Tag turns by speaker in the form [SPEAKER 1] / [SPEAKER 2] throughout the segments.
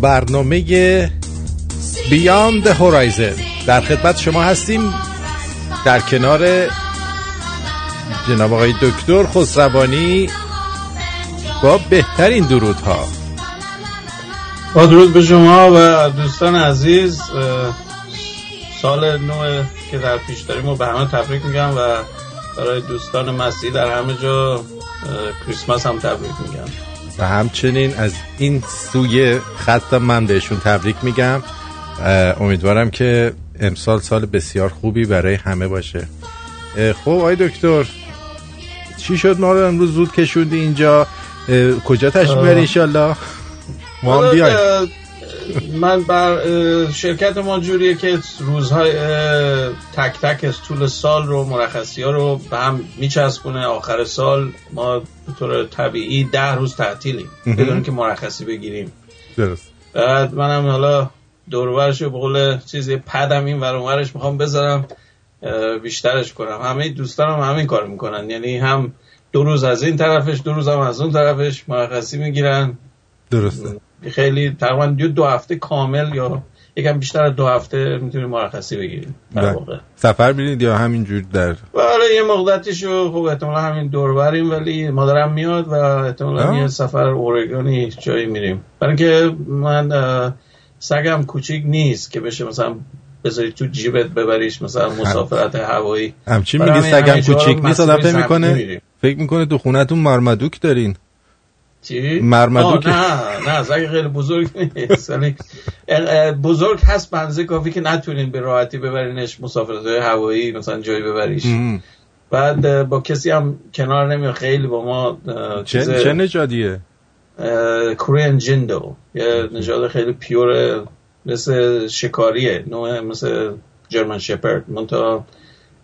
[SPEAKER 1] برنامه بیاند هورایزن در خدمت شما هستیم. در کنار جناب آقای دکتر خسروانی با بهترین درودها.
[SPEAKER 2] با درود به شما و دوستان عزیز سال نو که در پیش داریم و به همه تبریک میگم و برای دوستان مسیح در همه جا کریسمس هم تبریک میگم.
[SPEAKER 1] و همچنین از این سوی خط من بهشون تبریک میگم. امیدوارم که امسال سال بسیار خوبی برای همه باشه. خب آی دکتر چی شد؟ ما رو امروز زود کشوندی اینجا. کجا تشریف بری انشالله ما هم بیایم.
[SPEAKER 2] من بر شرکت ما جوریه که روزهای تک تک از طول سال رو مرخصی ها رو به هم میچسبونه. آخر سال ما به طور طبیعی ده روز تعطیلیم بدون که مرخصی بگیریم.
[SPEAKER 1] درست.
[SPEAKER 2] بعد منم حالا دورورش به قول چیزی پدم این ورش می‌خوام بذارم بیشترش کنم. همه دوستانم هم همین کار می‌کنن. یعنی هم دو روز از این طرفش دو روز هم از اون طرفش مرخصی می‌گیرن.
[SPEAKER 1] درسته.
[SPEAKER 2] خیلی تقریبا دو هفته کامل یا یکم بیشتر از دو هفته می‌تونیم مرخصی بگیریم واقع.
[SPEAKER 1] سفر برید یا همینجور در؟
[SPEAKER 2] بله یه مقدتشو خب احتمالا همین دور بریم ولی مادرم میاد و احتمالا یه سفر اورگانی جایی میریم. برای که من سگم کوچیک نیست که بشه مثلا بذاری تو جیبت ببریش مثلا مسافرت هوایی.
[SPEAKER 1] همچین میگه سگم کوچیک نیست آدم فکر می‌کنه فکر می‌کنه تو خونتون مارمادوک دارین.
[SPEAKER 2] چی؟
[SPEAKER 1] مرمدوک
[SPEAKER 2] نه نه سگ خیلی بزرگ نیست. بزرگ هست بنزه کافی که نتونین به راحتی ببرینش مسافرت هوایی مثلا جایی ببریش. بعد با کسی هم کنار نمیاد. خیلی با ما
[SPEAKER 1] چه, چه نژادیه؟
[SPEAKER 2] کورین جندو. یه نژاد خیلی پیور مثل شکاریه. نوع مثل جرمن شپرد. منتها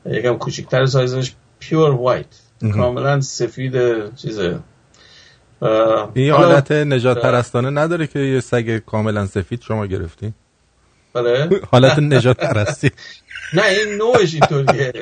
[SPEAKER 2] یکم کوچیکتر سایزش پیور وایت. کاملا سفید چیزه.
[SPEAKER 1] این حالت نجات پرستانه نداره که یه سگ کاملا سفید شما گرفتی؟
[SPEAKER 2] بله
[SPEAKER 1] حالت نجات پرستی.
[SPEAKER 2] نه این نوعش اینطوریه.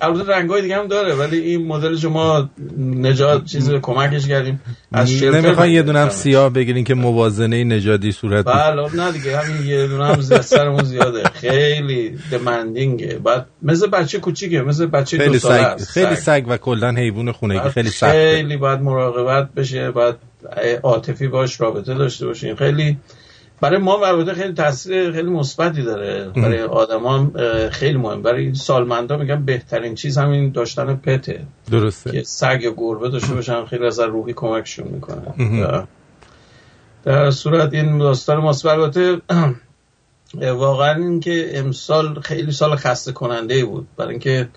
[SPEAKER 2] البته رنگای دیگه هم داره ولی این مدل شما نجات چیز کمکش کردیم.
[SPEAKER 1] از نمی‌خوان یه دونه هم سیاه بگیرین که موازنه نژادی صورت
[SPEAKER 2] بله نه دیگه همین یه دونه هم زیاد سرمون زیاده. خیلی دمندینگه بعد مثل بچه کوچیکه مثل بچه
[SPEAKER 1] خیلی
[SPEAKER 2] دو ساله
[SPEAKER 1] سگ خیلی سگ. و کلا حیوان خونگی خیلی سخته.
[SPEAKER 2] خیلی باید مراقبت بشه بعد عاطفی باش رابطه داشته باشین. خیلی برای ما البته خیلی تاثیر خیلی مثبتی داره. برای آدما خیلی مهم. برای سالمندا میگم بهترین چیز همین داشتن پته.
[SPEAKER 1] درسته.
[SPEAKER 2] که سگ یا گربه داشته باشن خیلی از روحی کمکشون می‌کنه. در صورت این داستان مثبت البته واقعا این که امسال خیلی سال خسته کننده بود. برای اینکه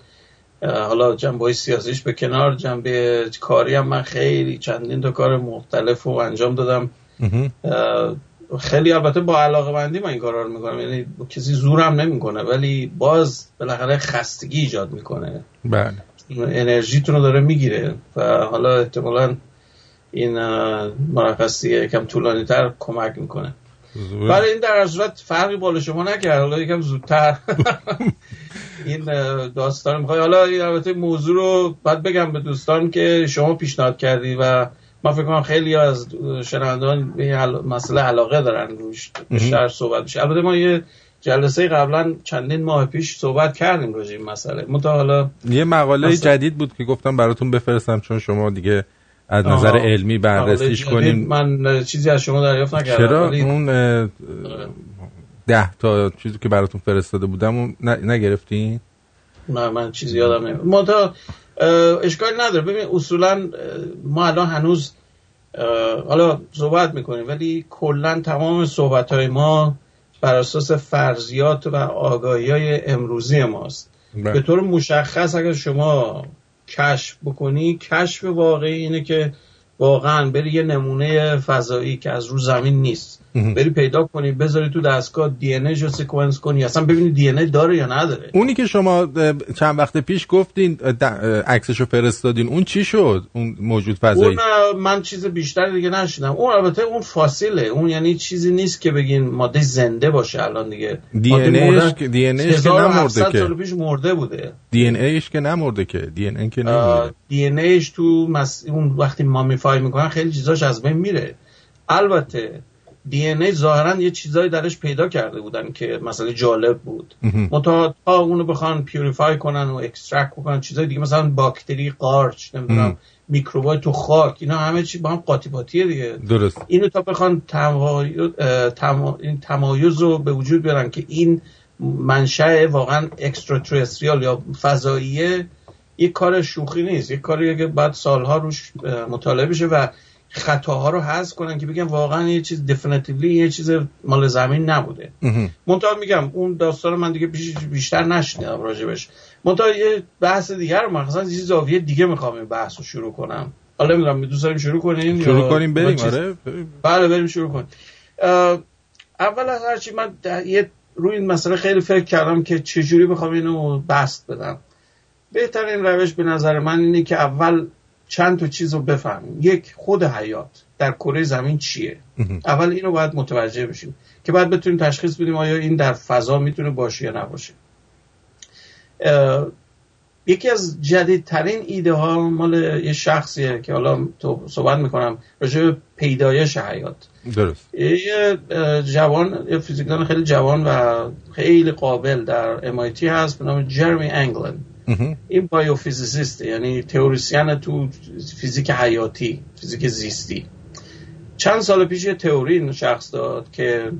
[SPEAKER 2] حالا جنبه سیاسیش به کنار جنبه کاری هم من خیلی چندین تا کار مختلف رو انجام دادم. خیلی البته با علاقه بندی من این کارا رو می‌کنم. یعنی کسی زورم نمی‌کنه ولی باز بالاخره خستگی ایجاد می‌کنه.
[SPEAKER 1] بله.
[SPEAKER 2] انرژیتون رو داره می‌گیره و حالا احتمالا این مرخصی یکم طولانی تر کمک می‌کنه. برای این در صورت فرقی بالا شما نکرد. حالا یکم زودتر. این داستان می‌خوای. حالا این البته موضوع رو باید بگم به دوستان که شما پیشنهاد کردی و من فکر کنم خیلی از شنوندگان به مسئله علاقه دارن روش بیشتر صحبت بشه. البته ما یه جلسه قبلا چندین ماه پیش صحبت کردیم راجع این مسئله. حالا
[SPEAKER 1] یه مقاله مثلا... جدید بود که گفتم براتون بفرستم چون شما دیگه از نظر علمی بررسیش کنیم
[SPEAKER 2] من چیزی از شما دریافت نکردم.
[SPEAKER 1] چرا؟ اون ده تا چیزی که براتون فرستاده بودم اون نگرفتین؟
[SPEAKER 2] نه من چیزی یادم نمیاد. متا اشکال نداره. ببین اصولا ما الان هنوز حالا صحبت می‌کنیم ولی کلا تمام صحبت های ما بر اساس فرضیات و آگاهی های امروزی ماست. به طور مشخص اگر شما کشف بکنی کشف واقعی اینه که واقعا بری یه نمونه فضایی که از رو زمین نیست. بری پیدا کنی بذاری تو دستگاه دی ان رو سکونس کنی. اصلا ببینی دی ان داره یا نداره.
[SPEAKER 1] اونی که شما چند وقت پیش گفتین عکسشو فرستادین. اون چی شد؟ اون موجود فضایی؟
[SPEAKER 2] اون من چیز بیشتر دیگه نشیدم. اون البته اون فاسیله اون یعنی چیزی نیست که بگین ماده زنده باشه الان دیگه.
[SPEAKER 1] دی ان ایش دی ان ایش که نمرده که.
[SPEAKER 2] پیش مرده بوده.
[SPEAKER 1] دی ان ایش که نمرده که. دی ان که نمرده
[SPEAKER 2] دی ان ایش تو مس... اون وقتی مامیفای می‌کنن خیلی چیزاش از بین میره. البته دی ان ای ظاهرا یه چیزایی درش پیدا کرده بودن که مثلا جالب بود. منتها تا اونو بخوان purify کنن و extract کنن چیزای دیگه مثلا باکتری قارچ نمی‌دونم میکروبای تو خاک اینا همه چی با هم قاطی پاتیه دیگه.
[SPEAKER 1] درست.
[SPEAKER 2] اینو تا بخوان تمایز, این تمایز رو به وجود بیارن که این منشأ واقعا extraterrestrial یا فضاییه یک کار شوخی نیست. یک کاری که بعد سالها روش مطالعه بشه و خطاها رو حذف کنن که بگن واقعا یه چیز definitively یه چیز مال زمین نبوده. منتها میگم اون داستان من دیگه بیشتر نشنیدم راجبش. منتها یه بحث دیگر رو مثلا یه زاویه دیگه می‌خوام این بحث رو شروع کنم. حالا می‌دونم دوست داریم شروع کنیم
[SPEAKER 1] شروع کنیم بریم آره
[SPEAKER 2] بله بریم شروع کنیم. اول از هرچی من یه روی این مسئله خیلی فکر کردم که چجوری بخوام اینو بست بدم. بهترین روش به نظر من اینه که اول چند تا چیز رو بفهمیم. یک خود حیات. در کره زمین چیه؟ اول اینو باید متوجه بشیم که بعد بتونیم تشخیص بدیم آیا این در فضا می‌تونه باشه یا نباشه. یکی از جدیدترین ایده ها مال یه شخصیه که حالا تو صحبت می‌کنم راجع پیدایش حیات.
[SPEAKER 1] درست.
[SPEAKER 2] یه جوان یه فیزیکدان خیلی جوان و خیلی قابل در MIT هست به نام جرمی انگلن. این بایوفیزیسیست یعنی تئوریسین تو فیزیک حیاتی فیزیک زیستی. چند سال پیش یه تئوری شخصی داد که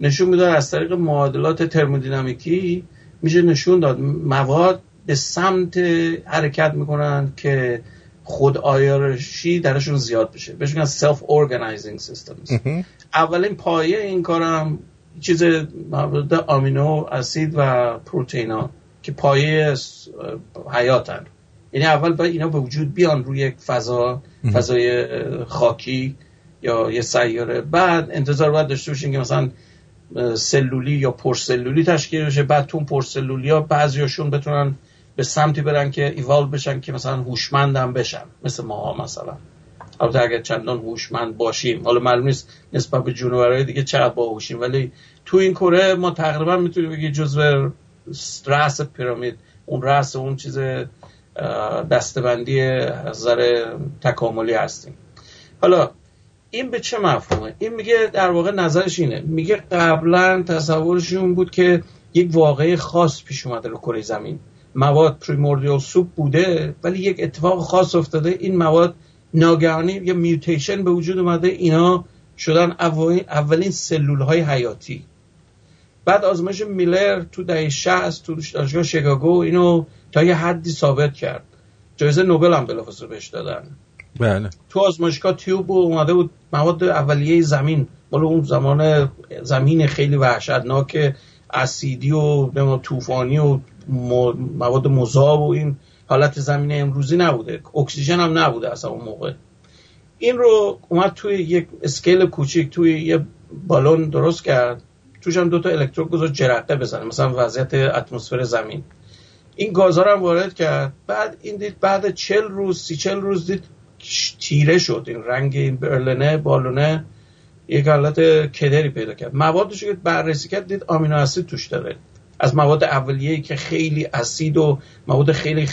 [SPEAKER 2] نشون می‌داد از طریق معادلات ترمودینامیکی میشه نشون داد مواد به سمت حرکت می‌کنن که خود hierarchy درشون زیاد بشه. بهش میگن self organizing systems اولین پایه این کارم چیز مواد آمینو اسید و پروتئینا که پایه حیاتن. یعنی اول باید اینا به وجود بیان روی یک فضا فضای خاکی یا یه سیاره. بعد انتظار باید داشته باشین که مثلا سلولی یا پرسلولی تشکیل بشه. بعد تو پرسلولی ها بعضیاشون بتونن به سمتی برن که ایوالو بشن که مثلا هوشمندم بشن. مثل ما مثلا. البته اگر چندان هوشمند باشیم. حالا معلوم نیست نسبت به جونورهای دیگه چقدر باهوشیم. ولی تو این کره ما تقریبا می‌تونیم بگی جزو رأس پیرامید اون رأس اون چیز دستبندی از نظر تکاملی هستیم. حالا این به چه مفهومه؟ این میگه در واقع نظرش اینه. میگه قبلا تصورشون بود که یک واقعه خاص پیش اومده رو کره زمین. مواد پریموردیال سوپ بوده ولی یک اتفاق خاص افتاده. این مواد ناگهانی یه میوتیشن به وجود اومده. اینا شدن اولین سلول های حیاتی. بعد آزمایش میلر تو دهه 60 تو دانشگاه شیکاگو اینو تا یه حدی ثابت کرد. جایزه نوبل هم بلافاصله بهش دادن.
[SPEAKER 1] بله.
[SPEAKER 2] تو آزمایشگاه تیوب اومده بود مواد اولیه زمین. مال اون زمان زمین خیلی وحشتناک اسیدی و طوفانی و مواد مذاب و این حالت زمین امروزی نبوده. اکسیژن هم نبوده اصلا اون موقع. این رو اومد توی یک اسکیل کوچیک توی یه بالون درست کرد. توش هم دو تا الکترود گذاشت جرقه بزنه. مثلا وضعیت اتمسفر زمین. این گازها رو هم وارد کرد. بعد این دید بعد چل روز سی چل روز دید تیره شد. این رنگ این برلنه بالونه یک حالت کدری پیدا کرد. موادش که بررسی کرد دید آمینو اسید توش داره. از مواد اولیه که خیلی اسید و مواد خیلی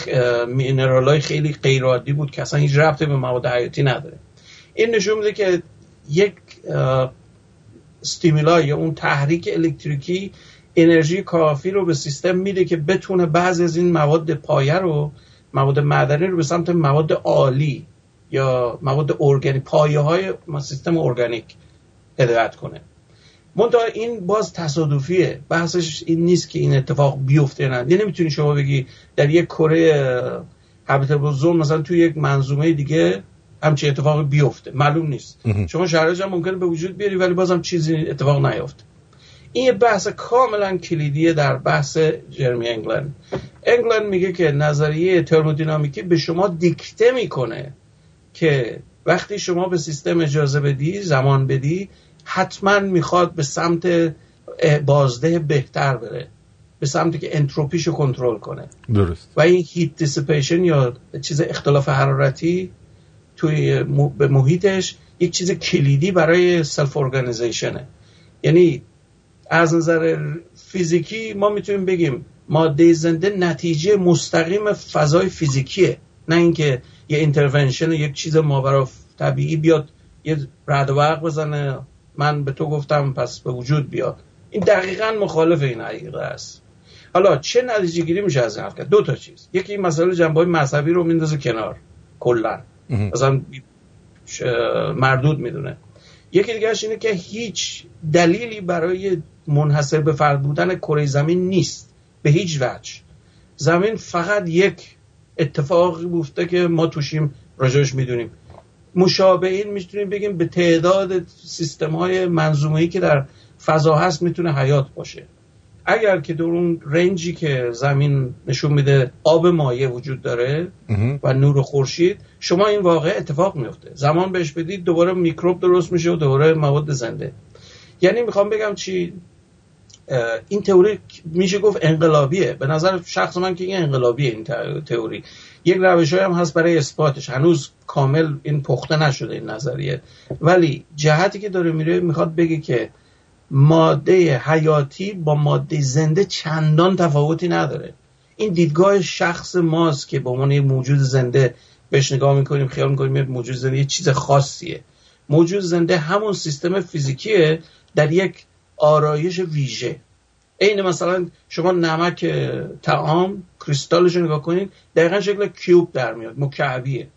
[SPEAKER 2] mineral های خیلی غیر عادی بود که اصلا هیچ ربطی به مواد حیاتی نداره. این نشون میده که یک stimuli یا اون تحریک الکتریکی انرژی کافی رو به سیستم میده که بتونه بعضی از این مواد پایه رو مواد معدنی رو به سمت مواد آلی یا مواد ارگانیک پایه های سیستم ارگانیک هدایت کنه. منتها این باز تصادفیه. بحثش این نیست که این اتفاق بیفته نه. نمی‌تونی شما بگی در یک کره هابیتابل زون مثلا توی یک منظومه دیگه همچین اتفاق بیفته. معلوم نیست. شما شرایط هم ممکنه به وجود بیاری ولی بازم چیزی اتفاق نیفته این یه بحث کاملا کلیدیه در بحث جرمی انگلند. انگلند میگه که نظریه ترمودینامیکی به شما دیکته می‌کنه که وقتی شما به سیستم اجازه بدی زمان بدی حتما می‌خواد به سمت بازده بهتر بره. به سمتی که انتروپیشو کنترل کنه.
[SPEAKER 1] درست.
[SPEAKER 2] و این heat dissipation یا چیز اختلاف حرارتی توی به محیطش یک چیز کلیدی برای self organization ه یعنی از نظر فیزیکی ما می‌تونیم بگیم ماده زنده نتیجه مستقیم فضای فیزیکیه. نه اینکه یه intervention یک چیز ماورا طبیعی بیاد یه رد و بزنه من به تو گفتم پس به وجود بیا این دقیقا مخالف این حقیقه است. حالا چه نتیجه گیری میشه از این کرد دو تا چیز. یکی مسئله جنبه مذهبی رو میندازه کنار کلا. مثلا مردود می‌دونه. یکی دیگهش اینه که هیچ دلیلی برای منحصر به فرد بودن کره زمین نیست. به هیچ وجه. زمین فقط یک اتفاقی بوفته که ما توشیم راجعش می‌دونیم. مشابه این می‌تونیم بگیم به تعداد سیستم های منظومه که در فضا هست می‌تونه حیات باشه. اگر که در اون رنجی که زمین نشون میده آب مایع وجود داره و نور خورشید شما این واقع اتفاق میفته. زمان بهش بدید دوباره میکروب درست میشه و دوباره مواد زنده. یعنی می‌خوام بگم چی؟ این تئوری میشه گفت انقلابیه. به نظر شخص من که این انقلابیه این تئوری. یک روش هم هست برای اثباتش. هنوز کامل این پخته نشده این نظریه. ولی جهتی که داره میره می‌خواد بگه که ماده حیاتی با ماده زنده چندان تفاوتی نداره. این دیدگاه شخص ماست که به عنوان موجود زنده بهش نگاه می‌کنیم خیال می‌کنیم موجود زنده یه چیز خاصیه. موجود زنده همون سیستم فیزیکیه در یک آرایش ویژه. عین مثلا شما نمک تعام کریستالش رو نگاه کنید دقیقا شکل کیوب در میاد مکعبیه.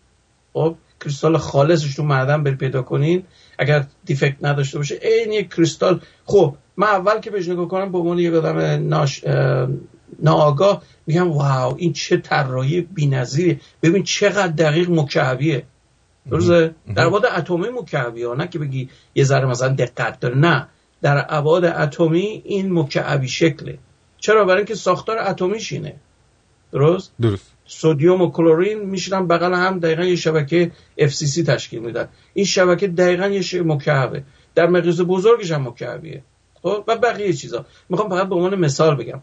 [SPEAKER 2] خب کریستال خالصش تو معدن بری پیدا کنین اگر دیفکت نداشته باشه این یک کریستال. خب من اول که بهش نگاه کنم به عنوان یک آدم ناش... ناآگاه میگم واو این چه طراحی بی‌نظیره. ببین چقدر دقیق مکعبیه. درسته؟ در ابعاد اتمی مکعبی نه که بگی یه ذره مثلا دقت داره نه. در ابعاد اتمی این مکعبی شکله. چرا؟ برای اینکه ساختار اتمیش اینه. درست؟
[SPEAKER 1] درست.
[SPEAKER 2] سودیوم و کلورین میشنن بغل هم دقیقا یه شبکه FCC تشکیل میدن این شبکه دقیقا یه مکعبه. در مقیاس بزرگش هم مکعبیه. خب؟ و بقیه چیزا. می‌خوام فقط به عنوان مثال بگم.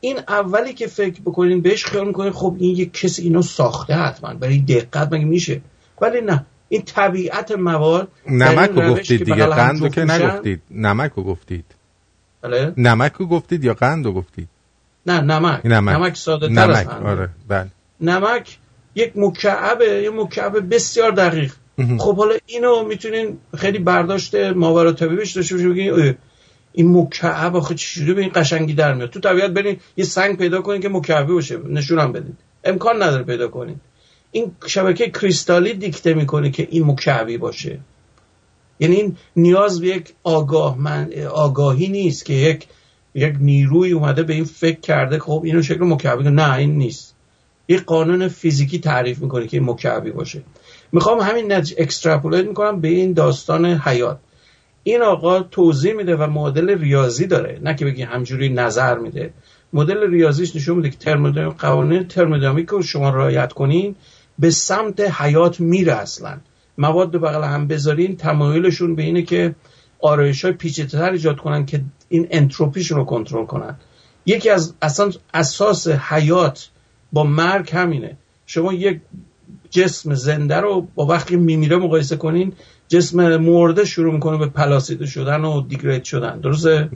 [SPEAKER 2] این اولی که فکر بکنین بهش خیال می‌کنین خب این یه کسی اینو ساخته حتما. برای دقت مگه میشه؟ ولی نه. این طبیعت مواد
[SPEAKER 1] نمک رو گفتید دیگه. قند رو که نگفتید. نمک رو گفتید. بله. نمک رو گفتید یا قند رو گفتید؟
[SPEAKER 2] نه نمک. نمک, نمک ساده تر نمک.
[SPEAKER 1] آره. بله.
[SPEAKER 2] نمک یک مکعبه یه مکعب بسیار دقیق. خب حالا اینو می‌تونین خیلی برداشت ماورا طبیعیش داشته باشین این مکعب آخه چجوری به این قشنگی در میاد. تو طبیعت برین یه سنگ پیدا کنین که مکعبی باشه نشونم بدید امکان نداره پیدا کنین. این شبکه کریستالی دیکته می‌کنه که این مکعبی باشه. یعنی این نیاز به یک آگاه من آگاهی نیست که یک یک نیروی اومده به این فکر کرده خب اینو شکل مکعبی نه این نیست. یک قانون فیزیکی تعریف می‌کنه که مکعبی باشه. می‌خوام همین نتیجه اکستراپولیت می‌کنم به این داستان حیات. این آقا توضیح میده و مدل ریاضی داره. نه که بگی همجوری نظر میده. مدل ریاضیش نشون میده که ترمودینامیک قوانین ترمودینامیک رو شما رعایت کنین به سمت حیات میره اصلا. مواد بغل هم بذارین تمایلشون به اینه که آرایش های پیچیده‌تر ایجاد کنن که این انتروپیشون رو کنترل کنن. یکی از اصلا اساس حیات با مرگ همینه. شما یک جسم زنده رو با وقتی میمیره مقایسه کنین جسم مرده شروع می‌کنه به پلاسیده شدن و دیگرید شدن. درسته؟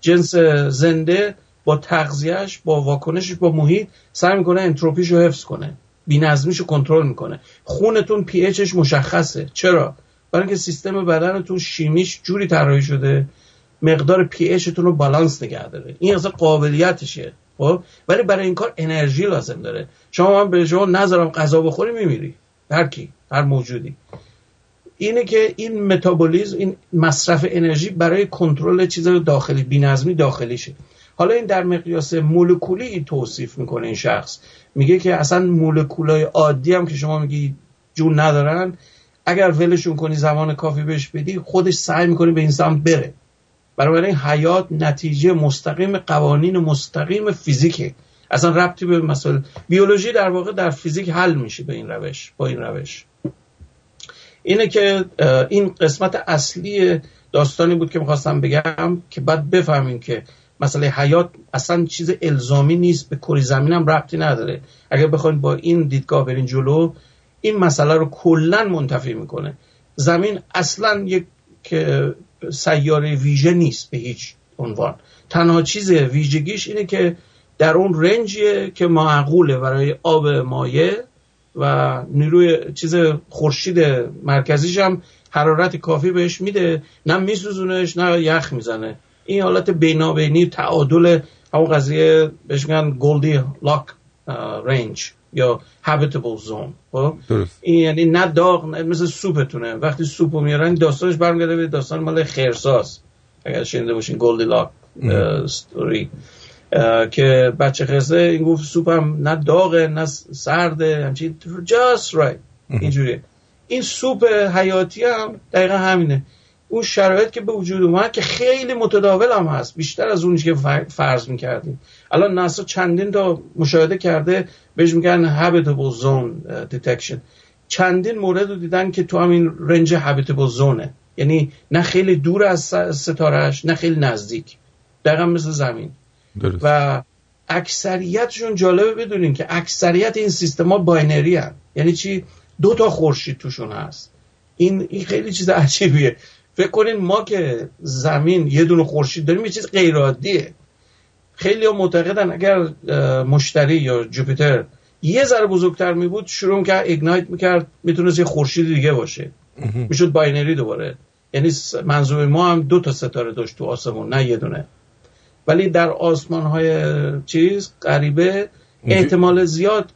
[SPEAKER 2] جنس زنده با تغذیهش با واکنشش با محیط سعی می‌کنه انتروپیش رو حفظ کنه. بینظمیش رو کنترل می‌کنه. خونتون pH ش مشخصه. چرا؟ برای اینکه سیستم بدنتون شیمیش جوری طراحی شده مقدار pH تون رو بالانس نگه داره. این اصلا قابلیتشه. خب؟ ولی برای این کار انرژی لازم داره. شما من به شما نذارم غذا بخوری میمیری. هر کی هر موجودی. اینه که این متابولیزم این مصرف انرژی برای کنترل چیز داخلی بینظمی داخلیشه. حالا این در مقیاس مولکولی توصیف می‌کنه این شخص. میگه که اصلا مولکولای عادی هم که شما میگی جون ندارن اگر ولشون کنی زمان کافی بهش بدی خودش سعی می‌کنه به این سمت بره. برای حیات نتیجه مستقیم قوانین مستقیم فیزیکه. اصلا ربطی به مسائل بیولوژی در واقع در فیزیک حل میشه به این روش با این روش. اینه که این قسمت اصلی داستانی بود که می‌خواستم بگم که بعد بفهمیم که مسئله حیات اصلا چیز الزامی نیست به کره زمین هم ربطی نداره. اگر بخواید با این دیدگاه برین جلو این مسئله رو کلا منتفی می‌کنه. زمین اصلا یک سیاره ویژه نیست به هیچ عنوان. تنها چیز ویژگیش اینه که در اون رنجیه که معقوله برای آب مایع و نیروی چیز خورشید مرکزیش هم حرارت کافی بهش میده. نه میسوزونش نه یخ می‌زنه. این حالت بینابینی تعادل همون قضیه بهش میگن Goldilocks range. یا habitable zone خب؟ این یعنی نه داغ مثل سوپتونه. وقتی سوپو میارن داستانش برمیگرده به داستان مال خرساست اگر شنیده باشین Goldilocks story که بچه خرسه این گفت سوپم نه داغه نه سرده همچین just right. اینجوریه. این سوپ حیاتی هم دقیقا همینه. اون شرایط که به وجود اومد که خیلی متداول هم هست. بیشتر از اونی که فرض می‌کردیم. الان ناسا چندین تا مشاهده کرده بهش میگن habitable zone detection. چندین مورد رو دیدن که تو همین رنج habitable زونه یعنی نه خیلی دور از ستارهش نه خیلی نزدیک. دقیقا مثل زمین. درست. و اکثریتشون جالبه بدونین که اکثریت این سیستم ها binary هن. یعنی چی؟ دو تا خورشید توشون هست. این این خیلی چیز عجیبیه. فکر کنین ما که زمین یه دونه خورشید داریم یه چیز غیر عادیه خیلی ها معتقدن اگر مشتری یا Jupiter یه ذره بزرگتر می بود شروع کرد ignite می‌کرد می‌تونست یه خورشید دیگه باشه. می‌شد binary دوباره. یعنی منظور ما هم دو تا ستاره داشت تو آسمون نه یه دونه. ولی در آسمان های چیز غریبه احتمال زیاد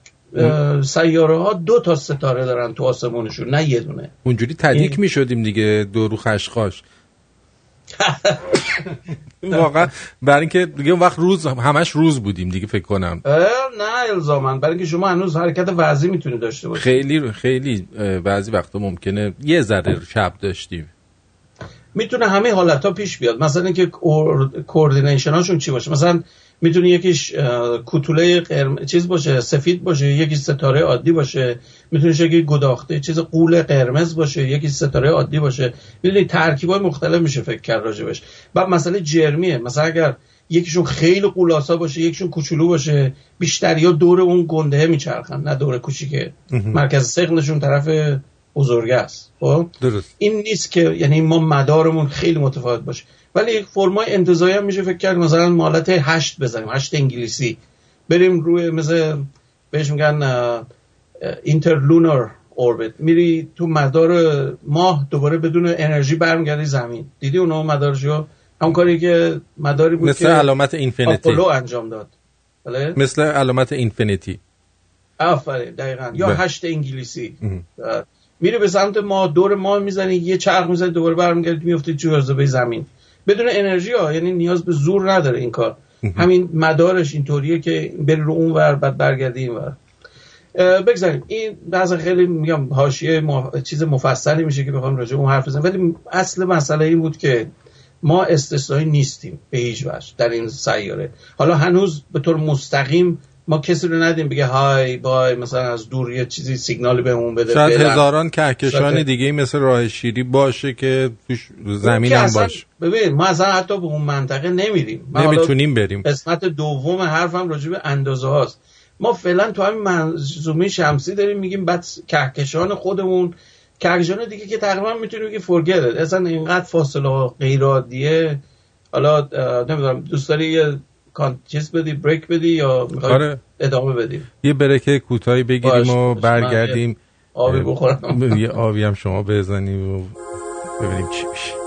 [SPEAKER 2] سیاره ها دو تا ستاره دارن تو آسمونشون نه یه دونه.
[SPEAKER 1] اونجوری تدیک می شدیم دیگه دو رو خشخاش. واقعا برای اینکه دیگه اون وقت روز همش روز بودیم دیگه فکر کنم.
[SPEAKER 2] نه الزامن برای اینکه شما هنوز حرکت وضعی می‌تونی داشته باشید.
[SPEAKER 1] خیلی خیلی بعضی وقتا ممکنه یه ذره شب داشتیم.
[SPEAKER 2] می‌تونه همه حالت ها پیش بیاد. مثلا اینکه کوردینیشن هاشون چی باشه؟ مثلا می‌تونه یکیش کوتوله قرم... چیز باشه سفید باشه یکی ستاره عادی باشه. می‌تونه یکی گداخته چیز قول قرمز باشه یکی ستاره عادی باشه. می‌دونی ترکیبای مختلف میشه فکر کرد راجبش. بعد مسئله جرمیه. مثلا اگر یکیشون خیلی قولاسا باشه یکیشون کوچولو باشه بیشتری ها دور اون گنده میچرخن نه دور کوچیکه. مرکز سقلشون طرف بزرگ است. خب؟ این نیست که یعنی ما مدارمون خیلی متفاوت باشه. ولی فرمای انتظایی هم میشه فکر کرد مثلا مالت هشت بزنیم هشت انگلیسی. بریم روی مثل بهش میگن اینترلونر اوربیت میری تو مدار ماه دوباره بدون انرژی برمیگردی زمین. دیدی اونو مدارشو همون کاری که مداری بود
[SPEAKER 1] مثل علامت اینفینیتی.
[SPEAKER 2] انجام داد.
[SPEAKER 1] بله؟ مثل علامت اینفینیتی.
[SPEAKER 2] آفرین دقیقا. یا هشت انگلیسی. میره به سمت ما دور ما می‌زنی یه چرخ می‌زنی دوباره برمیگردی میفتی جاذبه زمین. بدون انرژی ها یعنی نیاز به زور نداره این کار. همین مدارش اینطوریه که بری رو اون ور بعد برگردی این ور بگذاریم. این بعضا خیلی میگم حاشیه چیز مفصلی میشه که بخوام راجع اون حرف بزنم. ولی اصل مسئله این بود که ما استثنایی نیستیم به هیچ وجه در این سیاره. حالا هنوز به طور مستقیم ما کسی رو ندیم بگه های بای مثلا از دور یه چیزی سیگنالی بهمون بده
[SPEAKER 1] شاید هزاران کهکشان دیگه مثل راه شیری باشه که توش زمین هم باشه.
[SPEAKER 2] ببین ما اصلا حتی به اون منطقه نمیریم.
[SPEAKER 1] نمی‌تونیم بریم.
[SPEAKER 2] قسمت دوم حرفم راجع به اندازه هاست. ما فعلا تو همین منظومه شمسی داریم میگیم بعد کهکشان خودمون. کهکشان دیگه که تقریبا می‌تونیم که فرگت اصلا اینقدر فاصله غیر عادیه حالا نمی‌دونم دوست داری یه چیز بدی بریک بدی یا آره. ادامه بدیم
[SPEAKER 1] یه بریک کوتاهی بگیریم و برگردیم.
[SPEAKER 2] آبی بخورم.
[SPEAKER 1] یه آبی هم شما بزنیم و ببینیم چی میشه.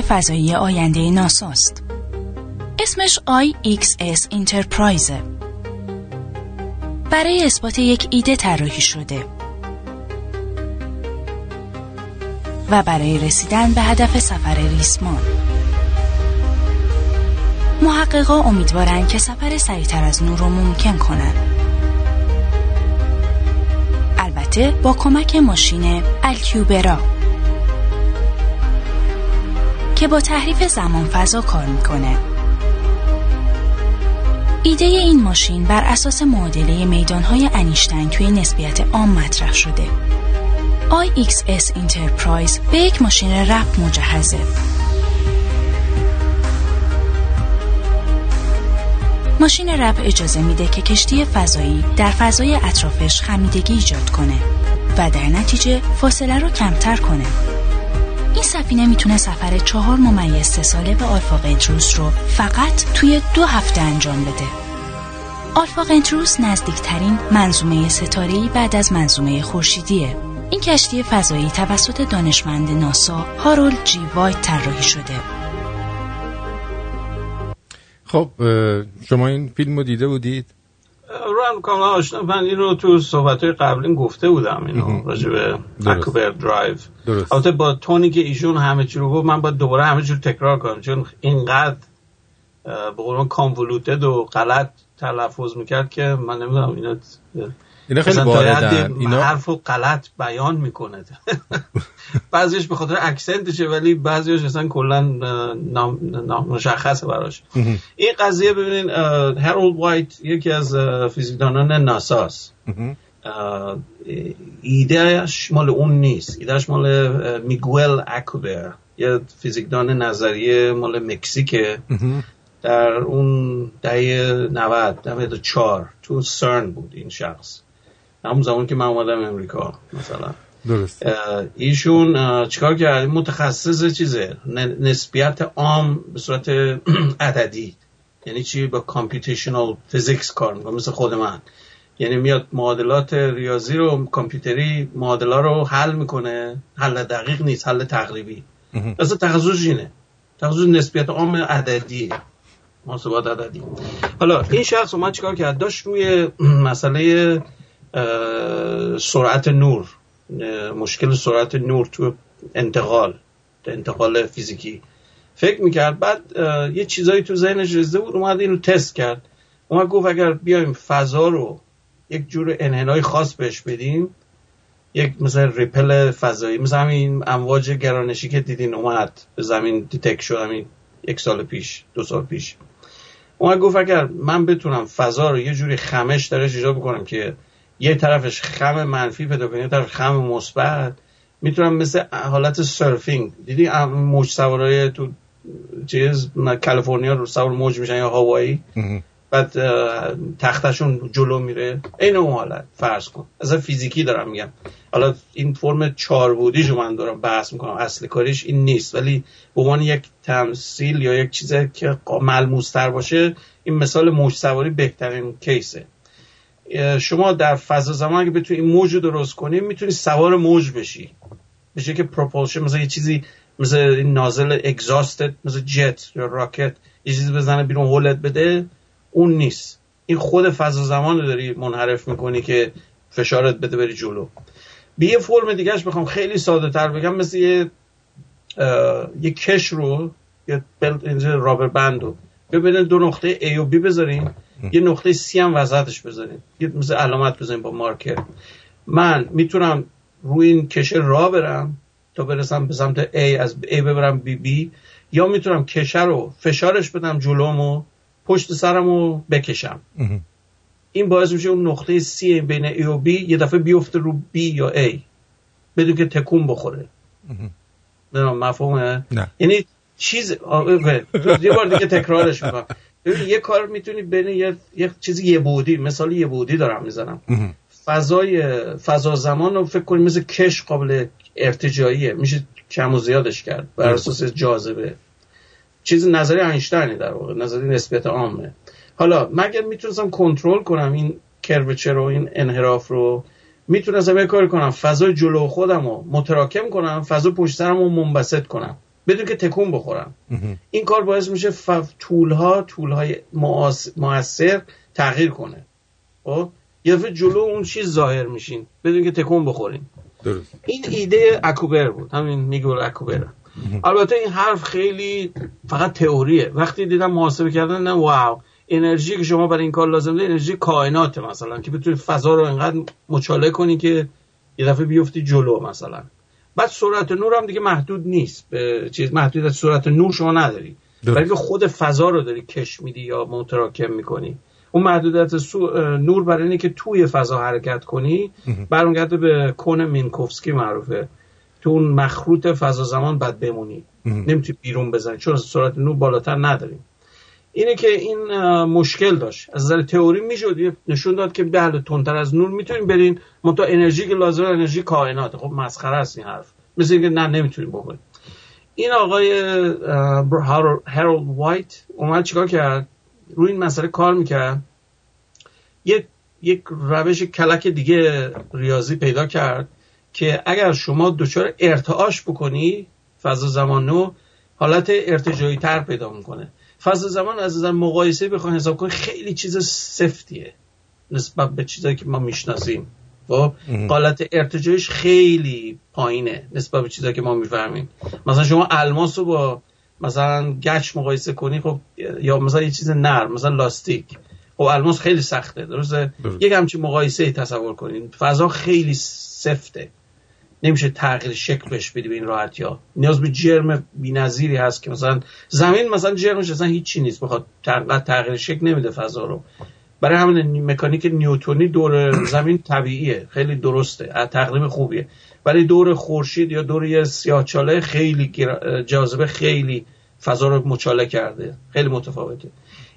[SPEAKER 3] فضایی آینده ناساست. اسمش IXS انترپرایزه. برای اثبات یک ایده طراحی شده و برای رسیدن به هدف سفر ریسمان. محققا امیدوارن که سفر سریعتر از نور رو ممکن کنن. البته با کمک ماشین الکیوبرا که با تحریف زمان فضا کار می‌کنه. ایده این ماشین بر اساس معادله میدانهای انیشتین توی نسبیت عام مطرح شده. IXS Enterprise به یک ماشین رپ مجهزه. ماشین رپ اجازه میده که کشتی فضایی در فضای اطرافش خمیدگی ایجاد کنه و در نتیجه فاصله رو کمتر کنه. این سفینه می‌تونه سفر چهار ممیز سه ساله به آلفا قنتروس رو فقط توی دو هفته انجام بده. آلفا قنتروس نزدیکترین منظومه ستاره‌ای بعد از منظومه خورشیدیه. این کشتی فضایی توسط دانشمند ناسا هارولد جی وایت طراحی شده.
[SPEAKER 1] خب شما این فیلم رو دیده بودید؟
[SPEAKER 2] هم کاملا آشنا من این رو تو صحبت های قبلی گفته بودم اینو راجع به اکوبر درایو. البته با تونی که ایشون همه چی رو گفت من باید دوباره همه چی رو تکرار کنم چون اینقدر به قول کانولوتد و غلط تلفظ می‌کرد که من نمی‌دونم اینا
[SPEAKER 1] اینا خیلی واردن
[SPEAKER 2] اینا حرف و غلط بیان می‌کنه. بعضیش به خاطر اکسنتشه ولی بعضیش اصلا کلا مشخصه براش. این قضیه ببینین هرولد وایت یکی از فیزیکدانان ناساس ایدهش مال اون نیست. ایدهش مال میگوئل اکوبر یه فیزیکدان نظریه مال مکزیکه. در اون دهه 90 94 تو سرن بود این شخص. همون زمان که من اومدم امریکا مثلا.
[SPEAKER 1] درست.
[SPEAKER 2] ایشون چیکار کرد متخصص چیزه؟ نسبیت عام به صورت عددی. یعنی چی؟ با computational physics کار می‌کنه مثل خود من. یعنی میاد معادلات ریاضی رو کامپیوتری معادلا رو حل می‌کنه. حل دقیق نیست حل تقریبی. مثل تخصص اینه. تخصص نسبیت عام عددی. محاسبات عددی. حالا این شخص اومد چیکار کرد؟ داشت روی مسئله سرعت نور مشکل سرعت نور تو انتقال انتقال فیزیکی. فکر می‌کرد بعد یه چیزایی تو ذهنش زده بود اومد اینو تست کرد. اومد گفت اگر بیایم فضا رو یک جور انحنای خاص بهش بدیم یک مثل ripple فضایی مثل همین امواج گرانشی که دیدین اومد به زمین detect شد همین یک سال پیش دو سال پیش. اومد گفت اگر من بتونم فضا رو یه جوری خمش درش ایجاد بکنم که یه طرفش خم منفی پیدا کنه یه طرف خم مثبت. می‌تونم مثل حالت سرفینگ. دیدی موج سوارای تو چیز کالیفرنیا رو سوار موج میشن یا هوایی؟ بعد تختشون جلو میره. این اون حالت فرض کن. از فیزیکی دارم میگم. حالا این فرم چهار بودیش من دارم بحث می‌کنم. اصل کاریش این نیست. ولی به عنوان یک تمثیل یا یک چیز که ملموستر باشه این مثال موج سواری بهترین کیسه. شما در فضا زمان اگه بتونی این موج رو درست کنی می‌تونی سوار موج بشی. بشه که پروپولشن مثلا یه چیزی مثل این نازل اگزاستد مثل جت یا راکت یه چیزی بزنه بیرون هولت بده اون نیست. این خود فضا زمان رو داری منحرف می‌کنی که فشارت بده بری جلو. به یه فرم دیگهش بخوام خیلی ساده تر بگم مثل یه یه کش رو یه رابر بند رو. ببینید دو نقطه A و B بذاریم. یه نقطه C هم وسطش بذاریم. یه مثل علامت بذاریم با مارکر. من می‌تونم روی این کشه را برم تا برسم به سمت A از A ببرم B B یا می‌تونم کشه رو فشارش بدم جلومو پشت سرم رو بکشم. این باعث میشه اون نقطه C بین A و B یه دفعه بیفته رو B یا A. بدون که تکون بخوره. مفهومه؟
[SPEAKER 1] نه.
[SPEAKER 2] یعنی چیز یه بار دیگه تکرارش می‌کنم. یه کار می‌تونی بین یه, یه چیزی یه بودی مثال یه بودی دارم می‌زنم. فضای فضا زمان رو فکر کنید مثل کش قابل ارتجاییه میشه کم و زیادش کرد. بر اساس جاذبه. چیز نظری اینشتینی در واقع. نظری نسبیت عامه. حالا مگر می‌تونستم کنترل کنم این کروچر رو این انحراف رو می‌تونستم یه کاری کنم. فضای جلو خودم رو متراکم کنم فضا پشت سرم رو منبسط کنم. بدون که تکون بخورن این کار باعث میشه ف... طولها طولهای موثر تغییر کنه. خب؟ یه دفعه جلو اون چیز ظاهر میشین. بدون که تکون بخورین. درست. این ایده اکوبر بود. همین میگول اکوبر. البته این حرف خیلی فقط تئوریه. وقتی دیدم محاسبه کردن نه واو. انرژی که شما برای این کار لازم دارید انرژی کائنات مثلا که بتونید فضا رو انقدر مچاله کنی که یه دفعه بیفتی جلو مثلا. بعد سرعت نور هم دیگه محدود نیست. به چیز محدودیت سرعت نور شما نداری. بلکه خود فضا رو داری کش میدی یا متراکم می‌کنی. اون محدودیت نور برای اینه که توی فضا حرکت کنی. برمیگرده به کون مینکوفسکی معروفه. تو اون مخروط فضا زمان بعد بمونی. نمی‌تونی بیرون بزنی. چون سرعت نور بالاتر نداریم اینه که این مشکل داشت. از نظر تئوری می‌شد نشون داد که بله تندتر از نور می‌تونیم برین منتها انرژی که لازم انرژی کائنات. خب مسخره است این حرف. مثل اینکه نه نمی‌تونیم بکنیم. این آقای هرولد وایت اومد چیکار کرد؟ روی این مسئله کار می‌کرد. یک یک روش کلک دیگه ریاضی پیدا کرد که اگر شما دچار ارتعاش بکنی فضا زمان نو حالت ارتجایی تر پیدا می‌کنه. فضا زمان از نظر مقایسه بخواین حساب کنید خیلی چیز سفتیه نسبت به چیزایی که ما می‌شناسیم. خب؟ حالت ارتجاعش خیلی پایینه نسبت به چیزایی که ما می‌فهمیم. مثلا شما الماس رو با مثلا گچ مقایسه کنی خب یا مثلا یه چیز نرم مثلا لاستیک. خب الماس خیلی سخته درسته؟ یک همچین مقایسه تصور کنین. فضا خیلی سفته. نمیشه تغییر شکل بهش بدی به این راحتی ها. نیاز به جرم بی‌نظیری هست که مثلا زمین مثلا جرمش اصلا هیچی نیست. بخواد تغییر شکل نمیده فضا رو. برای همین مکانیک نیوتونی دور زمین طبیعیه. خیلی درسته. تقریب خوبیه. ولی دور خورشید یا دور یه سیاهچاله خیلی جاذبه خیلی فضا رو مچاله کرده. خیلی متفاوته.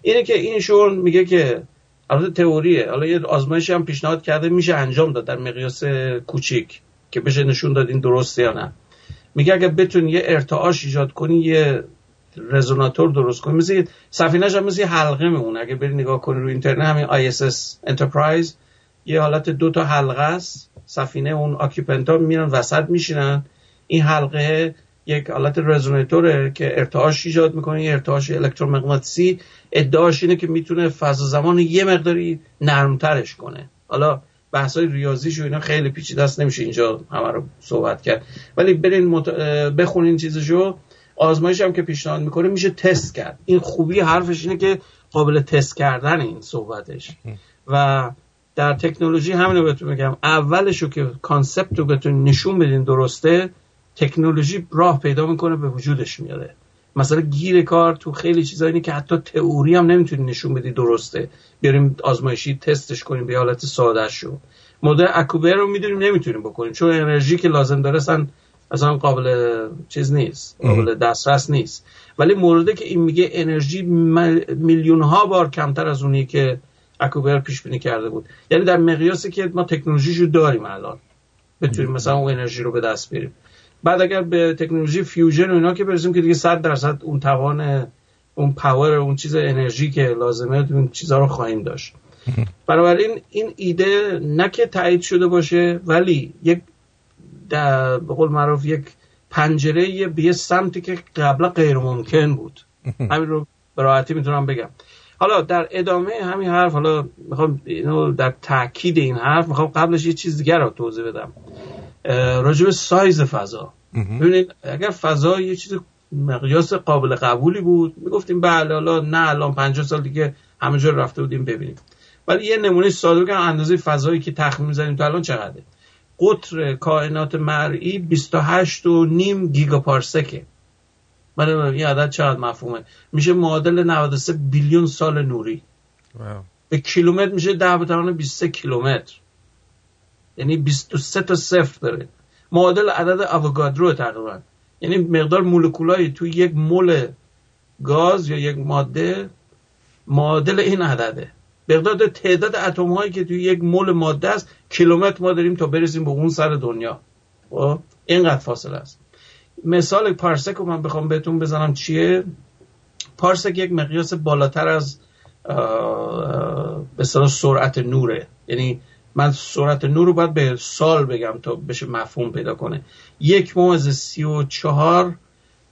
[SPEAKER 2] اینه که اینشون میگه که البته تئوریه. حالا یه آزمایشی هم پیشنهاد کرده میشه انجام داد در مقیاس کوچیک. که بشه نشون داد این درسته یا نه. میگه اگه بتونی یه ارتعاش ایجاد کنی یه رزوناتور درست کنی. مثل سفینه‌ش هم مثل حلقه میمونه. اگه بری نگاه کنی رو اینترنت همین ISS Enterprise یه حالت دو تا حلقه است. سفینه اون آکیپنتا میرن وسط میشینن. این حلقه یک حالت رزوناتوره که ارتعاش ایجاد می‌کنه. یه ارتعاش الکترومغناطیسی. ادعاش اینه که می‌تونه فضا زمان یه مقداری نرمترش کنه. حالا بحثای ریاضیش و اینا خیلی پیچیده است نمیشه اینجا همه رو صحبت کرد. ولی برین مت... بخونین چیزشو. آزمایش هم که پیشنهاد می‌کنه میشه تست کرد. این خوبی حرفش اینه که قابل تست کردن این صحبتش. و در تکنولوژی همینو بهتون میگم. اولش رو که concept رو بهتون نشون بدین درسته تکنولوژی راه پیدا می‌کنه به وجودش میاره. مثلا گیر کار تو خیلی چیزایی که حتی تئوری هم نمی‌تونی نشون بدی درسته. بیاریم آزمایشی تستش کنیم به حالت ساده شو مدل اکوبر رو می‌دونیم نمی‌تونیم بکنیم چون انرژی که لازم داره اصلا قابل چیز نیست قابل دسترس نیست. ولی مورده که این میگه انرژی میلیون ها بار کمتر از اونی که اکوبر پیش بینی کرده بود. یعنی در مقیاسی که ما تکنولوژیشو داریم الان. بتونیم مثلا اون انرژی رو به دست بیاریم. بعد اگر به تکنولوژی فیوژن و اینا که برسیم که دیگه 100 درصد اون توان اون پاور اون چیز انرژی که لازمه اون چیزها رو خواهیم داشت. بنابراین این ایده نه که تایید شده باشه ولی یک به قول معروف یک پنجره به یه سمتی که قبلا غیر ممکن بود. همین رو به راحتی می‌تونم بگم. حالا در ادامه همین حرف حالا می‌خوام اینو در تاکید این حرف می‌خوام قبلش یه چیز دیگر رو توضیح بدم. راجع سایز فضا. ببینید اگر فضا یه چیز مقیاس قابل قبولی بود می‌گفتیم بله حالا نه الان 50 سال دیگه همه جا رفته بودیم ببینیم. ولی یه نمونه ساده بگم اندازه فضایی که تخمین می‌زنیم تا الان چقدره؟ قطر کائنات مرئی 28 و نیم گیگا پارسکه برای این عدد چقدر مفهومه. میشه معادل 93 بیلیون سال نوری. به کیلومتر میشه 10 به 23 کیلومتر. یعنی 23 تا صفر داره. معادل عدد آووگادرو تقریبا. یعنی مقدار مولکولای تو یک مول گاز یا یک ماده معادل این عدده. مقدار تعداد اتم هایی که توی یک مول ماده است کیلومتر ما داریم تا برسیم به اون سر دنیا. خب؟ اینقدر فاصله است. مثال پارسک رو من بخوام بهتون بزنم چیه؟ پارسک یک مقیاس بالاتر از به سرعت نوره. یعنی من سرعت نور رو باید به سال بگم تا بشه مفهوم پیدا کنه. یک موز سی و چهار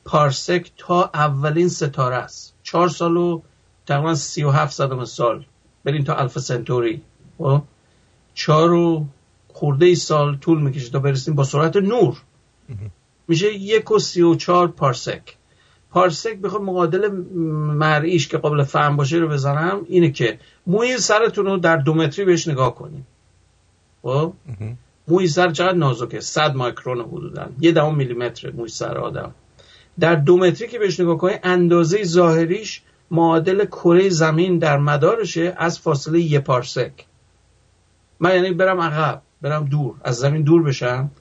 [SPEAKER 2] پارسک تا اولین ستاره است. چهار سال و تقریبا سی و هفت صدم سال. برین تا الفا سنتوری. خب؟ چهار و خورده ای سال طول می‌کشه تا برسیم با سرعت نور. میشه یک و سی و چهار پارسک. پارسک بخواد مقادل مرئیش که قابل فهم باشه رو بزنم اینه که موی سرتون رو در دو متری بهش نگاه کنیم. خب؟ موی سر چقدر نازکه؟ 100 مایکرون حدودا. یه دهم میلیمتر موی سر آدم. در دو متری که بهش نگاه کنید اندازه ظاهریش معادل کره زمین در مدارشه از فاصله یه پارسک. من یعنی برم عقب برم دور از زمین دور بشم.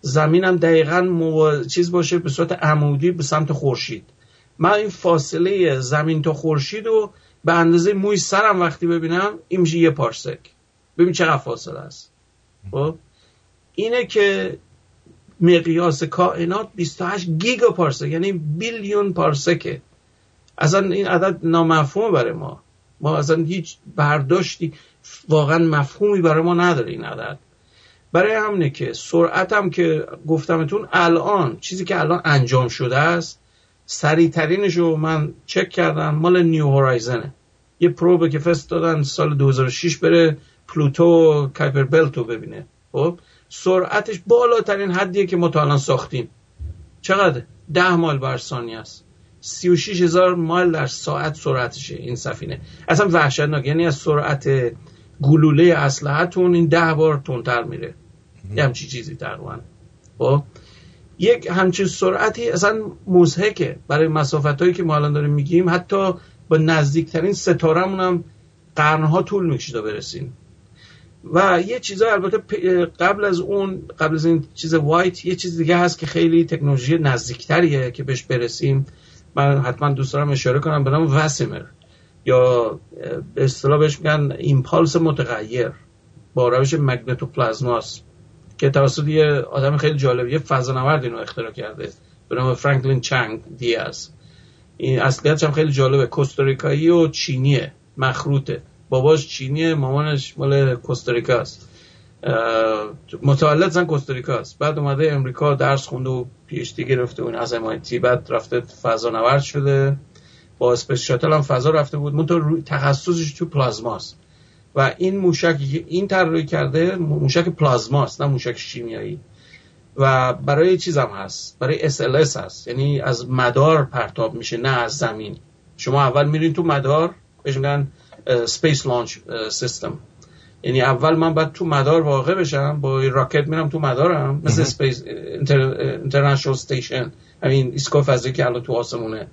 [SPEAKER 2] زمینم دقیقا مو... چیز باشه به صورت عمودی به سمت خورشید. من این فاصله زمین تا خورشید رو به اندازه موی سرم وقتی ببینم این میشه یه پارسک. ببین چقدر فاصله است. خب؟ اینه که مقیاس کائنات 28 گیگا پارسک یعنی بیلیون پارسکه. اصلا این عدد نامفهوم برای ما. ما اصلا هیچ برداشتی واقعا مفهومی برای ما نداره این عدد. برای همینه که سرعت هم که گفتمتون الان چیزی که الان انجام شده است سریعترینش رو من چک کردم مال نیو هورایزنه. یه پروبه که فست دادن سال 2006 بره پلوتو و کایپر بلتو ببینه. خب؟ سرعتش بالاترین حدیه که ما تا الان ساختیم. چقدر؟ ده مایل بر ثانیه است. 36 هزار مایل در ساعت سرعتشه این سفینه. اصلا وحشتناک. یعنی از سرعت گلوله اسلحتون این ده بار تندتر میره. یه همچی چیزی تقریبا. خب؟ یک همچین سرعتی اصلا مزهکه. برای مسافت هایی که ما الان داریم میگیم حتی با نزدیکترین ستارمون هم قرنها طول می‌کشه تا برسیم. و یه چیزا البته قبل از اون قبل از این چیز وایت یه چیز دیگه هست که خیلی تکنولوژی نزدیکتریه که بهش برسیم. من حتما دوست دارم اشاره کنم به نام وسیمر. یا به اصطلاح بهش میگن ایمپالس متغیر با روش magnetoplasma س که توسط یه آدم خیلی جالب یه فضانورد اینو اختراع کرده به نام فرانکلین چنگ دیاز. این اصلیتش هم خیلی جالبه کوستاریکایی و چینیه مخلوطه. باباش چینیه مامانش مال کوستاریکاست متولد زن کوستاریکاست بعد اومده امریکا درس خونده و PhD گرفته اون از MIT بعد رفته فضا شده. با space shuttle هم فضا رفته بود. منتها تخصصش تو پلازماست و این موشک این طراحی کرده موشک پلازماست نه موشک شیمیایی. و برای چیز هم هست؟ برای SLS هست. یعنی از مدار پرتاب میشه نه از زمین. شما اول میرین تو مدار بهش میگن space launch system یعنی اول من باید تو مدار واقع بشم با راکت میرم تو مدارم مثل space international station همین ایستگاه فضایی که الان تو آسمونه.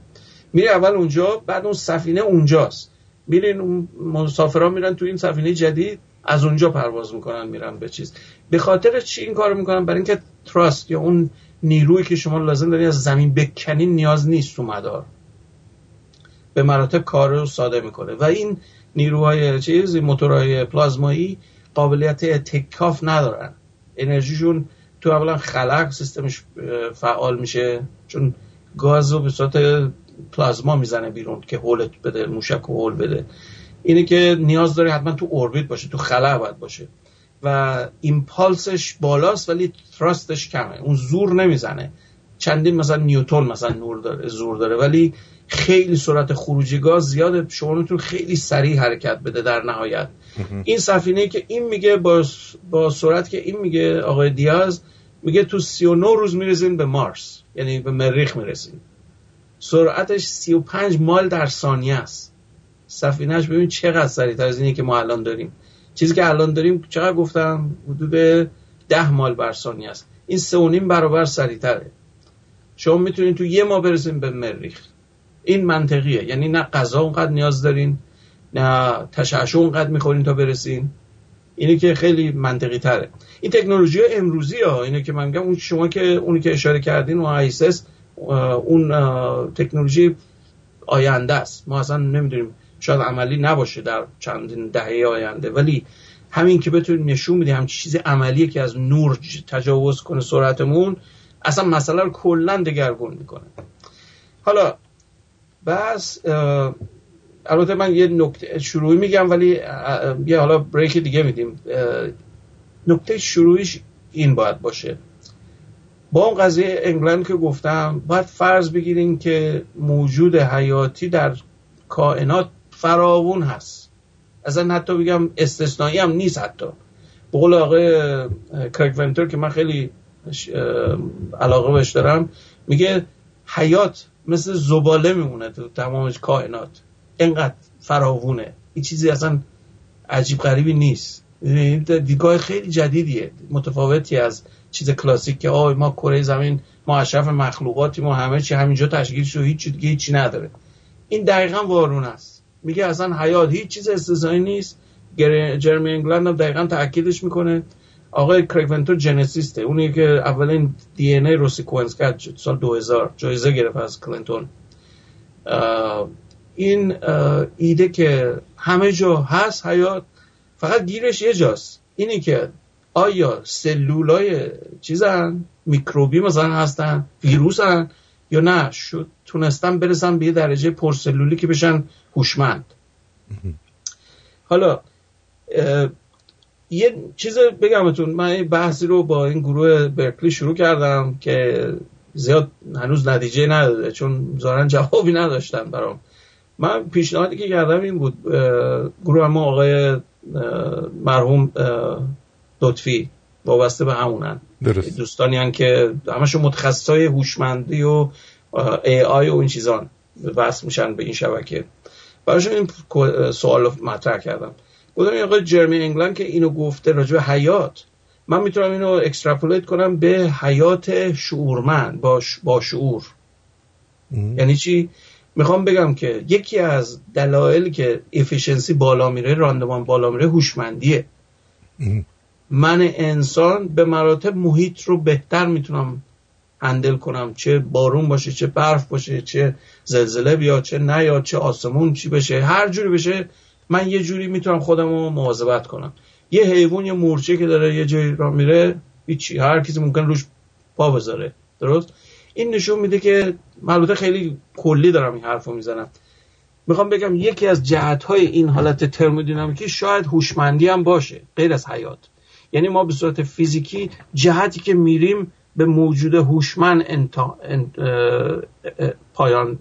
[SPEAKER 2] میره اول اونجا بعد اون سفینه اونجاست. میرین اون مسافران میرن تو این سفینه جدید از اونجا پرواز می‌کنن میرن به چیز. به خاطر چی این کارو می‌کنن؟ برای اینکه تراست یا اون نیرویی که شما لازم دارین از زمین بکنین نیاز نیست تو مدار. به مراتب کار رو ساده می‌کنه. و این نیروهای چیز موتورهای پلازمایی قابلیت تکاف ندارن. انرژیشون تو اولا خلق سیستمش فعال میشه چون گاز رو به صورت پلازما می‌زنه بیرون که هولت بده موشک و هول بده. اینه که نیاز داره حتما تو اوربیت باشه تو خلا باید باشه. و ایمپالسش بالاست ولی تراستش کمه. اون زور نمی‌زنه. چندین مثلا نیوتون مثلا نور داره زور داره. ولی خیلی سرعت خروجی گاز زیاده. شما میتون خیلی سریع حرکت بده در نهایت. این سفینه که این میگه با, با سرعت که این میگه آقای دیاز میگه تو 39 روز می‌رسیم به مارس. یعنی به مریخ می‌رسیم سرعتش 35 مایل در ثانیه است. سفینهش ببین چقدر سریعتر از اینی که ما الان داریم. چیزی که الان داریم چقدر گفتم؟ حدود 10 مایل بر ثانیه است. این سه و نیم برابر سریعتره. شما می‌تونید تو یه ماه برسیم به مریخ. این منطقیه. یعنی نه غذا اونقدر نیاز دارین نه تشعشع اونقدر می‌خورین تا برسین. اینه که خیلی منطقی تره. این تکنولوژی امروزی ها. اینه که من میگم اون شما که اونی که اشاره کردین و آیسس اون تکنولوژی آینده است. ما اصلا نمی‌دونیم. شاید عملی نباشه در چندین دهه آینده. ولی همین که بتونیم نشون میده همچین چیز عملیه که از نور تجاوز کنه سرعتمون اصلا مسئله رو کلا دگرگون می‌کنه. حالا بس البته من یه نکته شروعی میگم ولی یه حالا بریک دیگه میدیم. نکته شروعیش این باید باشه. با اون قضیه انگلند که گفتم باید فرض بگیریم که موجود حیاتی در کائنات فراوون هست. اصلا حتی بگم استثنایی هم نیست حتی. به قول آقای کرک ونتر که من خیلی علاقه بهش دارم میگه حیات مثل زباله میمونه تو تمام کائنات. اینقدر فراوونه. این چیزی اصلا عجیب غریبی نیست. دیدگاه خیلی جدیدیه. متفاوتی از چیز کلاسیک که آه ما کره زمین ما اشرف مخلوقاتی ما همه چی همینجا تشکیل شده هیچ دیگه هیچی نداره. این دقیقا وارون است. میگه اصلا حیات هیچ چیز استثنایی نیست. جرمی انگلند هم دقیقا تاکیدش می‌کنه. آقای کریگ ونتر geneticist ه. اونی که اولین دی ان ای رو sequence کرد سال 2000 جایزه گرفت از کلینتون. این ایده که همه جا هست حیات فقط گیرش یه جاست. اینی که آیا سلولای چیزن؟ میکروبی مثلا هستن؟ ویروسن؟ یا نه؟ شد تونستن برسن به یه درجه پرسلولی که بشن هوشمند. حالا یه چیز بگمتون من این بحثی رو با این گروه برکلی شروع کردم که زیاد هنوز نتیجه نداده چون زارن جوابی نداشتن برام. من پیشنهادی که کردم این بود گروه ما آقای مرحوم لطفی وابسته به همونن.
[SPEAKER 1] درست.
[SPEAKER 2] دوستانی هن که همشون متخصص های هوشمندی و ای آی و این چیزان. وصل میشن به این شبکه. براشون این سوال مطرح کردم. گفتم این آقای جرمی انگلند که اینو گفته راجع به حیات. من می‌تونم اینو extrapolate کنم به حیات شعورمند با, با شعور. یعنی چی؟ می‌خوام بگم که یکی از دلایلی که efficiency بالا میره راندمان بالا میره هوشمندیه. من انسان به مراتب محیط رو بهتر می‌تونم هندل کنم. چه بارون باشه چه برف باشه چه زلزله بیاد چه نیاد چه آسمون چی بشه هر جوری بشه من یه جوری می‌تونم خودم رو مواظبت کنم. یه حیوان یه مورچه که داره یه جایی را میره هیچی. هر کسی ممکن روش پا بذاره. درست؟ این نشون میده که البته خیلی کلی دارم این حرفو می‌زنم. می‌خوام بگم یکی از جهت های این حالت ترمودینامیکی شاید هوشمندی هم باشه غیر از حیات. یعنی ما به صورت فیزیکی جهتی که میریم به موجود هوشمند. پایان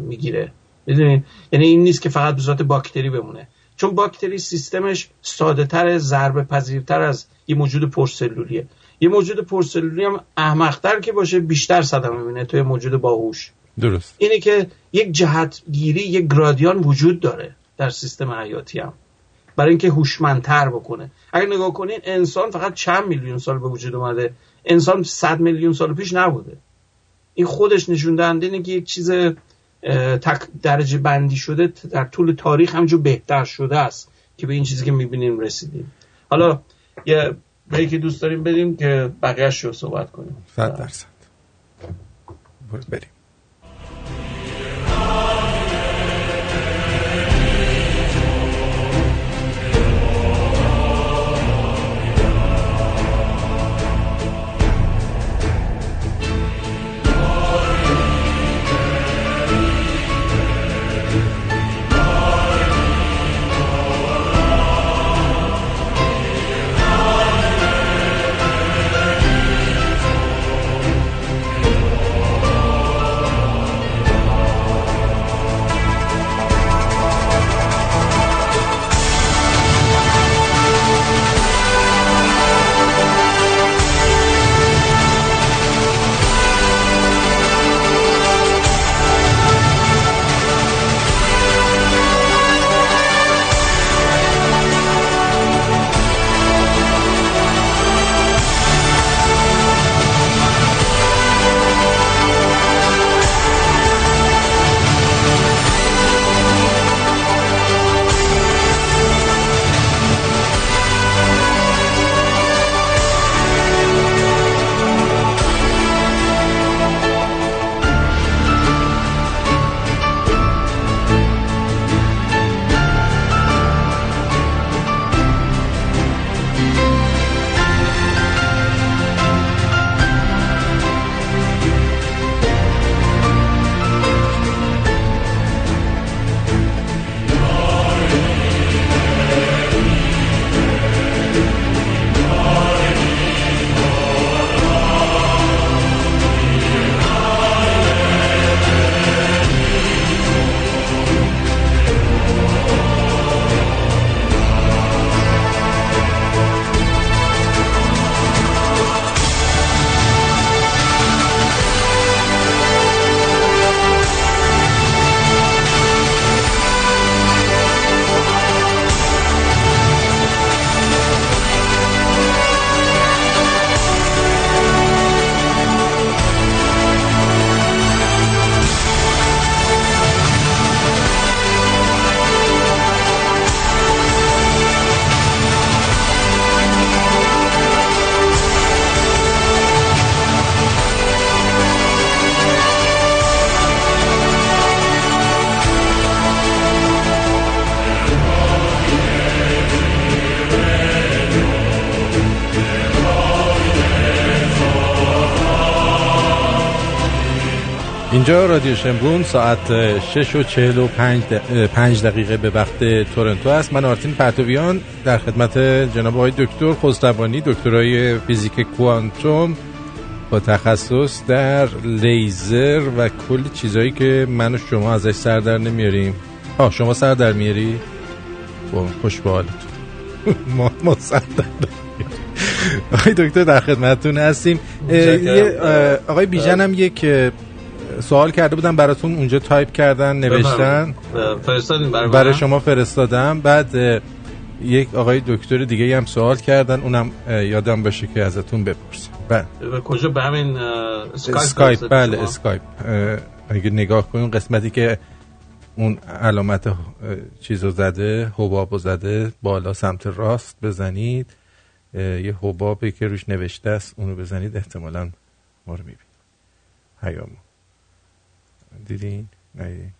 [SPEAKER 2] می‌گیره. می‌دونید یعنی این نیست که فقط به صورت باکتری بمونه. چون باکتری سیستمش ساده تر ضربه پذیرتر از یه موجود پرسلولیه. یه موجود پرسلولی هم احمقتر که باشه بیشتر صدمه می‌بینه توی موجود باهوش.
[SPEAKER 1] درست.
[SPEAKER 2] اینه که یک جهت گیری یک گرادیان وجود داره در سیستم حیاتی هم. برای اینکه هوشمندتر بکنه. اگر نگاه کنین انسان فقط چند میلیون سال به وجود اومده؟ انسان صد میلیون سال پیش نبوده. این خودش نشون دهنده اینه که یک چیز درجه بندی شده در طول تاریخ همجور بهتر شده است که به این چیزی که می‌بینیم رسیدیم. حالا یه که دوست داریم بریم که بقیهش رو صحبت کنیم.
[SPEAKER 1] صد درصد. بریم. اینجا رادیو شمرون ساعت 6 و 45 دقیقه به وقت تورنتو است. من آرتین پرتویان در خدمت جناب آقای دکتر خسروانی دکترای فیزیک کوانتوم با تخصص در لیزر و کل چیزهایی که من و شما ازش سر در نمیاریم. آه شما سر در میاری؟ با خوش به ما, ما سر در آقای دکتر در خدمتتون هستیم. آقای بیژن هم یک سوال کرده بودم براتون اونجا تایپ کردن نوشتن.
[SPEAKER 2] برای,
[SPEAKER 1] برای شما فرستادم. بعد یک آقای دکتر دیگه هم سوال کردن. اونم یادم باشه که ازتون بپرسم.
[SPEAKER 2] بله. کجا؟ به همین اسکایپ,
[SPEAKER 1] بله اسکایپ اگه نگاه کنیم قسمتی که اون علامت چیزو زده حبابو زده بالا سمت راست بزنید. یه حبابی که روش نوشته است اونو بزنید. احتمالا ما رو می‌بینید هیامو دیدین؟ ندیدین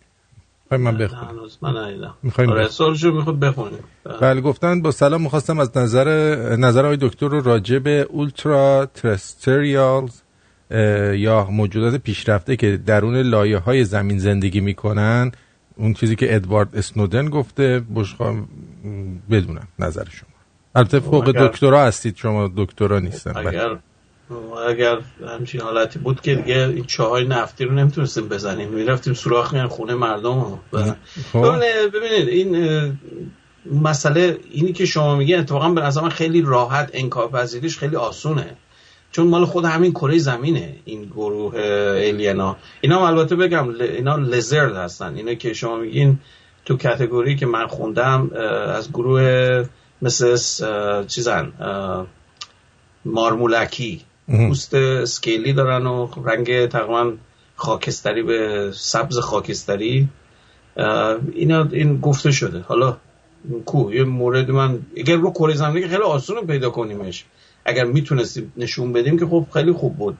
[SPEAKER 1] من بخونم.
[SPEAKER 2] من ندیدم آره می‌خواد بخونیم.
[SPEAKER 1] بله. گفتن با سلام می‌خواستم از نظر نظر آقای دکتر رو راجع به اولترا ترستریالز یا موجودات پیشرفته که درون لایه های زمین زندگی می‌کنن اون چیزی که ادوارد اسنودن گفته بشخوام بدونم نظر شما. البته فوق دکترا هستید شما دکترا نیستن
[SPEAKER 2] اگر اگر همچین حالتی بود که دیگه این چاهای نفتی رو نمی‌تونستیم بزنیم. می‌رفتیم سوراخ میان خونه مردم خب. ببینید این مسئله اینی که شما میگه اتفاقا به نظر من خیلی راحت انکار پذیریش خیلی آسونه. چون مال خود همین کره زمینه این گروه ایلینا اینا هم البته بگم اینا لزرد هستن. اینا که شما میگین تو کتگوری که من خوندم از گروه مثل چیزن مارمولکی. پوست اسکیلی دارن و رنگ تقریبا خاکستری به سبز خاکستری. اینا این گفته شده. حالا کو یه مورد من اگر رو کره زمینی خیلی آسون پیدا کنیمش. اگر می‌تونستیم نشون بدیم که خب خیلی خوب بود.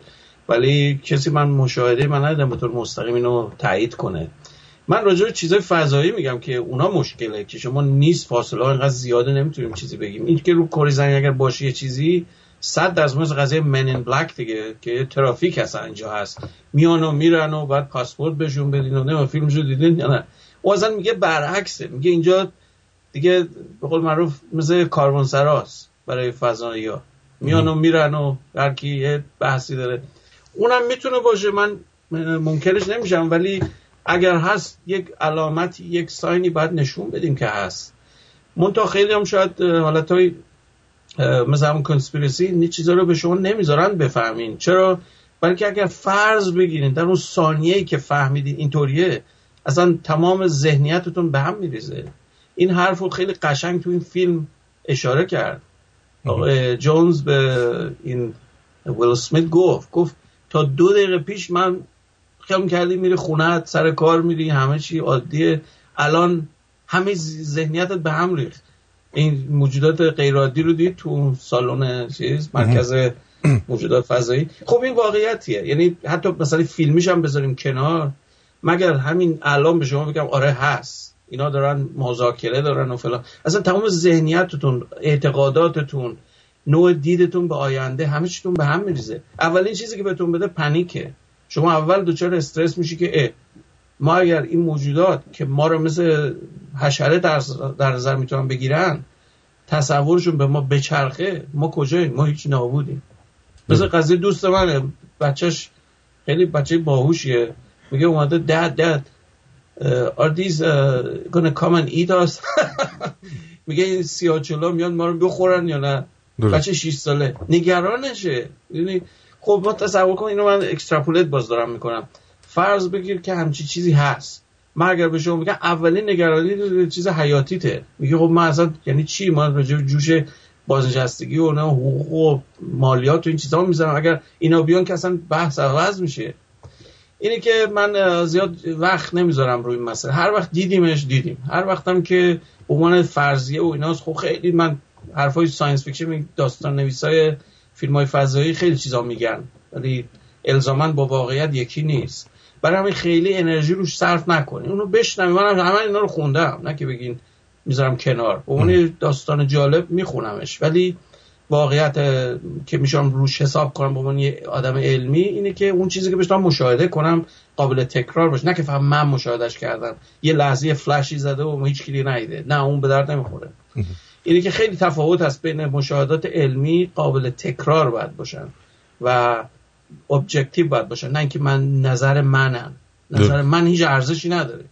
[SPEAKER 2] ولی کسی من مشاهده من ندیدم به طور مستقیم اینو تایید کنه. من راجع به چیزای فضایی میگم که اونا مشکله که شما نیست فاصله ها اینقدر زیاده نمی‌تونیم چیزی بگیم. این که رو کره زمین اگر باشه یه چیزی صد مثل قضیه من این بلک دیگه که ترافیک هست اینجا هست. میان و میرن و بعد پاسپورت بهشون بدین و نه فیلم شو دیدین یا نه. او اصلا میگه برعکسه. میگه اینجا دیگه به قول معروف مثل سراست برای فضایی ها میان و میرن و هر کی یه بحثی داره. اونم می‌تونه باشه. من منکرش نمیشم ولی اگر هست یک علامتی یک ساینی باید نشون بدیم که هست. منتها خیلی هم شاید حالت های مثل همون کنسپیرسی این چیزا رو به شما نمی‌ذارن بفهمین. چرا؟ بلکه اگر فرض بگیرین در اون ثانیه‌ای که فهمیدین اینطوریه اصلا تمام ذهنیتتون به هم میریزه. این حرف رو خیلی قشنگ تو این فیلم اشاره کرد. جونز به این ویل سمیت گفت. گفت تا دو دقیقه پیش من خیلی کردی میری خونه سر کار میری همه چی عادیه. الان همه ذهنیتت به هم ریخت. این موجودات غیرعادی رو دید تو سالن چیز مرکز موجودات فضایی. خب این واقعیتیه. یعنی حتی مثلا فیلمیش هم بذاریم کنار. مگر همین الان به شما بگم آره هست. اینا دارن مذاکره دارن و فلان. اصلا تمام ذهنیتتون اعتقاداتتون نوع دیدتون به آینده همه چیتون به هم میریزه. اولین چیزی که بهتون بده پنیکه. شما اول دچار استرس میشی که اه ما اگر این موجودات که ما رو مثل حشره در, در نظر می‌تونن بگیرن تصورشون به ما بچرخه ما کجاییم؟ ما هیچ نابودیم. مثل قضیه دوست منه. بچهش خیلی بچه باهوشیه. میگه اومده داد داد. are these uh, gonna come and eat us. میگه این سیاچلا میان ما رو بخورن یا نه؟ بچه 6 ساله. نگرانشه. یعنی خب ما تصور کن اینو من اکستراپولیت باز دارم می‌کنم. فرض بگیر که همچی چیزی هست. من اگر به شما بگم اولین نگرانی چیز حیاتیته. میگه خب من اصلا یعنی چی؟ ما راجع جوش بازنشستگی و نه حقوق و مالیات و این چیزا می‌ذارم. اگر اینا بیان که اصلا بحث عوض میشه. اینه که من زیاد وقت نمی‌ذارم روی این مسئله. هر وقت دیدیمش دیدیم. هر وقتم که عنوان فرضیه و ایناست خب خیلی من حرفای science fiction داستان نویسای فیلم های فضایی خیلی چیزا میگن. ولی الزاما با واقعیت یکی نیست. برای همین خیلی انرژی روش صرف نکنین اونو بشنوید من همه اینا رو خوندم. نه که بگین می‌ذارم کنار. و اون داستان جالب میخونمش. ولی واقعیت که میشم روش حساب کنم به عنوان یه آدم علمی اینه که اون چیزی که بشه مشاهده کنم قابل تکرار باشه. نه که فقط من مشاهدهش کردم. یه لحظه فلشی زده و هیچ کی ندیده. نه اون به درد نمی‌خوره. اینه که خیلی تفاوت هست بین مشاهدات علمی قابل تکرار باید باشن و objective باید باشن نه اینکه من نظر منم. نظر من هیچ ارزشی نداره.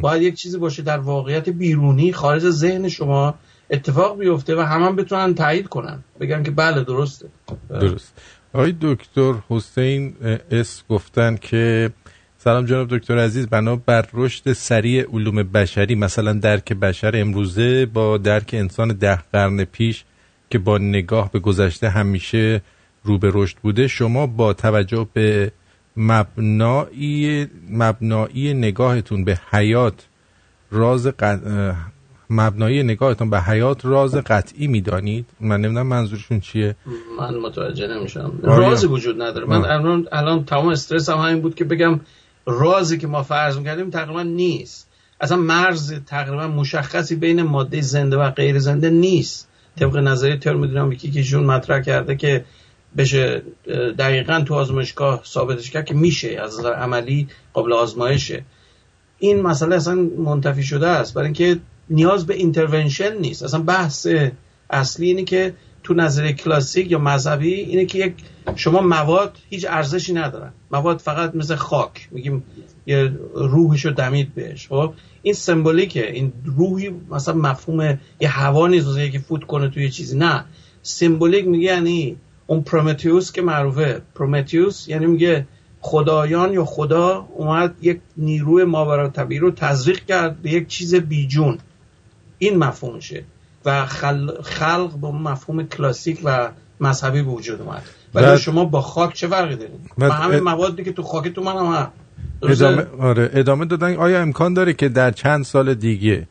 [SPEAKER 2] باید یک چیزی باشه در واقعیت بیرونی خارج ذهن شما اتفاق بیفته و هم بتونن تایید کنن. بگن که بله درسته.
[SPEAKER 1] درست. آقای دکتر حسین اس گفتن که سلام جناب دکتر عزیز بنا بر رشد سریع علوم بشری مثلا درک بشر امروزه با درک انسان ده قرن پیش که با نگاه به گذشته همیشه رو به رشد بوده شما با توجه به مبنایی, مبنایی نگاهتون به حیات راز مبنایی نگاهتون به حیات راز قطعی می‌دانید؟ من نمی‌دونم منظورشون چیه.
[SPEAKER 2] من متوجه نمیشم. رازی وجود نداره. من الان الان تمام استرس هم همین بود که بگم رازی که ما فرض می‌کردیم تقریبا نیست. اصلا مرز تقریبا مشخصی بین ماده زنده و غیر زنده نیست. طبق نظریه ترمودینامیکی که جون مطرح کرده که بشه دقیقا تو آزمایشگاه ثابتش کرد که میشه از نظر عملی قابل آزمایشه. این مسئله اصلا منتفی شده است. برای اینکه نیاز به اینترونشن نیست. اصلا بحث اصلی اینه که تو نظر کلاسیک یا مذهبی اینه که یک شما مواد هیچ ارزشی ندارن. مواد فقط مثل خاک میگیم یه روحشو دمید بهش. خب؟ این سمبولیکه. این روحی مثلا مفهوم یه هوا نیست که فوت کنه توی چیزی. نه. سمبولیک میگه یعنی اون پرومتیوس که معروفه. پرومتیوس یعنی میگه خدایان یا خدا اومد یک نیروی ماورا طبیعی رو تزریق کرد به یک چیز بیجون. این مفهومشه. و خلق با مفهوم کلاسیک و مذهبی به وجود اومد. ولی شما با خاک چه فرقی دارید با همه موادی که تو خاک تو من هم
[SPEAKER 1] ادامه, آره ادامه دادن آیا امکان داره که در چند سال دیگه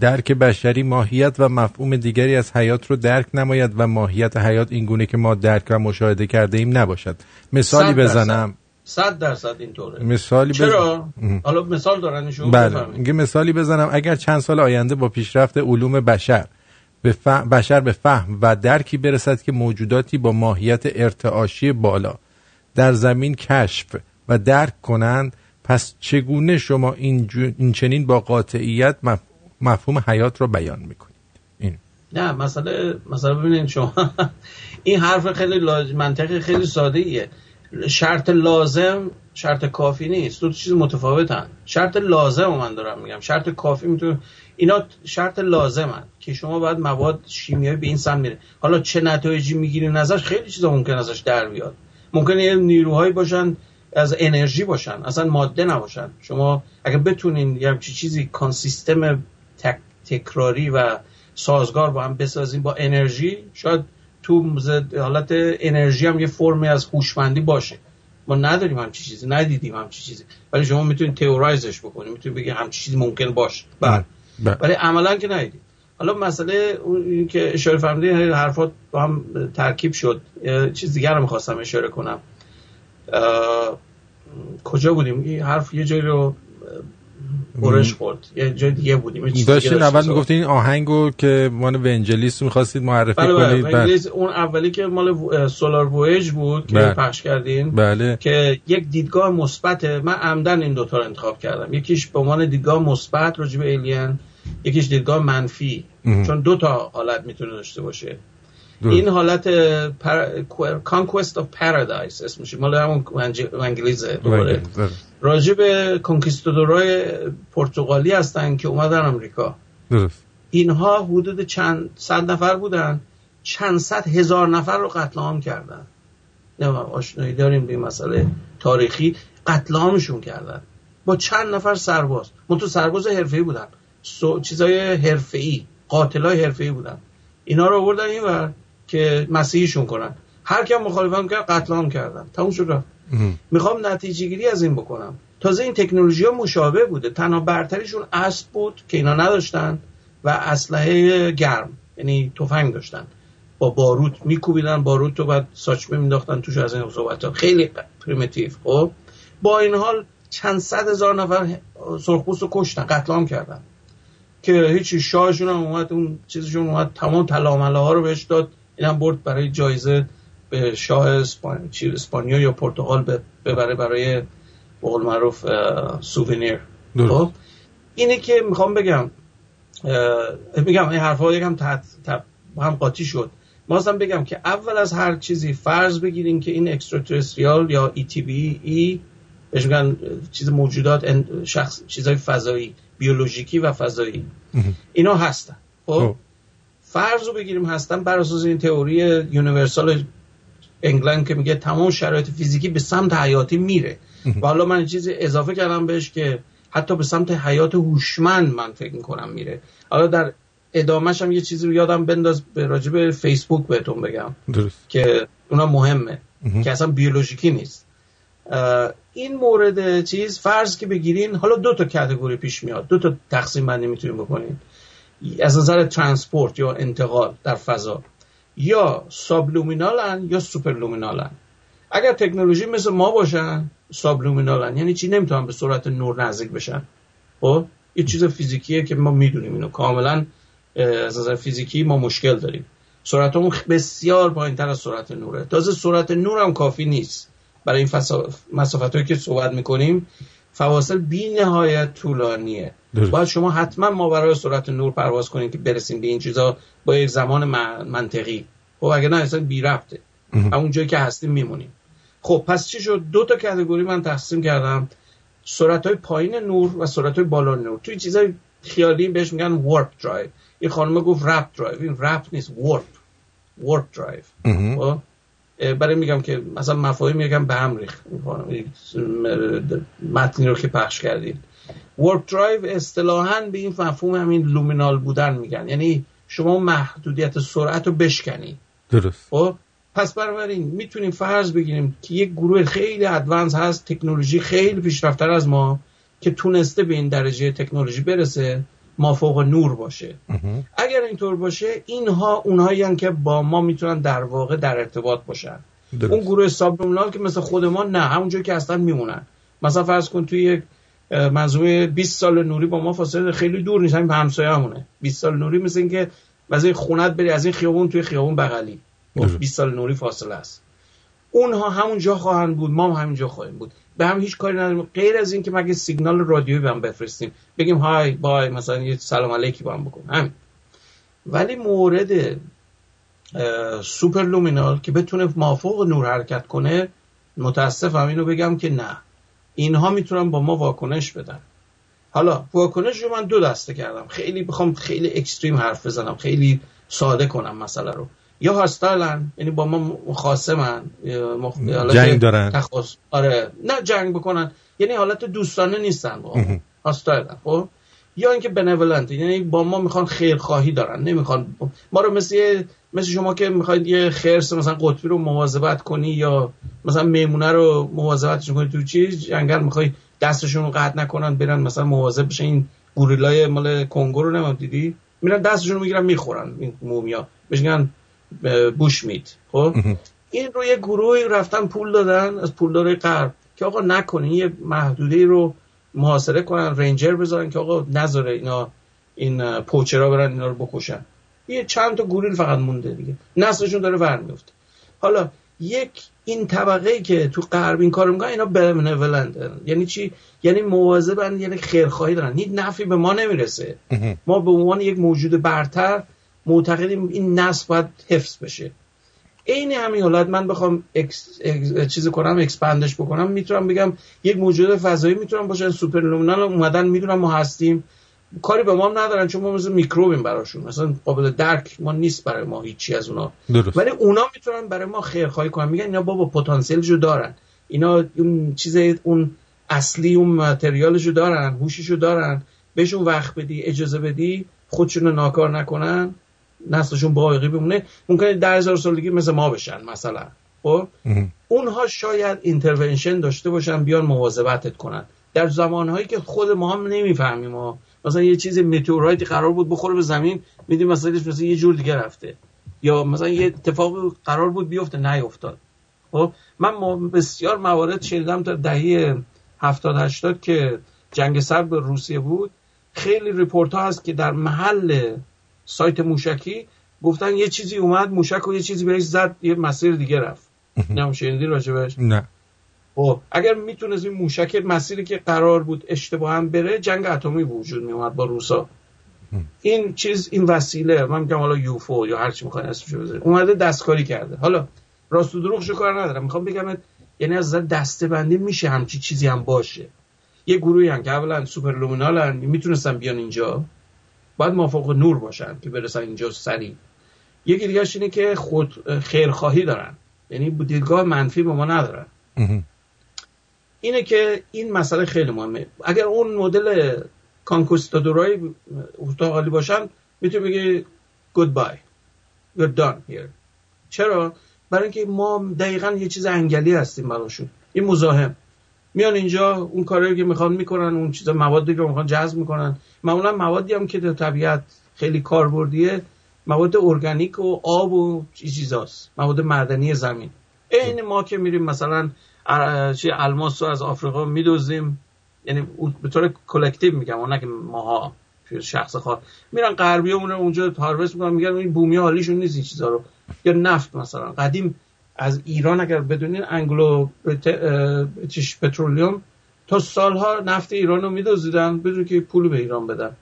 [SPEAKER 1] درک بشری ماهیت و مفهوم دیگری از حیات رو درک نماید و ماهیت حیات این گونه که ما درک و مشاهده کرده ایم نباشد. مثالی بزنم.
[SPEAKER 2] صد درصد اینطوره.
[SPEAKER 1] مثالی
[SPEAKER 2] چرا؟ حالا مثال دارن
[SPEAKER 1] بله. مثالی بزنم. اگر چند سال آینده با پیشرفت علوم بشر به فهم بشر به فهم و درکی برسد که موجوداتی با ماهیت ارتعاشی بالا در زمین کشف و درک کنند پس چگونه شما این, این چنین با قاطعیت مفهوم حیات رو بیان می‌کنید. این.
[SPEAKER 2] نه مسئله مثلا ببینید شما. این حرف خیلی منطقی خیلی ساده ایه شرط لازم شرط کافی نیست. دو چیز متفاوتن. شرط لازم من دارم میگم. شرط کافی می‌تونه اینا شرط لازمن که شما باید مواد شیمیایی به این سمت میره حالا چه نتایجی می‌گیرین ازش خیلی چیزا ممکن ازش در بیاد. ممکنه یه نیروهایی باشن از انرژی باشن. اصلا ماده نباشن. شما اگه بتونین یه چیزی کانسیستم تک، تکراری و سازگار با هم بسازین با انرژی. شاید تو حالت انرژی هم یه فرمی از هوشمندی باشه. ما نداریم همچی چیزی ندیدیم همچی چیزی. ولی شما می‌تونید تئورایزش بکنید می‌تونید بگید همچی چیزی ممکن باشه. بله, بله. ولی عملا که ندیدیم. حالا مسئله این که اشاره فرمودین حرفات با هم ترکیب شد. چیز دیگر رو می‌خواستم اشاره کنم. کجا بودیم؟ این حرف یه جایی رو برش خورد. یه جای دیگه بودیم.
[SPEAKER 1] داشتین اول می‌گفتین این آهنگو که مال ونجلیست می‌خواستید معرفی
[SPEAKER 2] بله بله. کنید بله. اون اولی که مال سولار وویج بود که بله. پخش کردین
[SPEAKER 1] بله.
[SPEAKER 2] که یک دیدگاه مثبت من عمدن این دوتا رو انتخاب کردم. یکیش به عنوان دیدگاه مثبت راجع به ایلین یکیش دیدگاه منفی. چون دو تا حالت می‌تونه داشته باشه. این حالت پر... Conquest of Paradise اسمش. مال همون انگلیزه دوباره. راجع به کنکیستادورای پرتغالی هستن که اومدن امریکا
[SPEAKER 1] درست.
[SPEAKER 2] اینها حدود چند صد نفر بودن. چند صد هزار نفر رو قتل عام کردن. نه آشنایی داریم به مسئله تاریخی. قتل عامشون کردن. با چند نفر سرباز. تو سرباز حرفه‌ای بودن. سو... چیزای حرفه‌ای قاتلای حرفه‌ای بودن. اینا رو آوردن اینور. که مسیحیشون کنن. هر کم مخالفت کرد قتل عام کردن. تموم شد می‌خوام نتیجه گیری از این بکنم. تازه این تکنولوژی ها مشابه بوده. تنها برتریشون اسب بود که اینا نداشتن و اسلحه گرم یعنی تفنگ داشتن. با باروت میکوبیدن باروت رو بعد ساچمه مینداختن توش از این صحبت ها خیلی پریمیتیو خب؟ با این حال چند صد هزار نفر سرخپوست رو کشتن قتل عام کردن. که هیچی شاهشون هم اومد اون چیزشون اومد تمام تلامله ها رو بهش داد. این هم برد برای جایزه به شاه اسپانیا یا پرتغال ببره برای بقول معروف سوونیر خب اینه که می‌خوام بگم بگم این حرفا یکم هم قاطی شد. ما بگم که اول از هر چیزی فرض بگیریم که این اکستراترستریال یا ای تی بی ای بهش میگن چیز موجودات شخص چیزای فضایی بیولوژیکی و فضایی. اینا هستن. خب, خب. فرض رو بگیریم هستن بر اساس این تئوری یونیورسال انگلند که میگه تمام شرایط فیزیکی به سمت حیاتی میره. و حالا من چیز اضافه کردم بهش که حتی به سمت حیات هوشمند من فکر می‌کنم میره. حالا در ادامهش هم یه چیزی رو یادم بنداز به راجب فیسبوک بهتون بگم.
[SPEAKER 1] درست.
[SPEAKER 2] که اونا مهمه. که اصلا بیولوژیکی نیست. این مورد چیز فرض که بگیرین حالا دو تا کاتگوری پیش میاد. دو تا تقسیم بندی می‌تونیم بکنین. از نظر transport یا انتقال در فضا یا subluminal ن یا superluminal ن. اگر تکنولوژی مثل ما باشن subluminal ن. یعنی چی؟ نمی‌تونن به سرعت نور نزدیک بشن. خب؟ یه چیز فیزیکیه که ما می‌دونیم اینو. کاملا از نظر فیزیکی ما مشکل داریم. سرعت بسیار پایین تر از سرعت نوره. تازه سرعت نور هم کافی نیست. برای این مسافت هایی که صحبت می‌کنیم فواصل بی نهایت طولانیه باید شما حتما ماورای سرعت نور پرواز کنیم که برسیم به این چیزا با یک زمان منطقی. خب اگه نه اصلا بی رفته همون جایی که هستیم میمونیم. خب پس چی شد؟ دو تا category من تقسیم کردم. سرعت های پایین نور و سرعت های بالا نور. توی چیزای خیالی بهش میگن warp drive این خانم گفت rap drive این rap نیست warp warp drive برای میگم که مثلا مفاهیم میگم به هم ریخت. متنی رو که پخش کردید. warp drive اصطلاحا به این مفهوم همین luminal بودن میگن. یعنی شما محدودیت سرعت رو بشکنید.
[SPEAKER 1] درست.
[SPEAKER 2] خب؟ پس بنابراین می‌تونیم فرض بگیریم که یک گروه خیلی advanced هست تکنولوژی خیلی پیشرفتر از ما که تونسته به این درجه تکنولوژی برسه. ما فوق نور باشه. اگر اینطور باشه اینها اونهایی که با ما می‌تونن در واقع در ارتباط باشن. اون گروه سابلومینال که مثل خود ما نه همونجور که اصلا میمونن. مثلا فرض کن توی یک منظومه 20 سال نوری با ما فاصله خیلی دور نیست همین همسایه همونه 20 سال نوری مثل اینکه از این خونت بری از این خیابون توی خیابون بغلی. 20 خب، سال نوری فاصله است. اونها همونجا خواهند بود ما هم همونجا خواهیم بود. به هم هیچ کاری نداریم. غیر از اینکه مگه سیگنال رادیویی به هم بفرستیم. بگیم hi bye مثلا یه سلام علیکی با هم بکن. همین. ولی مورد superluminal که بتونه مافوق نور حرکت کنه متاسفم اینو بگم که نه. اینها می‌تونن با ما واکنش بدن. حالا واکنش رو من دو دسته کردم. خیلی بخوام خیلی extreme حرف بزنم. خیلی ساده کنم مسئله رو. یا hostile ن یعنی با ما مخاصمن
[SPEAKER 1] مخ... جنگ دارن.
[SPEAKER 2] تخص... آره. نه جنگ بکنن یعنی حالت دوستانه نیستن با هاستایلن خب؟ یا اینکه بنولنت یعنی با ما می‌خوان خیرخواهی دارن نمی‌خوان. ما رو مثل مثل شما که می‌خواید یه خرس مثلا قطبی رو مواظبت کنی یا مثلا میمونه رو مواظبتش کنی تو چیز جنگل می‌خوای دستشون رو قطع نکنن برن مثلا مواظب بشن. این گوریلای مال کنگو رو نمید دیدی میرن دستشون رو می‌گیرن می‌خورن این مومیا. میگن بوش میت خب؟ این رو یه گروهی رفتن پول دادن از پولدار غرب که آقا نکنین یه محدوده رو محاصره کنن رنجر بذارن که آقا نذاره اینا این پوچرا برن اینا رو بکشن. یه چند تا گوریل فقط مونده دیگه. نسلشون داره ور میفته حالا یک این طبقه ای که تو غرب این کارو می‌کنن اینا بنولند یعنی چی؟ یعنی مواظبن یعنی خیرخواهی دارن. هیچ نفعی به ما نمی‌رسه. ما به عنوان یک موجود برتر معتقدیم این نسل باید حفظ بشه. عین همین حالت من بخوام ex، چیز کنم expand ش بکنم می‌تونم بگم یک موجود فضایی می‌تونم باشن superluminal اومدن می‌دونم ما هستیم. کاری به ما هم ندارن چون ما مثل میکروبیم براشون. مثلا قابل درک ما نیست برای ما هیچی از اونا.
[SPEAKER 1] درست.
[SPEAKER 2] ولی اونا می‌تونن برای ما خیرخواهی کنن. میگن اینا بابا پتانسیلشو دارن. اینا اون چیز اون اصلی اون material شو دارن هوششو دارن. بهشون وقت بدی اجازه بدی خودشونو ناکار نکنن. نسلشون باقی بمونه ممکنه در هزار سالگی مثل ما بشن مثلا. خب؟ اونها شاید اینترونشن داشته باشن بیان مواظبتت کنن. در زمانهایی که خود ما هم نمی‌فهمیم مثلا یه چیز متئورایتی قرار بود بخوره به زمین میدیم مثلا مثلا یه جور دیگه رفته. یا مثلا یه اتفاق قرار بود بیفته نیفتاد خب؟ من بسیار موارد شنیدم تا دهه 70 80 که جنگ سرد به روسیه بود. خیلی ریپورت ها هست که در محل سایت موشکی. گفتن یه چیزی اومد موشک و یه چیزی بهش زد یه مسیر دیگه رفت. نه شنیدی راجبش
[SPEAKER 1] نه.
[SPEAKER 2] خب اگر می‌تونست این موشک مسیری که قرار بود اشتباه هم بره جنگ اتمی وجود میومد با روسا. این چیز این وسیله من میگم حالا یوفو یا هر چی می‌خواین اسمشو بذارید اومده دستکاری کرده. حالا راست و دروغشو کار ندارم. می‌خوام بگم یعنی از دسته بندی میشه همچی چیزی هم باشه. یه گروهی هم که اولا سوپر لومینال می‌تونستن بیان اینجا. باید موافق نور باشن که برسن اینجا سریع یکی دیگه اینه که خود خیرخواهی دارن. یعنی دیدگاه منفی به ما ندارن. اینه که این مسئله خیلی مهمه. اگر اون مدل کانکوستادورای اتاقالی باشن می‌تونی بگی گود بای you're done here. چرا؟ برای اینکه ما دقیقا یه چیز انگلی هستیم براشون. این مزاحم. میان اینجا اون کاری که می‌خوان می‌کنن اون چیزا موادی که می‌خوان جذب می‌کنن. معمولا موادی هم که در طبیعت خیلی کاربردیه مواد ارگانیک و آب و چیزاست. مواد معدنی زمین. عین ما که میریم مثلا چی الماس رو از آفریقا میدوزیم. یعنی به طور کلکتیو میگم اون که ماها شخص خواهد میرن غربی اونجا هاروست می‌کنن میگن این بومی حالیشون نیست این چیزا رو. یا نفت مثلا. قدیم از ایران اگر بدونین انگلو پترولیوم تا سالها نفت ایران رو میدوزیدن بدون که پول به ایران بدن.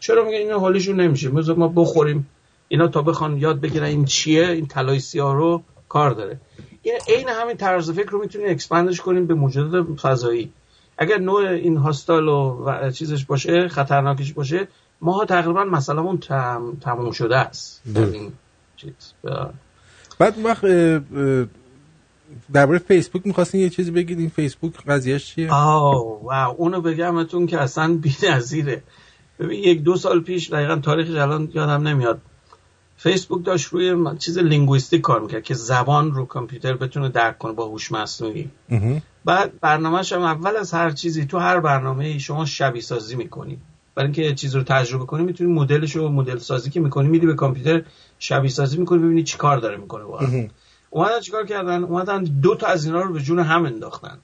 [SPEAKER 2] چرا میگن این حالیشون نمیشه؟ مثلا ما بخوریم. اینا تا بخوان یاد بگیرن این چیه این طلای سیاه رو کار داره. این عین همین طرز فکر رو می‌تونیم expand ش کنیم به موجودات فضایی. اگر نوع این hostile و چیزش باشه خطرناکش باشه ما تقریبا مثلا تم... تموم شده است. این چیز.
[SPEAKER 1] بعد وقت درباره فیسبوک می‌خواستین یه چیزی بگید؟ این فیسبوک قضیهش چیه؟
[SPEAKER 2] آه wow اونو بگمتون که اصلا بی نظیره ببین یک دو سال پیش دقیقا تاریخش الان یادم نمیاد فیسبوک داشت روی چیز linguistic کار می‌کرد که زبان رو کامپیوتر بتونه درک کنه با هوش مصنوعی. بعد برنامهش هم اول از هر چیزی تو هر برنامه شما شبیه سازی می‌کنی. برای اینکه چیز رو تجربه کنی می‌تونی مدلش رو مدل سازی که می‌کنی میدی به کامپیوتر شبیه سازی می‌کنی ببینی چی کار داره می‌کنه با اومدن چیکار کردن؟ اومدن دو تا از اینا رو به جون هم انداختن.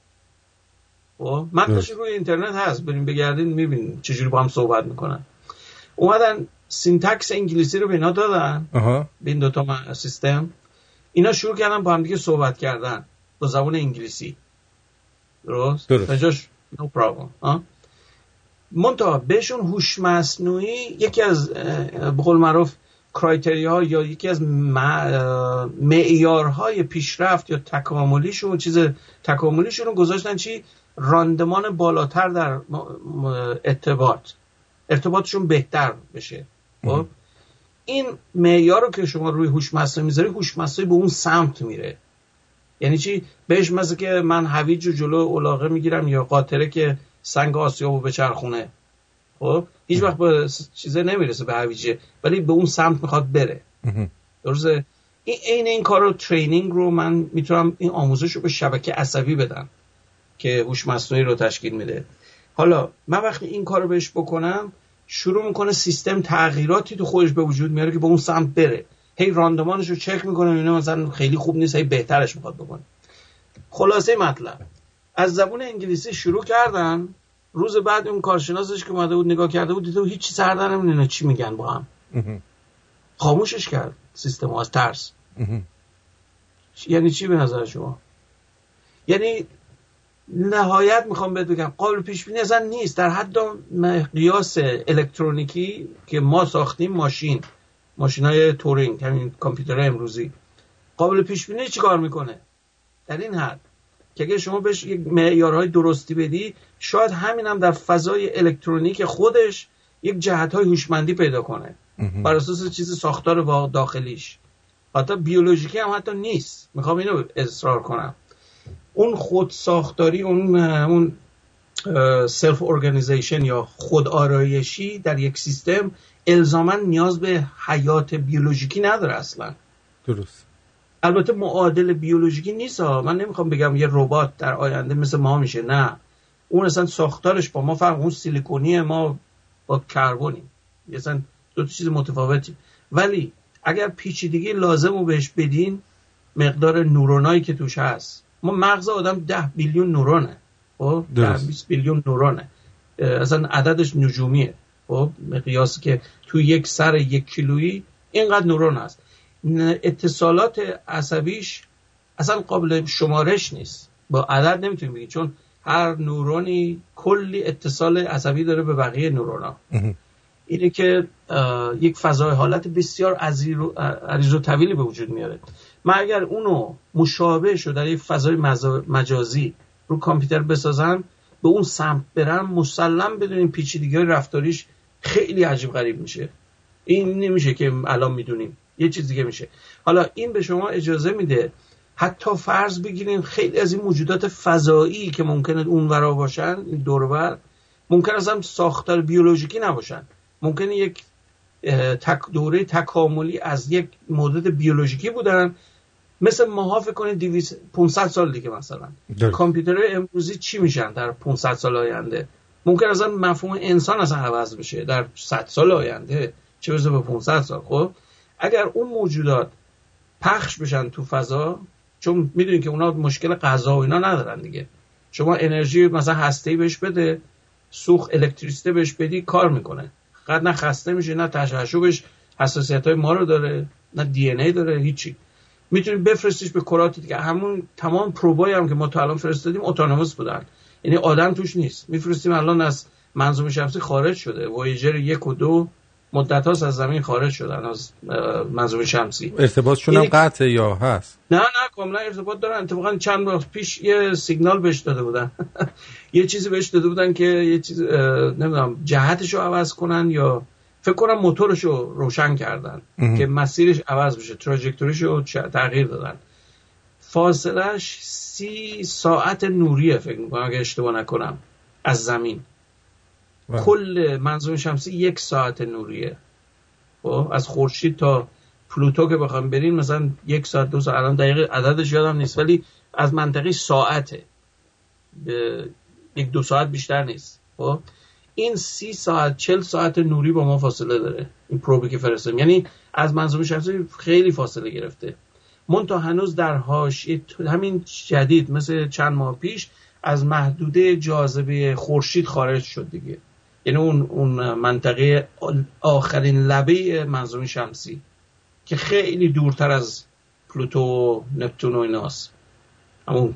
[SPEAKER 2] خب؟ متنش روی اینترنت هست. بریم بگردین می‌بینین چجوری با هم صحبت می‌کنن. اومدن syntax انگلیسی رو به اینا دادن. به این دوتا سیستم. اینا شروع کردن با هم دیگه صحبت کردن. با زبان انگلیسی. درست؟
[SPEAKER 1] درست.
[SPEAKER 2] no problem. منتها بهشون هوش مصنوعی یکی از به قول معروف criteria یا یکی از معیارهای پیشرفت یا تکاملیشون چیز تکاملیشون رو گذاشتن چی؟ راندمان بالاتر در ارتباط. ارتباطشون بهتر بشه. خب؟ این معیار رو که شما روی هوش مصنوعی می‌ذاری هوش مصنوعی به اون سمت میره. یعنی چی؟ بهش مثل که من هویج و جلو علاقه می‌گیرم یا قاطره که سنگ آسیابو به چرخونه خب؟ هیچ وقت به چیزه نمی‌رسه به هویجه ولی به اون سمت می‌خواد بره. درسته؟ این عین این کار رو ترینینگ رو من می‌تونم این آموزش رو به شبکه عصبی بدم که هوش مصنوعی رو تشکیل میده. حالا من وقتی این کار رو بهش بکنم شروع می‌کنه سیستم تغییراتی تو خودش به وجود میاره که به اون سمت بره. هی راندمانش رو چک می‌کنه اینا مثلا خیلی خوب نیست هی بهترش می‌خواد بکنه. خلاصه مطلب. از زبون انگلیسی شروع کردن. روز بعد اون کارشناسش که اومده بود نگاه کرده بود دیده هیچ سر در نمی‌دونه چی میگن با هم؟ خاموشش کرد سیستم از ترس. یعنی چی به نظر شما؟ یعنی نهایت می‌خوام بهت بگم قابل پیش بینی اصلا نیست. در حد قیاس الکترونیکی که ما ساختیم ماشین ماشین های تورینگ همین کامپیوتر امروزی. قابل پیش بینی چیکار می‌کنه؟ در این حد. که اگه شما بهش یک معیارهای درستی بدی شاید همین هم در فضای الکترونیک خودش یک جهت های هوشمندی پیدا کنه. بر اساس چیز ساختار داخلیش. حتی بیولوژیکی هم حتی نیست. می‌خوام اینو اصرار کنم. اون خود ساختاری اون اون self organization یا خود آرایشی در یک سیستم الزاما نیاز به حیات بیولوژیکی نداره اصلا.
[SPEAKER 1] درست.
[SPEAKER 2] البته معادل بیولوژیکی نیست ها. من نمی‌خوام بگم یه ربات در آینده مثل ما میشه. نه. اون اصلا ساختارش با ما فرق اون سیلیکونی ما با کربونیم اصلا دو تا چیز متفاوتی ولی اگر پیچیدگی لازم رو بهش بدین مقدار نورونایی که توش هست. ما مغز آدم ده بیلیون نورونه. خب؟ ده 20 بیلیون نورونه. اصلا عددش نجومیه. خب؟ مقیاسی که تو یک سر یک کیلویی اینقدر نورون هست. اتصالات عصبیش اصلا قابل شمارش نیست. با عدد نمی‌تونیم بگیم چون هر نورونی کلی اتصال عصبی داره به بقیه نورونا. اینه که یک فضای حالت بسیار عریض و طویلی به وجود میاره. من اگر اونو مشابه شد در یک فضای مجازی رو کامپیوتر بسازم به اون سمت برم مسلم بدونیم پیچیدگی رفتاریش خیلی عجیب غریب میشه. این نمیشه که الان می‌دونیم. یه چیز دیگه میشه. حالا این به شما اجازه میده حتی فرض بگیریم خیلی از این موجودات فضایی که ممکنه اون ورا باشن این دورور ممکن اصلا ساختار بیولوژیکی نباشن. ممکنه یک تک دوره تکاملی از یک مدت بیولوژیکی بودن. مثل ماها فکر کنید 500 سال دیگه مثلا. کامپیوترهای امروزی چی میشن در 500 سال آینده؟ ممکن اصلا مفهوم انسان اصلا عوض بشه در 100 سال آینده. چه برسه به 500 سال خب؟ اگر اون موجودات پخش بشن تو فضا چون می‌دونید که اونا مشکل غذا و اینا ندارن دیگه. شما انرژی مثلا هسته بهش بده سوخت الکتریسته بهش بدی کار می‌کنه. قد نه خسته میشه نه تشعشعش حساسیت های ما رو داره نه دی ای داره هیچی. می‌تونید بفرستیش به کرات دیگه. همون تمام پروبای هم که ما تا الان فرستادیم اتونوموس بودن. یعنی آدم توش نیست. میفرستیم الان از منظومه شمسی خارج شده. وایجر یک و دو مدت هاست از زمین خارج شدن از منظومه شمسی.
[SPEAKER 1] ارتباطشون هم قطعه یا هست؟
[SPEAKER 2] نه نه کاملا ارتباط دارن. اتفاقا چند وقت پیش یه سیگنال بهش داده بودن. یه چیزی بهش داده بودن که یه چیز نمی‌دونم جهتش رو عوض کنن یا فکر کنم موتورش رو روشن کردن که مسیرش عوض بشه تراجکتوریش رو تغییر دادن. فاصلش سی ساعت نوریه فکر می‌کنم اگه اشتباه نکنم از زمین. کل منظوم شمسی یک ساعت نوریه. خب از خورشید تا پلوتو که بخوام برین مثلا یک ساعت دو ساعت الان دقیقه عددش یادم نیست ولی از منطقه ساعته. به یک دو ساعت بیشتر نیست. خب این سی ساعت چل ساعت نوری با ما فاصله داره. این پروبی که فرستیم یعنی از منظوم شمسی خیلی فاصله گرفته. من تا هنوز در هاش همین جدید مثل چند ماه پیش از محدوده جاذبه خورشید خارج شد دیگه. یعنی اون اون منطقه آخرین لبه منظومه شمسی که خیلی دورتر از پلوتو و نپتون و ایناست. همون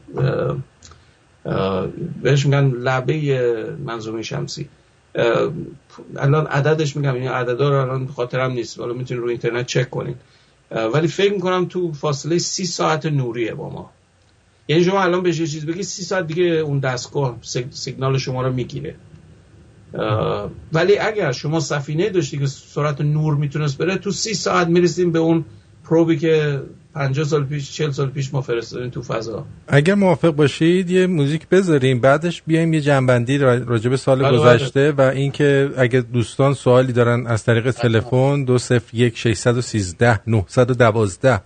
[SPEAKER 2] بهش میگن لبه منظومه شمسی. الان عددش میگم این عددا رو الان خاطرم نیست. ولی می‌تونید رو اینترنت چک کنید. ولی فکر می‌کنم تو فاصله سی ساعت نوریه با ما. یعنی شما الان بهش یه چیز بگی سی ساعت دیگه اون دستگاه سیگنال شما رو می‌گیره. ولی اگر شما سفینه داشتی که سرعت نور می‌تونست بره تو سی ساعت می‌رسیم به اون پروبی که 50 سال پیش 40 سال پیش ما فرستادیم تو فضا
[SPEAKER 1] اگر موافق باشید یه موزیک بذاریم بعدش بیایم یه جنبندی راجع به سال بله، بله. گذشته و اینکه اگر دوستان سوالی دارن از طریق تلفن 201 613 912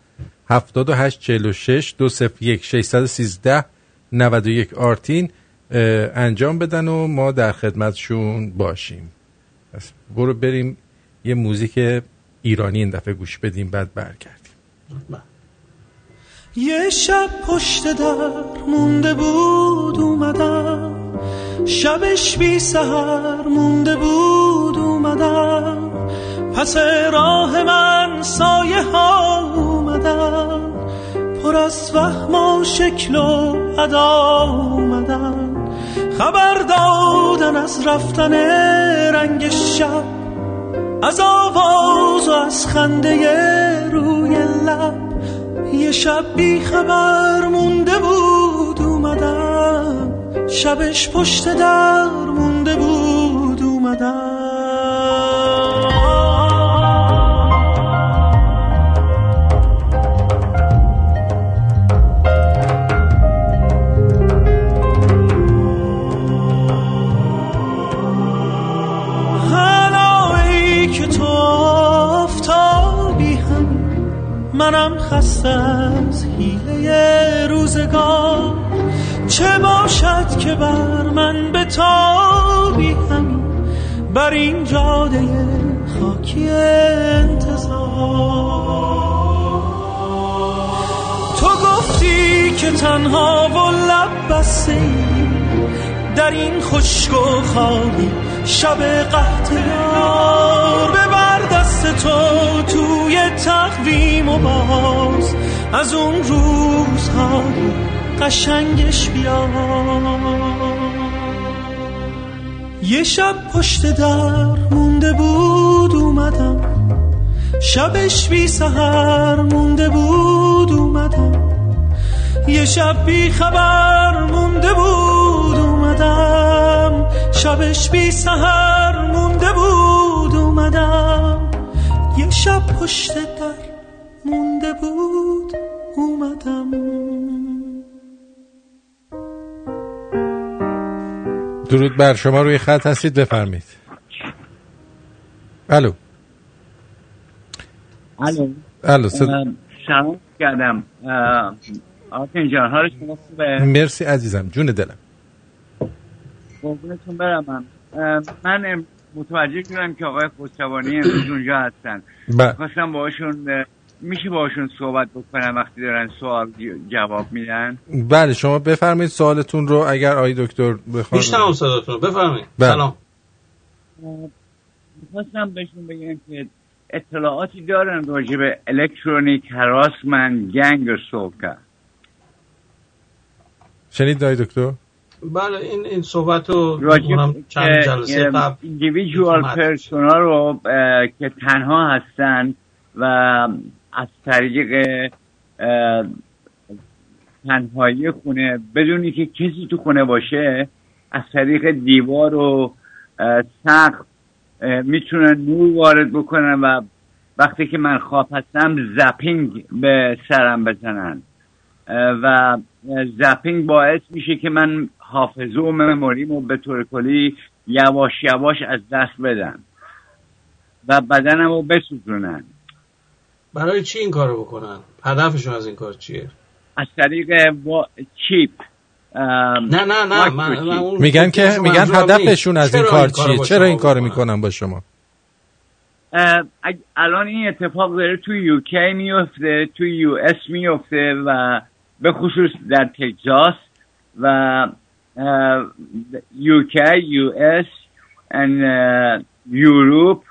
[SPEAKER 1] 7846 201 613 91 آرتین انجام بدن و ما در خدمتشون باشیم. پس برو بریم یه موزیک ایرانی این دفعه گوش بدیم بعد برگردیم.
[SPEAKER 4] یه شب پشت در مونده بود اومدم. شبش بی سهر مونده بود اومدم. پس راه من سایه ها اومدم. پر از فهم و شکل و ادا اومدم. خبر دادن از رفتن رنگ شب از آواز و از خنده روی لب. یه شب بی خبر مونده بود اومدم. شبش پشت در مونده بود اومدم. منم خسته از حیله روزگار. چه باشد که بر من به تابی همین بر این جاده خاکی انتظار؟ تو گفتی که تنها و لب بسته در این خشک و خالی شب قهد یار ببر دست تو توی تقویم و باز. از اون روزهای قشنگش بیا. یه شب پشت در مونده بود اومدم. شبش بی سهر مونده بود اومدم. یه شب بی خبر مونده بود اومدم. شبش بی سهر مونده بود اومدم. یه شب پشت در مونده بود اومدم.
[SPEAKER 1] درود بر شما روی خط هستید بفرمید الو.
[SPEAKER 5] الو.
[SPEAKER 1] الو صد...
[SPEAKER 5] سلام کردم. آرتین جان حال شما خوبه؟
[SPEAKER 1] مرسی عزیزم جون دلم.
[SPEAKER 5] قربونتون برم. من من متوجه شدم که آقای خسروانی امروز اونجا هستن. خواستم باهاشون میشه باشون صحبت بکنم وقتی دارن سوال جواب میدن؟
[SPEAKER 1] بله شما بفرمایید سوالتون رو اگر آقای دکتر بخوان
[SPEAKER 2] میشنم صداتون رو. بفرمایید.
[SPEAKER 1] بله.
[SPEAKER 2] سلام.
[SPEAKER 5] می‌خواستم بهشون بگم که اطلاعاتی دارن راجع به الکترونیک هراسمن گنگ سوکا
[SPEAKER 1] شنید آقای دکتر؟
[SPEAKER 2] بله این این صحبت رو چند جلسه قبل.
[SPEAKER 5] پرسونا رو که تنها هستن و از طریق تنهایی خونه بدونی که کسی تو خونه باشه از طریق دیوار و سقف می‌تونن نور وارد بکنن و وقتی که من خواب هستم زپینگ به سرم بزنن و زپینگ باعث میشه که من حافظه و مموریمو به طور کلی یواش یواش از دست بدم و بدنم رو بسوزونن
[SPEAKER 2] برای چی این کارو بکنن هدفشون از این کار چیه
[SPEAKER 5] از طریق وا... چیپ ام،
[SPEAKER 2] نه نه نه من. من اون
[SPEAKER 1] میگن که میگن. هدفشون از این کار چیه
[SPEAKER 2] با
[SPEAKER 1] چرا این کارو؟ می‌کنن با شما
[SPEAKER 5] الان این اتفاق داره تو یوکی میفته تو یو اس میفته و به خصوص در تگزاس و یوکی یو اس یوروپ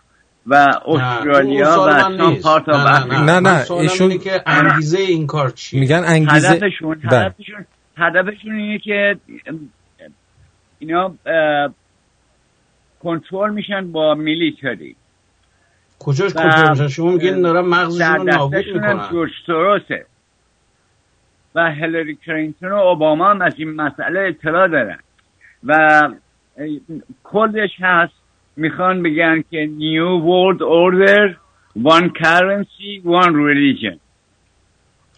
[SPEAKER 5] و استرالیا و
[SPEAKER 2] نیست.
[SPEAKER 5] پارت آف
[SPEAKER 2] نه، نه،
[SPEAKER 1] نه، ایشون-
[SPEAKER 2] اینه که انگیزه این کار چیه؟
[SPEAKER 1] میگن انگیزه
[SPEAKER 5] هدفشون
[SPEAKER 1] بله.
[SPEAKER 5] هدفشون هدفشون اینه که اینا کنترل میشن با میلیتری.
[SPEAKER 2] کجاش کنترل میشن؟ شما میگین دارن مغزشون رو نابود می‌کنن.
[SPEAKER 5] جورج و هلری کلینتون و اوباما هم از این مسئله اطلاع دارن. و کلش هست می‌خوان بگن که New World Order One Currency One Religion.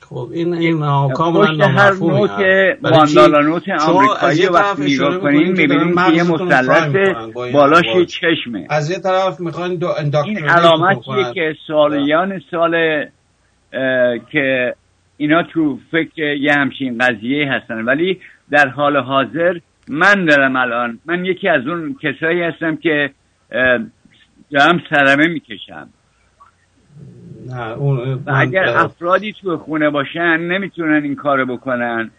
[SPEAKER 2] خب این این کاملا نامفهومه
[SPEAKER 5] نوت
[SPEAKER 2] برای
[SPEAKER 5] نوت آمریکایی وقتی نگاه کنین
[SPEAKER 2] می‌کنین که
[SPEAKER 5] یه مثلث بالاش. چشمه.
[SPEAKER 2] از یه طرف می‌خواین دو
[SPEAKER 5] این علامتیه. که سالیان سال اه، که اینا تو فکر یه همچین قضیه هستن. ولی در حال حاضر من دارم الان من یکی از اون کسایی هستم که دارم سرمه می‌کشم.
[SPEAKER 2] نه اون
[SPEAKER 5] اگر افرادی تو خونه باشن نمی‌تونن این کارو بکنن.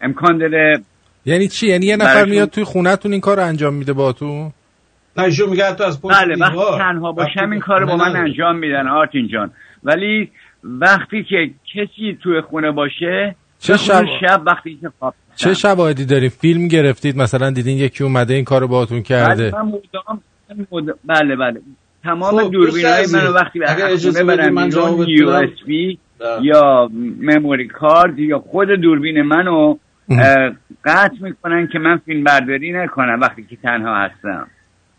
[SPEAKER 5] امکان داره
[SPEAKER 1] یعنی چی؟ یعنی یه نفر میاد توی خونهتون این کار انجام میده با تو
[SPEAKER 2] ایشون میگه تو از پشت
[SPEAKER 5] بله وقتی. تنها باشم این کار با من
[SPEAKER 2] نه.
[SPEAKER 5] انجام میدن آرتین جان ولی وقتی که کسی توی خونه باشه
[SPEAKER 1] چه
[SPEAKER 5] به
[SPEAKER 1] شب-
[SPEAKER 5] شب وقتی که خواب
[SPEAKER 1] چه شواهدی دارین فیلم گرفتید مثلا دیدین یکی اومده این کارو باهاتون کرده
[SPEAKER 5] بله من مد- بله بله تمام
[SPEAKER 2] خب،
[SPEAKER 5] دوربین های
[SPEAKER 2] دوست
[SPEAKER 5] من وقتی برم
[SPEAKER 2] من
[SPEAKER 5] یو. اس بی
[SPEAKER 2] بله.
[SPEAKER 5] یا مموری کارد یا خود دوربین منو قطع می‌کنن که من فیلم برداری نکنم وقتی که تنها هستم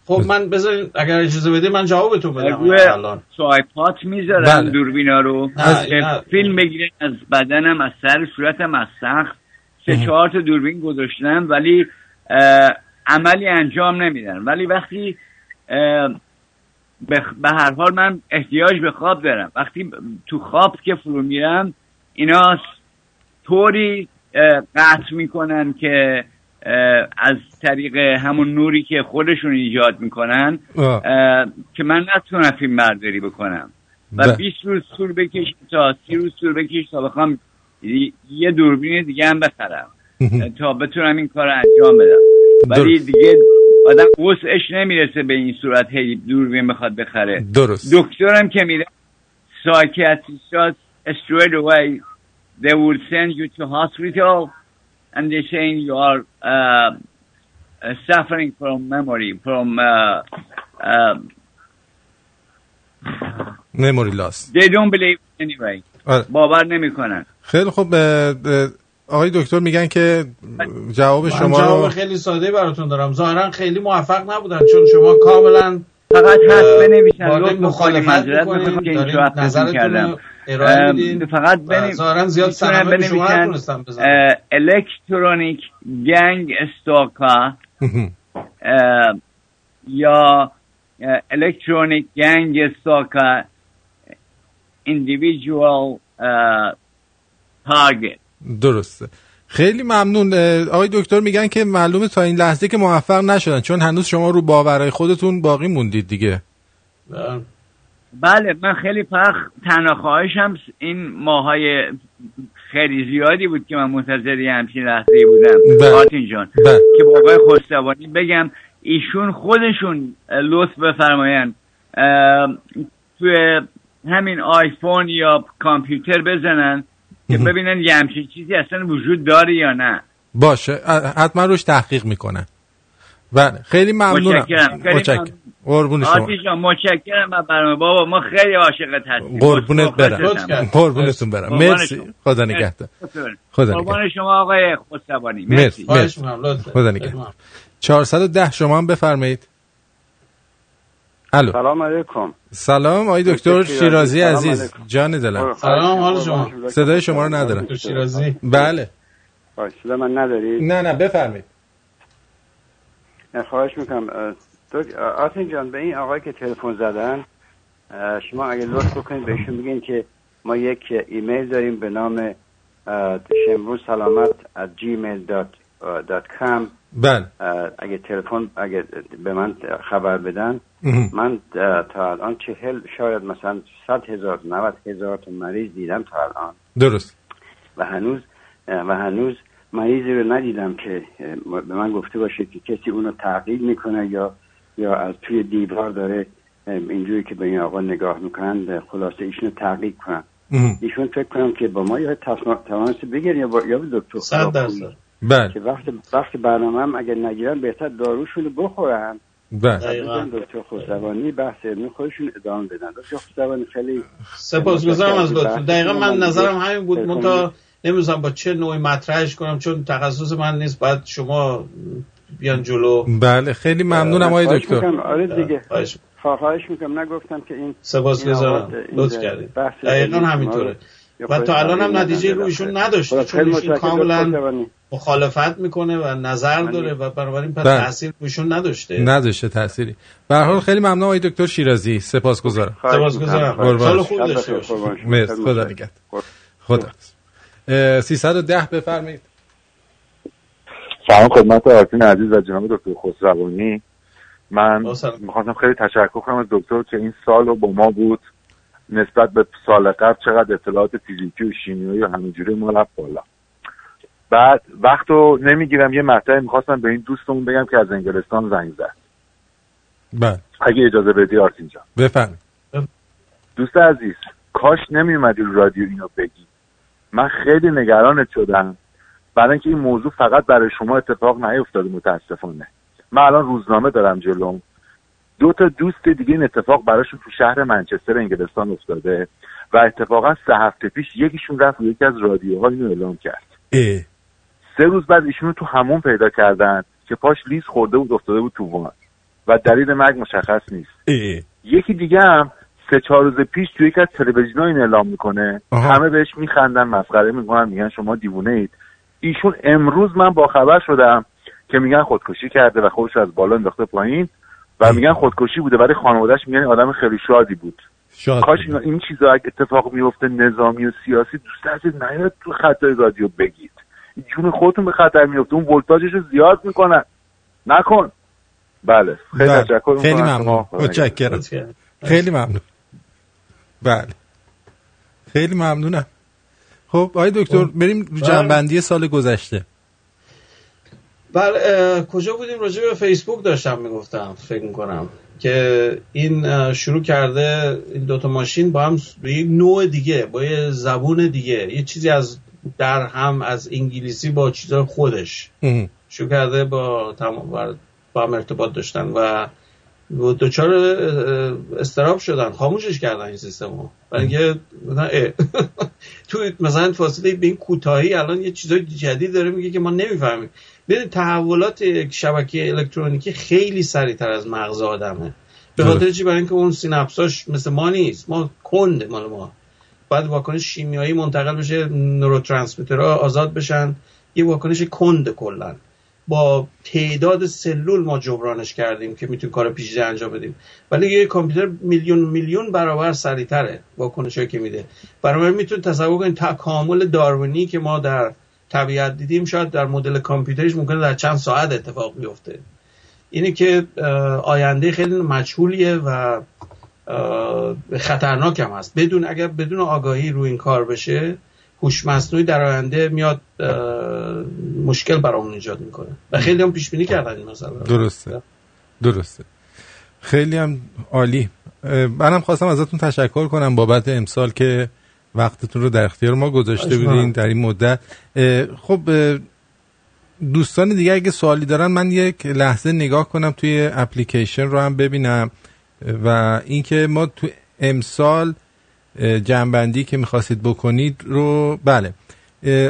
[SPEAKER 2] خب من بذارین اگر اجازه بدی من جوابتون بدم الان.
[SPEAKER 5] سایپات می‌ذارم
[SPEAKER 1] بله.
[SPEAKER 5] دوربینا رو.
[SPEAKER 2] نه.
[SPEAKER 5] فیلم بگیرن از بدنم از سر صورتم از سخت سه چهار تا دوربین گذاشتم ولی عملی انجام نمیدن. ولی وقتی به هر حال من احتیاج به خواب دارم. وقتی تو خواب که فرو میرم اینا طوری قطع می‌کنن که از طریق همون نوری که خودشون ایجاد می‌کنن که من نتونم فیلم برداری بکنم. و
[SPEAKER 1] ب-
[SPEAKER 5] 20 روز طول بکش تا 30 روز طول بکش تا بخوام یه دوربین دیگه هم بخرم. تا بتونم این کار انجام بدم. ولی. دیگه آدم وسعش نمی‌رسه به این صورت هی دوربین بخواد بخره.
[SPEAKER 1] درست.
[SPEAKER 5] دکترم که میره psychiatrist straight away. They will send you to hospital. And they saying you are uh, uh, suffering from memory from uh, uh,
[SPEAKER 1] مموری لاس
[SPEAKER 5] they don't believe anyway.
[SPEAKER 1] آره.
[SPEAKER 5] باور نمی‌کنن.
[SPEAKER 1] خیلی خوب آقای دکتر میگن که جواب
[SPEAKER 2] من
[SPEAKER 1] شما
[SPEAKER 2] جواب
[SPEAKER 1] رو
[SPEAKER 2] خیلی ساده براتون دارم. ظاهرا خیلی موفق نبودن چون شما کاملا
[SPEAKER 5] فقط حرف بنویسن لطف
[SPEAKER 2] مخالفت
[SPEAKER 5] جواب
[SPEAKER 2] نظرتون ارائه
[SPEAKER 5] اه،
[SPEAKER 2] میدین
[SPEAKER 5] فقط
[SPEAKER 2] ظاهرا زیاد سرمه به شما نتونستم بزنم
[SPEAKER 5] الکترونیک گنگ استاکا. یا الکترونیک گنگ استاکا. individual تارگت
[SPEAKER 1] درسته. خیلی ممنون. آقای دکتر میگن که معلومه تا این لحظه که موفق نشدن چون هنوز شما رو باورهای خودتون باقی موندید دیگه.
[SPEAKER 5] بله من خیلی پخ تنها خواهشم این ماهای خیلی زیادی بود که من منتظر یه همچین لحظه بودم.
[SPEAKER 1] بله.
[SPEAKER 5] آرتین جان
[SPEAKER 1] بله.
[SPEAKER 5] که با آقای خستوانی بگم ایشون خودشون لطف بفرماین اه، توی همین آیفون یا کامپیوتر بزنن که ببینن یه همچین چیزی اصلا وجود داره یا نه.
[SPEAKER 1] باشه. حتما روش تحقیق می‌کنن. بله. خیلی ممنونم.
[SPEAKER 5] متشکرم.
[SPEAKER 1] قربون شما.
[SPEAKER 5] آرتین جان متشکرم از برنامه. بابا ما خیلی عاشقت هستیم.
[SPEAKER 1] قربونت برم. قربونتون برم. مرسی. خدا نگهدار. خدا
[SPEAKER 5] قربان
[SPEAKER 1] نگهدار
[SPEAKER 5] شما آقای خستوانی
[SPEAKER 1] مرسی.
[SPEAKER 5] مرسی.
[SPEAKER 2] خواهش
[SPEAKER 1] مرسی
[SPEAKER 2] می‌کنم. لطفا
[SPEAKER 1] خدا نگهدار. 410 شما هم بفرمایید. الو.
[SPEAKER 6] سلام علیکم.
[SPEAKER 1] سلام. آقای دکتر شیرازی. عزیز. جان دلم.
[SPEAKER 2] سلام، حال شما؟
[SPEAKER 1] صدای شما رو ندارم.
[SPEAKER 2] دکتر شیرازی.
[SPEAKER 1] بله.
[SPEAKER 6] باش، صدا من نداری؟
[SPEAKER 1] نه نه بفرمایید.
[SPEAKER 6] خواهش می‌کنم. آرتین جان به این آقای که تلفن زدن شما اگه لطف بکنید بهشون بگین که ما یک ایمیل داریم به نام اه، شمرون سلامت at gmail.com
[SPEAKER 1] بله.
[SPEAKER 6] اه، اگه تلفن اگه به من خبر بدن. من تا الان چهل شاید مثلا صد هزار نوت هزار تا مریض دیدم تا الان.
[SPEAKER 1] درست.
[SPEAKER 6] و هنوز و هنوز مریضی رو ندیدم که به من گفته باشه که کسی اونو تعقیب می‌کنه یا یا از توی دیوار داره اینجوری که به این آقا نگاه می‌کنن خلاصه ایشونو تعقیب کنن. ایشون فکر کنم که با ما یا تماس بگیر یا با یا به دکتر
[SPEAKER 2] صد. درصد.
[SPEAKER 1] بله.
[SPEAKER 6] که وقت وقت برنامه هم اگر نگیرن بهتر داروشون رو بخورن.
[SPEAKER 1] بله.
[SPEAKER 6] دکتر خسروانی بحث علمی خودشون ادامه بدن. دکتر خسروانی خیلی
[SPEAKER 2] سپاسگزارم از لطف
[SPEAKER 6] بحث
[SPEAKER 2] دقیقا من نظرم همین بود. منتها نمی‌دونم با چه نوعی مطرحش کنم چون تخصص من نیست. باید شما بیان جلو.
[SPEAKER 1] بله خیلی ممنونم آقای دکتر.
[SPEAKER 6] آره دیگه.
[SPEAKER 2] خواهش
[SPEAKER 6] خواهش می‌کنم. نگفتم که این
[SPEAKER 2] سپاسگزارم لطف کردید. دقیقا همینطوره.
[SPEAKER 6] رو-
[SPEAKER 2] و تا الان هم
[SPEAKER 6] خیلی
[SPEAKER 2] نتیجه
[SPEAKER 6] ممنون.
[SPEAKER 2] رویشون نداشته.
[SPEAKER 6] خیلی
[SPEAKER 2] چون ایشون کاملا. مخالفت می‌کنه و نظر داره و بنابراین پس
[SPEAKER 1] بله.
[SPEAKER 2] تاثیر رویشون نداشته.
[SPEAKER 1] نداشته تأثیری. به حال خیلی ممنون آقای دکتر شیرازی. سپاسگزارم.
[SPEAKER 2] سپاسگزارم.
[SPEAKER 1] سال
[SPEAKER 6] می‌کنم.
[SPEAKER 2] خوب داشته باشید.
[SPEAKER 6] خیلی
[SPEAKER 1] خدا. نگهدار. خدا اه، 310 بفرمایید.
[SPEAKER 7] سلام خدمت آرتین عزیز و جناب دکتر خسروانی من. می‌خواستم خیلی تشکر کنم از دکتر که این سال رو با ما بود. نسبت به سال قبل چقدر اطلاعات فیزیکی و شیمیایی و همینجوری ما رفت بالا. بعد وقت رو نمی‌گیرم یه مطلبی می‌خواستم به این دوستمون بگم که از انگلستان زنگ زد.
[SPEAKER 1] بله.
[SPEAKER 7] اگه اجازه بدی آرتین جان.
[SPEAKER 1] بفرمایید.
[SPEAKER 7] دوست عزیز کاش نمیومدی رادیو اینو بگی. من خیلی نگرانت شدم. برای اینکه این موضوع فقط برای شما اتفاق نیفتاده متاسفانه. من الان روزنامه دارم جلوم دو تا دوست دیگه این اتفاق براشون تو شهر منچستر انگلستان افتاده و اتفاقا سه هفته پیش یکیشون رفت و یکی از رادیوها اینو اعلام کرد.
[SPEAKER 1] اه.
[SPEAKER 7] سه روز بعد ایشونو تو همون پیدا کردن که پاش لیز خورده بود افتاده بود تو وان. و دلیل مرگ مشخص نیست.
[SPEAKER 1] اه.
[SPEAKER 7] یکی دیگه هم سه چهار روز پیش توی یکی از تلویزیون این اعلام می‌کنه.
[SPEAKER 1] آها.
[SPEAKER 7] همه بهش میخندن مسخره می‌کنن میگن شما دیوونه اید. ایشون امروز من با خبر شدم که میگن خودکشی کرده و خودش از بالا انداخته پایین و میگن خودکشی بوده ولی خانوادهش میگن آدم خیلی شادی بود.
[SPEAKER 1] شاد
[SPEAKER 7] کاش. این, این چیزا اگه اتفاق میفته نظامی و سیاسی دوست عزیز نیاد تو خطای رادیو بگید. جون خودتون به خطر میفته اون ولتاژش رو زیاد می‌کنن. نکن. بله. خیلی
[SPEAKER 1] بله.
[SPEAKER 7] تشکر
[SPEAKER 1] خیلی. ممنون. متشکرم. خیلی ممنون. بله. خیلی ممنونم. خب آقای دکتر بریم رو جنبندی سال گذشته.
[SPEAKER 2] بله کجا بودیم؟ راجع به فیسبوک داشتم می‌گفتم فکر می‌کنم که این شروع کرده این دوتا ماشین با هم به یک نوع دیگه با یه زبون دیگه یه چیزی از در هم از انگلیسی با چیزای خودش شروع کرده با با هم ارتباط داشتن و دوچار استراب شدن خاموشش کردن این سیستم رو برای اینکه تو مثلا فاصله به این کوتاهی الان یه چیزای جدید داره میگه که ما نمی‌فهمیم. ببین تحولات شبکه الکترونیکی خیلی سریعتر از مغز آدمه. به خاطر چی؟ برای اینکه اون سینپساش مثل ما نیست. ما کند مال ما. باید واکنش شیمیایی منتقل بشه نوروترانسمیترها آزاد بشن. یه واکنش کند کلا. با تعداد سلول ما جبرانش کردیم که می‌تونیم کار پیچیده انجام بدیم. ولی یه کامپیوتر میلیون میلیون برابر سریعتره واکنشی که میده. برای میتون تصور کنید تکامل داروینی که ما در طبیعت دیدیم شاید در مدل کامپیوترش ممکنه در چند ساعت اتفاق بیفته. اینه که آینده خیلی مجهولیه و خطرناک هم هست. بدون اگر بدون آگاهی رو این کار بشه هوش مصنوعی در آینده میاد مشکل برامون ایجاد می‌کنه. و خیلی هم پیش بینی کردن این مثلا
[SPEAKER 1] درسته. درسته. خیلی هم عالی. منم خواستم ازتون تشکر کنم بابت امسال که وقتتون رو در اختیار ما گذاشته بودین در این مدت. خب دوستان دیگه اگه سوالی دارن من یک لحظه نگاه کنم توی اپلیکیشن رو هم ببینم. و اینکه ما تو امسال جنبندی که می‌خواستید بکنید رو بله.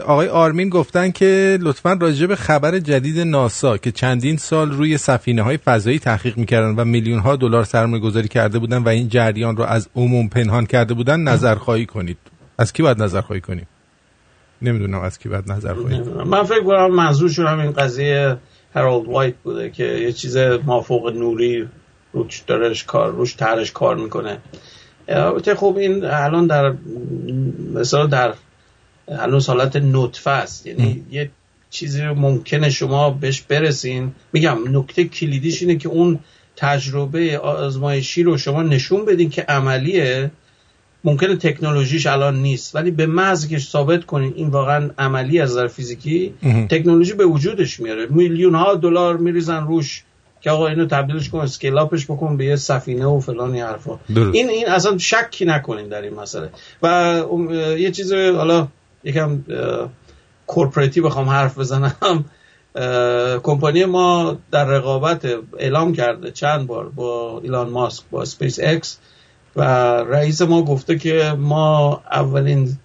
[SPEAKER 1] آقای آرمین گفتن که لطفا راجع به خبر جدید ناسا که چندین سال روی سفینه های فضایی تحقیق می‌کردن و میلیون ها دلار سرمایه گذاری کرده بودن و این جریان رو از عموم پنهان کرده بودن نظر خواهی کنید. از کی باید نظر خواهی کنیم؟ نمی‌دونم از کی باید نظر خواهی
[SPEAKER 2] من فکر کنم منظورشون همین قضیه هرالد وایت بوده که یه چیز مافوق نوری روش کار روش ترش کار می‌کنه. البته خب این الان در مثلا در الان حالت نطفه است. یعنی یه چیزی رو ممکنه شما بهش برسین. میگم نکته کلیدیش اینه که اون تجربه آزمایشی رو شما نشون بدین که عملیه. ممکنه تکنولوژیش الان نیست ولی به محض که ثابت کنین این واقعا عملی از نظر فیزیکی. تکنولوژی به وجودش میاره. میلیون ها دلار میریزن روش. که آقا اینو تبدیلش کن scale up ش بکن به یه سفینه و فلان حرفا. این این اصلا شکی نکنین در این مسئله. و یه چیز حالا یکم corporate ی بخوام حرف بزنم. کمپانی ما در رقابت اعلام کرده چند بار با ایلان ماسک با سپیس اکس و رئیس ما گفته که ما اولین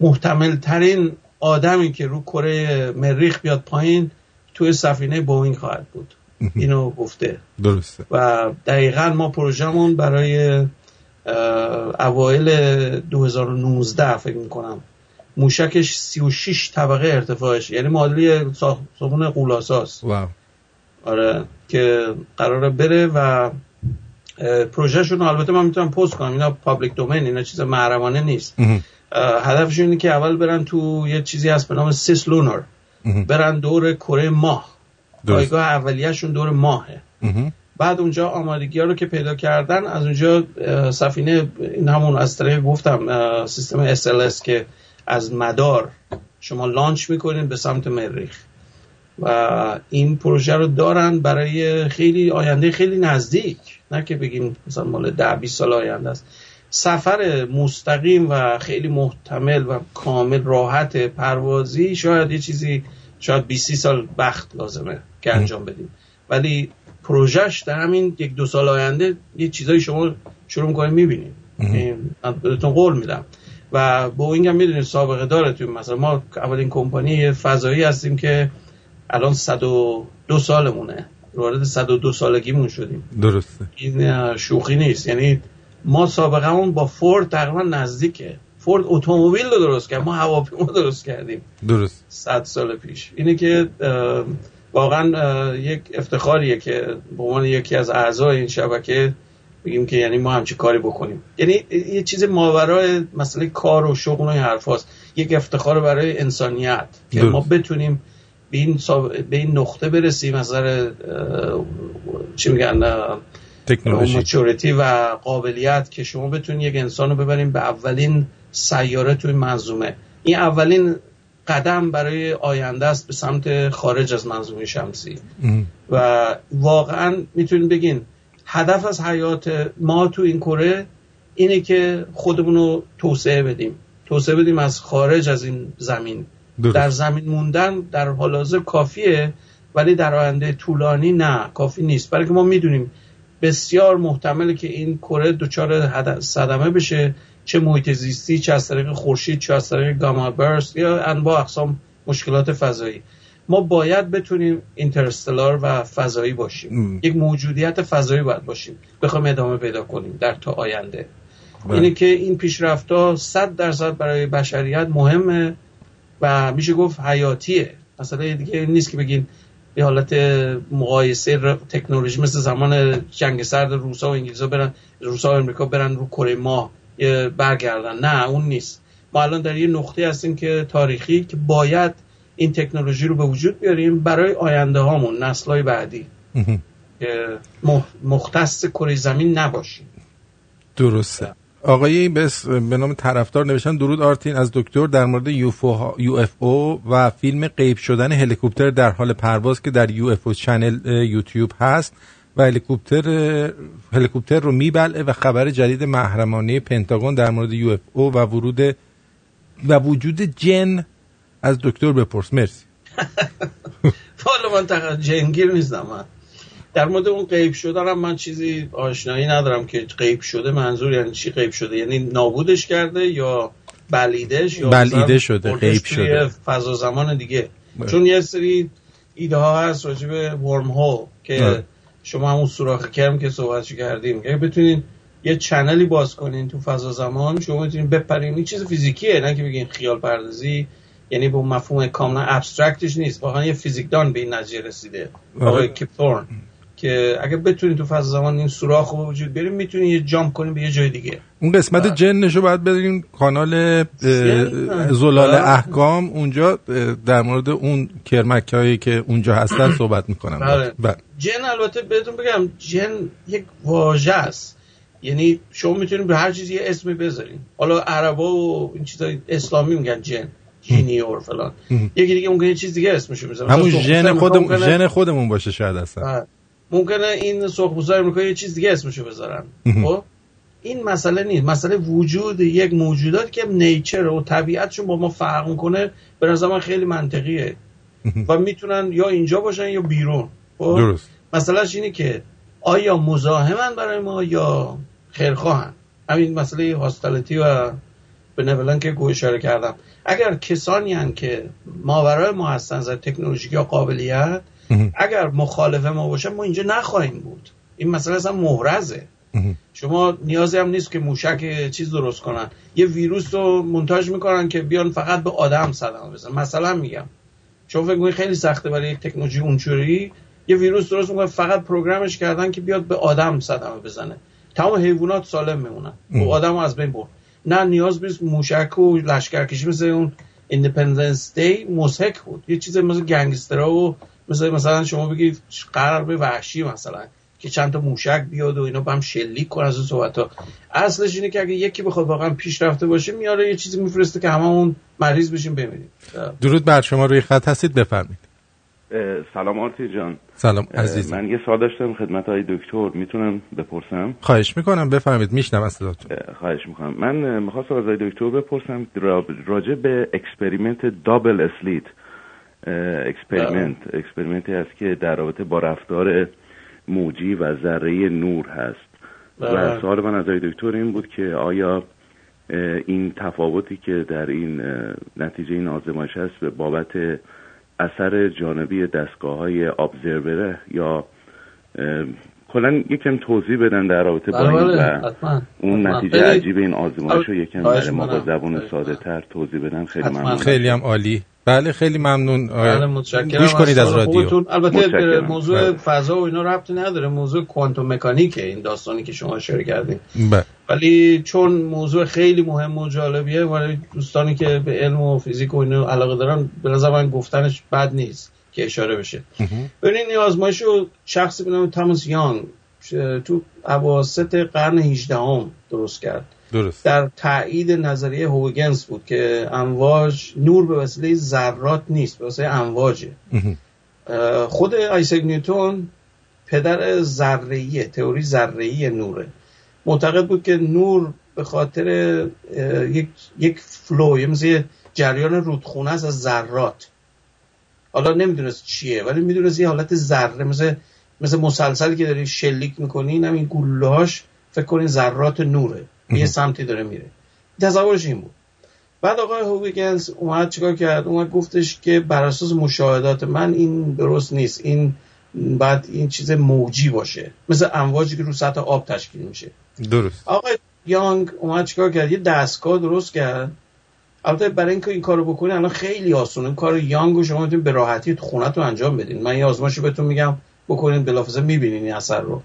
[SPEAKER 2] محتمل ترین آدمی که رو کره مریخ بیاد پایین توی سفینه بوینگ خواهد بود. اینو گفته.
[SPEAKER 1] درسته.
[SPEAKER 2] و دقیقا ما پروژمون برای اوایل 2019 فکر می‌کنم موشکش 36 طبقه ارتفاعش یعنی معادلی ساختمون قولاساست
[SPEAKER 1] wow.
[SPEAKER 2] آره که قراره بره و پروژهشون البته من می‌تونم پست کنم اینا public domain اینا چیز محرمانه نیست. هدفشون اینه که اول برن تو یه چیزی هست به نام سیس لونر. برن دور کره ماه. پایگاه اولیهشون دور ماهه. بعد اونجا آمادگی ها رو که پیدا کردن از اونجا سفینه این همون از طریق گفتم سیستم SLS که از مدار شما لانچ می‌کنین به سمت مریخ. و این پروژه رو دارن برای خیلی آینده خیلی نزدیک. نه که بگیم مثلا مال ده 20 سال آینده است. سفر مستقیم و خیلی محتمل و کامل راحت پروازی شاید یه چیزی شاید 20 سال بخت لازمه که انجام بدیم. ولی پروژهش در همین یک دو سال آینده یه چیزایی شما شروع می‌کنید می‌بینید بهتون قول میدم. و بوینگ هم می‌دونید سابقه داره توی مثلا ما اولین کمپانی فضایی هستیم که الان 102 سالمونه. وارد 102 سالگیمون شدیم.
[SPEAKER 1] درسته.
[SPEAKER 2] این شوخی نیست. یعنی ما سابقه با فورد تقریبا نزدیکه. فورد اتومبیل رو درست کرد. ما هواپیما درست کردیم.
[SPEAKER 1] درست.
[SPEAKER 2] 100 سال پیش. اینه که واقعا یک افتخاریه که به عنوان یکی از اعضای این شبکه بگیم که یعنی ما همچی کاری بکنیم. یعنی یه چیز ماورای مسئله کار و شغل و این حرف هست. یک افتخار برای انسانیت. که ما بتونیم به این, به این نقطه برسیم از نظر چی میگن
[SPEAKER 1] تکنولوژی.
[SPEAKER 2] و قابلیت که شما بتونید یک انسان رو ببریم به اولین سیاره توی منظومه. این اولین قدم برای آینده است به سمت خارج از منظومه شمسی. و واقعا می‌تونید بگین هدف از حیات ما تو این کره اینه که خودمون رو توسعه بدیم. توسعه بدیم از خارج از این زمین. در زمین موندن در حال حاضر کافیه ولی در آینده طولانی نه کافی نیست. برای که ما می‌دونیم بسیار محتمله که این کره دچار صدمه بشه. چه محیط زیستی چه از طریق خورشید چه از طریق گاما برست یا انواع اقسام مشکلات فضایی. ما باید بتونیم اینترستلار و فضایی باشیم. یک موجودیت فضایی باید باشیم. بخوام ادامه پیدا کنیم در تا آینده. بله. اینه که این پیشرفت ها صد درصد برای بشریت مهمه و میشه گفت حیاتیه. مثلا دیگه نیست که بگین به حالت مقایسه تکنولوژی مثل زمان جنگ سرد روسا و انگلیسا برن روسا و امریکا برن رو کره ماه. برگردن. نه اون نیست. ما الان در یه نقطه هستیم که تاریخی که باید این تکنولوژی رو به وجود بیاریم برای آینده هامون نسلهای بعدی. مختص کره زمین نباشیم.
[SPEAKER 1] درسته. آقای به نام طرفدار نوشتن درود آرتین از دکتر در مورد UFO و فیلم غیب شدن هلیکوپتر در حال پرواز که در UFO channel یوتیوب هست. و هلیکوپتر هلیکوپتر رو میبلعه و خبر جدید محرمانه پنتاگون در مورد UFO و ورود و وجود جن از دکتر بپرس. مرسی.
[SPEAKER 2] والا من جنگیر نیستم من. در مورد اون غیب شدن من چیزی آشنایی ندارم که غیب شده منظور یعنی چی غیب شده؟ یعنی نابودش کرده یا بلیدش یا
[SPEAKER 1] بلیده شده غیب شده.
[SPEAKER 2] فضا زمان دیگه. بله. چون یه سری ایده ها هست راجع به ورم هول که بله. شما همون سوراخ کرم که صحبتش کردیم که بتونین یه چنلی باز کنین تو فضا زمان شما می‌تونین بپرین. این چیز فیزیکیه نه که بگین خیال پردازی یعنی به مفهوم کاملا ابسترکتش نیست. واقعا یه فیزیکدان به این نتیجه رسیده. آقای کیپتورن که اگه بتونی تو فضا زمان این سوراخ رو وجود بریم می‌تونی یه جامپ کنیم به یه جای دیگه.
[SPEAKER 1] اون قسمت بله. جنش رو باید بریم کانال زلال بله. احکام. اونجا در مورد اون کرمک هایی که اونجا هستن صحبت می‌کنم.
[SPEAKER 2] بله. جن البته بهتون بگم جن یک واژه است. یعنی شما می‌تونید به هر چیزی یه اسمی بذارین. حالا عربا و این چیزای اسلامی میگن جن جینیور فلان. یکی دیگه ممکنه یه چیز دیگه اسمشو بذارن.
[SPEAKER 1] همون ژن خودمون ژن خودمون باشه شاید اصلا.
[SPEAKER 2] ممکنه این سرخپوستای امریکا یه چیز دیگه اسمشو بذارن. خب؟ این مسئله نیست. مسئله وجود یک موجودات که نیچر و طبیعتشون با ما فرق می‌کنه به نظر من خیلی منطقیه. و می‌تونن یا اینجا باشن یا بیرون.
[SPEAKER 1] خب؟ درست.
[SPEAKER 2] مسئلهش اینه که آیا مزاحمن برای ما یا خیرخواهن؟ همین مسئله هاستالیتی و به که گوه اشاره کردم. اگر کسانی هن که ماورای ما هستن از تکنولوژی یا قابلیت اگر مخالف ما باشه ما اینجا نخواهیم بود. این مسئله اصلا محرزه شما نیازی هم نیست که موشک چیز درست کنن. یه ویروس رو منتاج می‌کنن که بیان فقط به آدم صدمه بزن مثلا میگم. شما فکر خیلی سخته برای یک تکنولوژی اونجوری یه ویروس درست می‌کنن فقط پروگرامش کردن که بیاد به آدم صدمه بزنه. تمام حیوانات سالم میمونن. و آدم از بین برد. نه نیاز نیست موشک و لشکرکشی مثل اون Independence Day مضحک بود. یه چیز مثل گنگسترا و مثل مثلا شما بگید قرار به وحشی مثلا که چند تا موشک بیاد و اینا با هم شلیک کنه از اون صحبت ها. اصلش اینه که اگه یکی بخواد واقعا پیشرفته باشه میاره یه چیزی میفرسته که هممون مریض بشیم ببینیم
[SPEAKER 1] درود بر شما روی خط هستید بفرمایید.
[SPEAKER 8] سلام آرتی جان.
[SPEAKER 1] سلام عزیز
[SPEAKER 8] من یه سوال داشتم خدمت های دکتر می‌تونم بپرسم؟
[SPEAKER 1] خواهش می‌کنم بفرمایید میشنم صداتون.
[SPEAKER 8] خواهش می‌کنم. من می‌خواستم از دکتر بپرسم راجع به experiment double slit experiment. experiment ی است که در رابطه با رفتار موجی و ذره نور هست. و سوال من از دکتر این بود که آیا این تفاوتی که در این نتیجه این آزمایش هست به بابت اثر جانبی دستگاه های observer ه یا کلا یکم توضیح بدن در رابطه با این و اون نتیجه عجیب این آزمایش رو یکم برای ما با زبون ساده تر توضیح بدن. خیلی ممنون.
[SPEAKER 1] خیلی هم عالی. بله خیلی ممنون. بله گوش کنید از رادیو.
[SPEAKER 2] البته موضوع بله. فضا و اینا ربطی نداره. موضوع کوانتوم مکانیکه این داستانی که شما اشاره کردین.
[SPEAKER 1] بله.
[SPEAKER 2] ولی چون موضوع خیلی مهم و جالبیه ولی دوستانی که به علم و فیزیک و اینا علاقه دارن به نظر من گفتنش بد نیست که اشاره بشه. ببینید این آزمایش رو شخصی به نام تاماس یانگ تو اواسط قرن 18 هم درست کرد.
[SPEAKER 1] درست.
[SPEAKER 2] در تایید نظریه هوگنز بود که امواج نور به وسیله ذرات نیست به وسیله امواجه. خود آیسک نیوتون پدر ذره‌ایه تئوری ذره‌ای نوره. معتقد بود که نور به خاطر یک یک فلو مثل جریان رودخونه است از ذرات. حالا نمی‌دونست چیه ولی می‌دونست یه حالت ذره مثل مثل مسلسلی که داری شلیک می‌کنین همین گلوهاش فکر کنین ذرات نوره. یه سمتی داره میره. تصورش این بود. بعد آقای هویگنز اومد چیکار کرد؟ اومد گفتش که بر اساس مشاهدات من این درست نیست. این بعد این چیز موجی باشه. مثل امواجی که رو سطح آب تشکیل میشه.
[SPEAKER 1] درست.
[SPEAKER 2] آقای یانگ اومد چیکار کرد؟ یه دستگاه درست کرد. البته برای اینکه این کارو بکنی الان خیلی آسونه. کار یانگ شما می‌تونید به راحتی تو خونتون انجام بدین. من یه آزمایشو بهتون میگم. بکنین بلافاصله می‌بینین این اثر رو.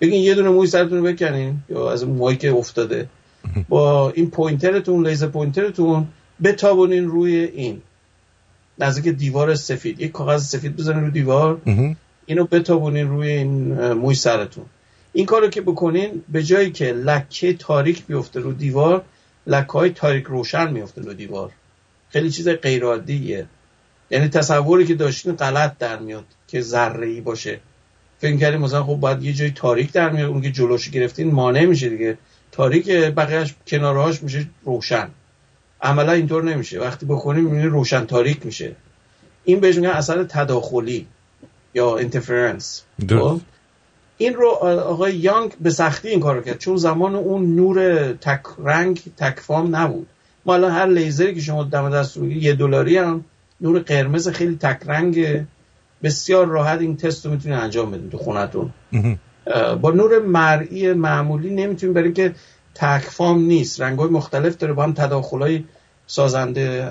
[SPEAKER 2] بگین یه دونه موی سرتون رو بکنین. یا از موهایی که افتاده. با این pointer تون laser pointer تون بتابونین روی این. نزدیک دیوار سفید. یک کاغذ سفید بزنین روی دیوار. اینو بتابونین روی این موی سرتون. این کارو که بکنین به جایی که لکه تاریک بیفته رو دیوار لکه های تاریک روشن میفته رو دیوار. خیلی چیز غیر عادیه یعنی تصوری که داشتین غلط در میاد که ذره ای باشه. فکر کردیم مثلا خب باید یه جای تاریک در میاد اون که جلوش گرفتین مانع میشه دیگه. تاریک بقیهش کنارهاش میشه روشن. عملا اینطور نمیشه. وقتی بکنیم می‌بینی روشن تاریک میشه. این بهش میگن اثر تداخلی یا interference
[SPEAKER 1] درست.
[SPEAKER 2] این رو آقای یانگ به سختی این کار کرد. چون زمان اون نور تک رنگ تک فام نبود. ما الان هر لیزری که شما دم دست یه دلاری هم. نور قرمز خیلی تک رنگ بسیار راحت این تست رو می‌تونید انجام بدین تو خونتون با نور مرئی معمولی نمی‌تونیم بریم که تک فام نیست. رنگ های مختلف داره با هم تداخل های سازنده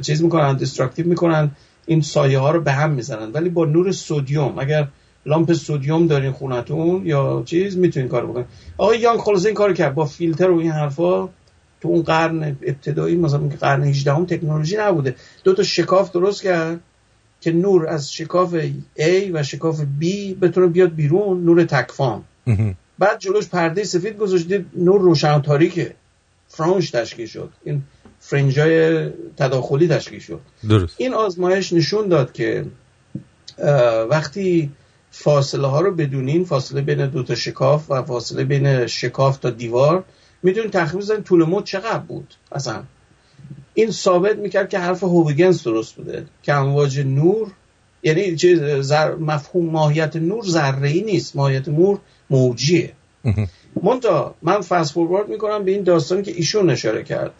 [SPEAKER 2] چیز می‌کنن destructive می‌کنن. این سایه ها رو به هم می‌زنن. ولی با نور sodium اگر لامپ sodium دارین خونتون یا چیز می‌تونین کار بکنین. آقای یانگ خلاصه این کار کرد. با فیلتر و این حرفا تو اون قرن ابتدایی مثلا قرن 18 هم تکنولوژی نبوده. دو تا شکاف درست کرد. که نور از شکاف A و شکاف B بتونه بیاد بیرون نور تکفام. بعد جلوش پرده سفید گذاشته نور روشن تاریکه. فرانش تشکیل شد. این فرنجای تداخلی تشکیل شد.
[SPEAKER 1] درست.
[SPEAKER 2] این آزمایش نشون داد که وقتی فاصله ها رو بدونین فاصله بین دو تا شکاف و فاصله بین شکاف تا دیوار می‌دونین تخمین بزنین طول مد چقدر بود. اصلا این ثابت می‌کرد که حرف هویگنز درست بوده که امواج نور یعنی زر... مفهوم ماهیت نور ذره ای نیست ماهیت نور موجیه. منتها من فست فوروارد می‌کنم به این داستانی که ایشون اشاره کرد.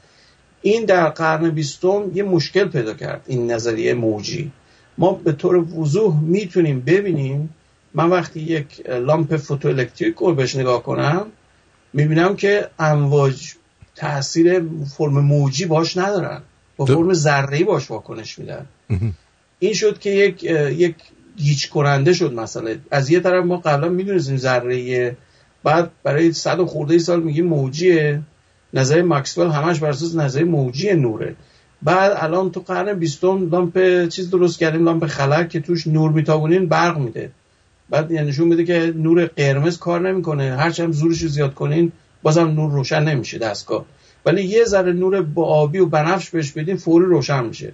[SPEAKER 2] این در قرن بیستم یه مشکل پیدا کرد این نظریه موجی. ما به طور وضوح می‌تونیم ببینیم. من وقتی یک لامپ فوتو الکتریک رو بهش نگاه کنم می‌بینم که امواج تاثیر فرم موجی باش ندارن. با فرم ذره باش واکنش میدن. این شد که یک یک گیج کننده شد مثلا از یه طرف ما قبلا می‌دونستیم ذره بعد برای صد و خورده سال میگیم موجیه. نظر ماکسول همش بر اساس نظر موجی نوره. بعد الان تو قرن بیستم لامپ چیز درست کردیم لامپ خلق که توش نور میتابونین برق میده. بعد یعنی نشون میده که نور قرمز کار نمی‌کنه. هرچند زورش رو زیاد کنین بازم نور روشن نمیشه دستگاه. ولی یه ذره نور با آبی و بنفش بهش بدین فوری روشن میشه.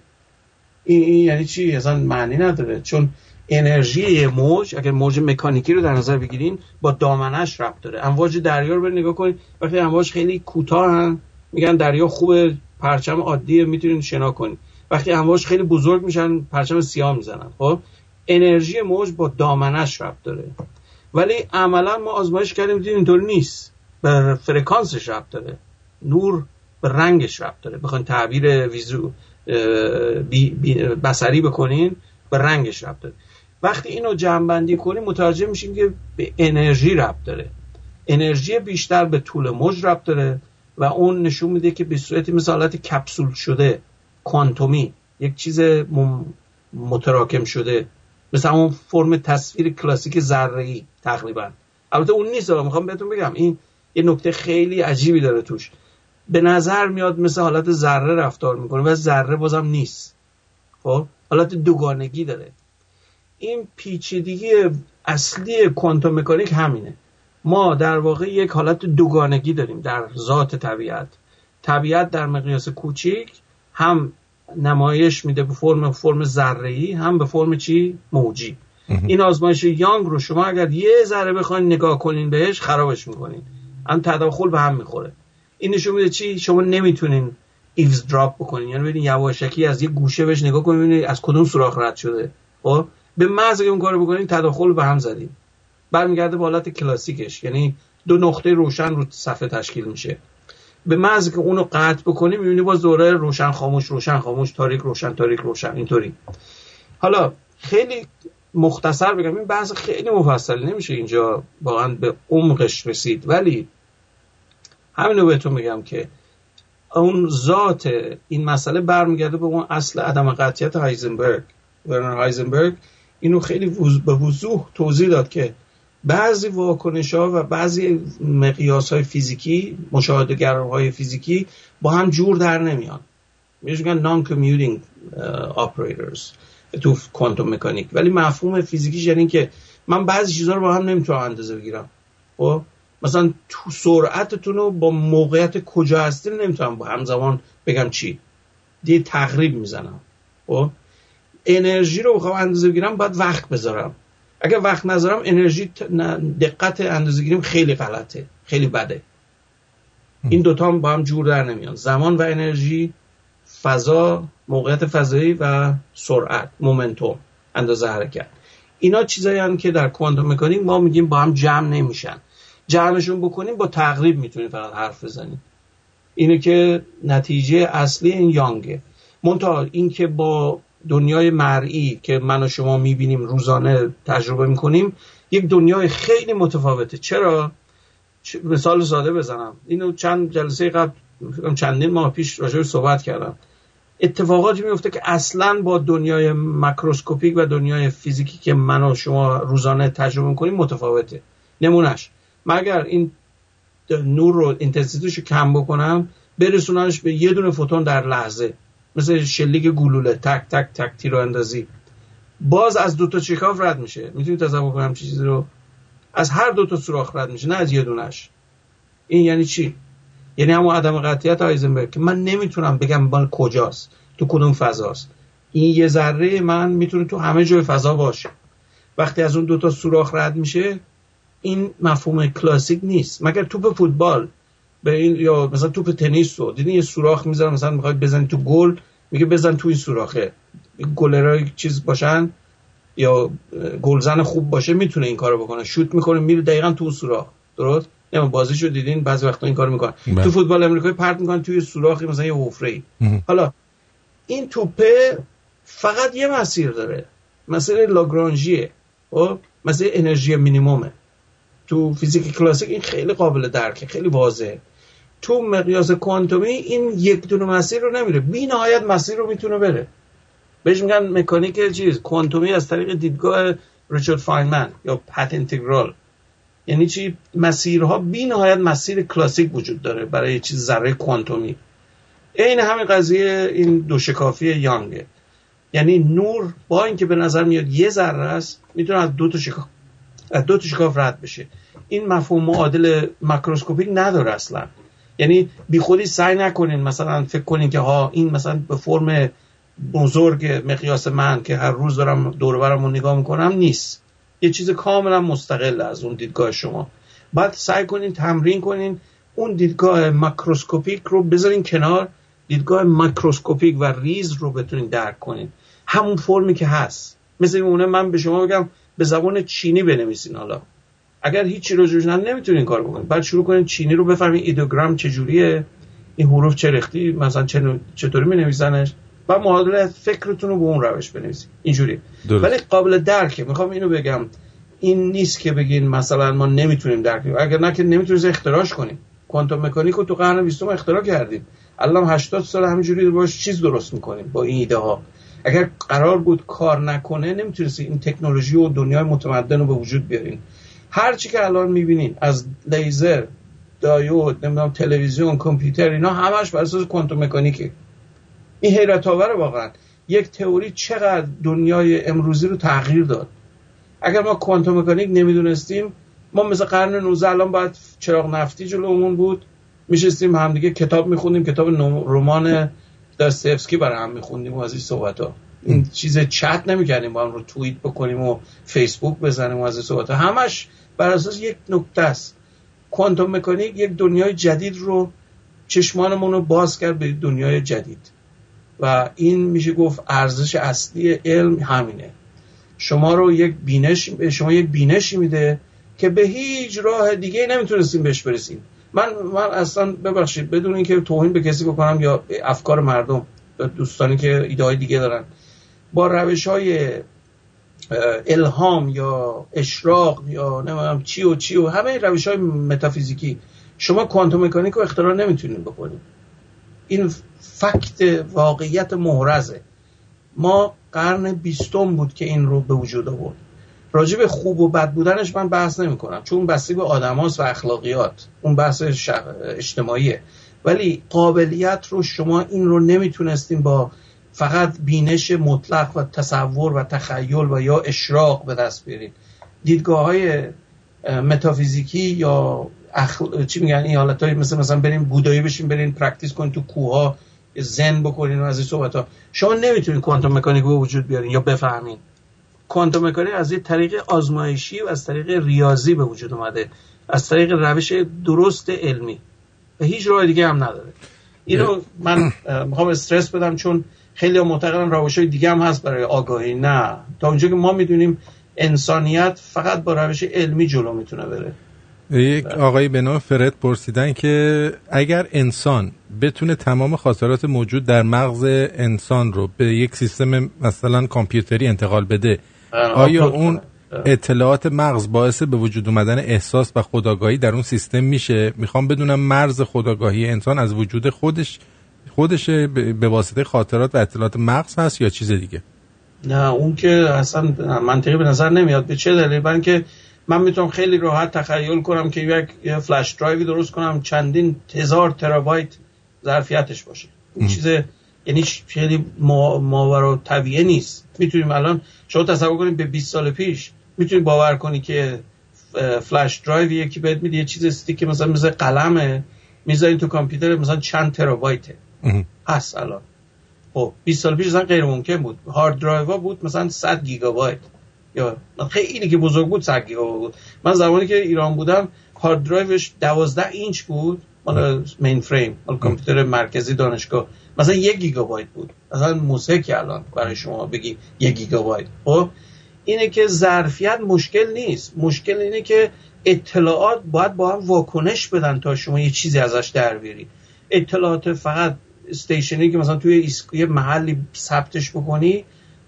[SPEAKER 2] این, این یعنی چی؟ اصلا معنی نداره. چون انرژی موج اگر موج مکانیکی رو در نظر بگیرین با دامنش ربط داره. امواج دریا رو نگاه کنید وقتی امواج خیلی کوتاه میگن دریا خوبه پرچم عادیه می‌تونین شنا کنید. وقتی امواج خیلی بزرگ میشن پرچم سیاه می‌زنن. خب؟ انرژی موج با دامنش ربط داره. ولی عملا ما آزمایش کردیم دیدیم اینطور نیست. به فرکانسش ربط داره. نور به رنگش ربط داره. بخواین تعبیر ویزو بی بسری بکنین به رنگش ربط داره. وقتی اینو جمع کنیم متوجه میشیم که به انرژی ربط داره. انرژی بیشتر به طول موج ربط داره و اون نشون میده که به صورتی مثل حالت کپسول شده کوانتومی یک چیز متراکم شده. مثل اون فرم تصویر کلاسیک ذره ای تقریبا. البته اون نیست می‌خوام بهتون بگم. این یه نکته خیلی عجیبی داره توش. به نظر میاد مثل حالت ذره رفتار می‌کنه و ذره بازم نیست. خب؟ حالت دوگانگی داره. این پیچیدگی اصلی کوانتوم مکانیک همینه. ما در واقع یک حالت دوگانگی داریم در ذات طبیعت. طبیعت در مقیاس کوچیک هم نمایش میده به فرم فرم ذره هم به فرم چی؟ موجی. این آزمایش یانگ رو شما اگر یه ذره بخواین نگاه کنین بهش خرابش می‌کنین. هم تداخل به هم می‌خوره. این نشون میده چی؟ شما نمی‌تونین ایوز دراپ بکنین. یعنی ببینید یواشکی از یه گوشه بهش نگاه کنین ببینید از کدوم سوراخ رد شده. خب؟ به محض اون کارو بکنین تداخل به هم زدین. برمیگرده به حالت کلاسیکش. یعنی دو نقطه روشن رو صفحه تشکیل میشه. به محض که اونو قطع بکنی می‌بینی باز دوره روشن خاموش روشن خاموش تاریک روشن تاریک روشن اینطوری. حالا خیلی مختصر بگم این بحث خیلی مفصل نمیشه اینجا واقعا به عمقش رسید. ولی همینو بهتون میگم که اون ذات این مسئله برمیگرده به اون اصل عدم قطعیت هایزنبرگ. ورنر هایزنبرگ اینو خیلی به وضوح توضیح داد که بعضی واکنش ها و بعضی مقیاس های فیزیکی مشاهده های فیزیکی با هم جور در نمیان. میگن نان کمیوتینگ اپراتورز تو کوانتوم مکانیک ولی مفهوم فیزیکیش یعنی که من بعضی چیزها رو با هم نمی‌تونم اندازه بگیرم. خب؟ مثلا تو سرعتتون رو با موقعیت کجا هستین نمی‌تونم با همزمان بگم چی. دیگه تقریب می‌زنم. خب؟ انرژی رو بخوام اندازه بگیرم باید وقت بذارم. اگر وقت نذارم انرژی دقت اندازه گیریم خیلی غلطه خیلی بده. این دوتا با هم جور در نمیان. زمان و انرژی فضا موقعیت فضایی و سرعت مومنتوم اندازه حرکت. اینا چیزایی هم که در کوانتوم مکانیک ما میگیم با هم جمع نمیشن. جمعشون بکنیم با تقریب می‌تونیم فقط حرف بزنیم. اینه که نتیجه اصلی این یانگه. منتها این که با دنیای مرئی که من و شما می‌بینیم روزانه تجربه می‌کنیم یک دنیای خیلی متفاوته. چرا؟ مثال ساده بزنم. اینو چند جلسه قبل چندین ماه پیش راجع صحبت کردم. اتفاقاتی میفته که اصلا با دنیای macroscopic و دنیای فیزیکی که من و شما روزانه تجربه می‌کنیم متفاوته. نمونهش اگر این نور رو intensity شو کم بکنم برسونمش به یه دونه فوتون در لحظه. مثل شلیک گلوله تک تک تک تیر اندازی. باز از دو تا چیکاف رد میشه. می‌تونید تصور کنم چیزی رو؟ از هر دو تا سوراخ رد میشه نه از یه دونش. این یعنی چی؟ یعنی همون عدم قطعیت آیزنبرگ که من نمی‌تونم بگم مال کجاست تو کدوم فضاست. این یه ذره من می‌تونه تو همه جای فضا باشه. وقتی از اون دو تا سوراخ رد میشه این مفهوم کلاسیک نیست. مگر توپ فوتبال به این یا مثلا توپ تنیس رو. دیدین یه سوراخ می‌ذارن مثلا می‌خواد بزنی تو گل میگه بزن تو این سوراخه. گلرای چیز باشن یا گلزن خوب باشه می‌تونه این کارو بکنه. شوت می‌کنه میره دقیقا تو سوراخ. درست؟ نه بازیشو دیدین؟ بعضی وقتا این کارو می‌کنن. بله. تو فوتبال امریکایی پرت می‌کنن توی سوراخی مثلا یه حفره حالا این توپه فقط یه مسیر داره. مسیر لاگرانژیه. خب؟ مسیر انرژی مینیمومه. تو فیزیک کلاسیک این خیلی قابل درکه خیلی واضحه. تو مقیاس کوانتومی این یک دونه مسیر رو نمیره. بی نهایت مسیر رو می‌تونه بره. بهش میگن مکانیک چیز کوانتومی از طریق دیدگاه ریچارد فاینمن یا پت انتگرال. یعنی چی؟ مسیرها بی نهایت مسیر کلاسیک وجود داره برای چیز ذره کوانتومی. این همین قضیه این دو شکافی یانگه یعنی نور با اینکه به نظر میاد یه ذره است می‌تونه از دو تا شکاف از دو تا شکاف رد بشه. این مفهوم معادل ماکروسکوپیک نداره اصلا. یعنی بی خودی سعی نکنین مثلا فکر کنین که ها این مثلا به فرم بزرگ مقیاس من که هر روز دارم دور برم نگاه می‌کنم نیست. یه چیز کاملا مستقل از اون دیدگاه شما. بعد سعی کنین تمرین کنین اون دیدگاه ماکروسکوپیک رو بذارین کنار دیدگاه ماکروسکوپیک و ریز رو بتونین درک کنین. همون فرمی که هست. مثل اونه من به شما بگم به زبان چینی بنویسین حالا. اگر هیچی رو جوش نمی‌تونین کار بکنین. بعد شروع کنین چینی رو بفهمین ایدوگرام چجوریه این حروف چرختی مثلا چطوری می نویسنش و معادله فکرتون رو به اون روش بنویسید اینجوری. ولی قابل درکه می‌خوام اینو بگم. این نیست که بگین مثلا ما نمی‌تونیم درک کنیم. اگر نه که نمی‌تونید اختراعش کنیم کوانتوم مکانیک رو تو قرن 20 اختراع کردیم الان 80 سال همینجوری باش چیز درست می‌کنیم با این ایده ها اگر قرار بود کار نکنه نمی‌تونید این تکنولوژی و دنیای متمدن رو به وجود بیارین هر چی که الان می‌بینین از لیزر دایود نمی‌دونم تلویزیون کامپیوتر اینا همش بر اساس کوانتوم مکانیکه. این حیرت آور واقعا. یک تئوری چقدر دنیای امروزی رو تغییر داد. اگر ما کوانتوم مکانیک نمی‌دونستیم ما مثل قرن 19 الان باید چراغ نفتی جلومون بود. میشستیم همدیگه کتاب میخوندیم کتاب رمان داستفسکی برای هم میخوندیم و از این صحبت ها این چیز چت نمی‌کردیم با هم رو توییت بکنیم و فیسبوک بزنیم و از این صحبت ها همش بر اساس یک نکته است. کوانتوم مکانیک یک دنیای جدید رو چشمانمون رو باز کرد به دنیای جدید. و این میشه گفت ارزش اصلی علم همینه. شما رو یک بینش شما یک بینشی میده که به هیچ راه دیگه نمی‌تونستیم بهش برسیم. من من اصلا ببخشید بدون اینکه توهین به کسی بکنم یا افکار مردم دوستانی که ایده های دیگه دارن با روش های الهام یا اشراق یا نمی‌دونم چی و چی و همه روش های متافیزیکی شما کوانتوم مکانیک رو اختراع نمی‌تونید بکنید. این فکت واقعیت محرزه. ما قرن بیستم بود که این رو به وجود آورد. راجع به خوب و بد بودنش من بحث نمی کنم چون بسته به آدماس و اخلاقیات. اون بحث اجتماعیه. ولی قابلیت رو شما این رو نمی‌تونستیم با فقط بینش مطلق و تصور و تخیل و یا اشراق به دست بیارید دیدگاه های متافیزیکی یا اخل... چی میگن این حالت های مثل مثلا بریم بودایی بشین برین practice کنین تو کوه ذن بکنین و از این صحبت ها شما نمی‌تونید کوانتوم مکانیک به وجود بیارین یا بفهمین. کوانتوم مکانیک از یه طریق آزمایشی و از طریق ریاضی به وجود اومده. از طریق روش درست علمی. و هیچ راه دیگه هم نداره. اینو من می‌خوام استرس بدم چون خیلی معتقدن روش های دیگه هم هست برای آگاهی. نه. تا اونجا که ما می‌دونیم انسانیت فقط با روش علمی جلو می‌تونه بره.
[SPEAKER 1] یک آقایی به نام فرد پرسیدن که اگر انسان بتونه تمام خاطرات موجود در مغز انسان رو به یک سیستم مثلا کامپیوتری انتقال بده آیا اون اطلاعات مغز باعث به وجود اومدن احساس و خداگاهی در اون سیستم میشه؟ می‌خوام بدونم مرز خداگاهی انسان از وجود خودش خودش به واسطه خاطرات و اطلاعات مغز هست یا چیز دیگه؟
[SPEAKER 2] نه اون که اصلا منطقی به نظر نمیاد. به چه دلیل؟ برای که من می‌تونم خیلی راحت تخیل کنم که یک فلش درایوی درست کنم چندین هزار ترابایت ظرفیتش باشه. این چیز یعنی خیلی ماورا طبیعه نیست. می‌تونیم الان شما تصور کنید به 20 سال پیش می‌تونید باور کنی که flash drive یکی بهت میده یه چیز stick مثلا مثل قلمه می‌ذاری تو کامپیوتر مثلا چند ترابایته. هست الان. خب 20 سال پیش اصلا غیر ممکن بود. hard drive بود مثلا 100 گیگابایت. یا خیلی که بزرگ بود 100 گیگابایت بود. من زمانی که ایران بودم hard drive ش 12 اینچ بود. مال mainframe مال کامپیوتر مرکزی دانشگاه. مثلا یک گیگابایت بود. مثلا موسیقی الان برای شما بگی یک گیگابایت. خب اینه که ظرفیت مشکل نیست. مشکل اینه که اطلاعات باید با هم واکنش بدن تا شما یه چیزی ازش در بیاری. اطلاعات فقط stationary که مثلا توی یه محلی ثبتش بکنی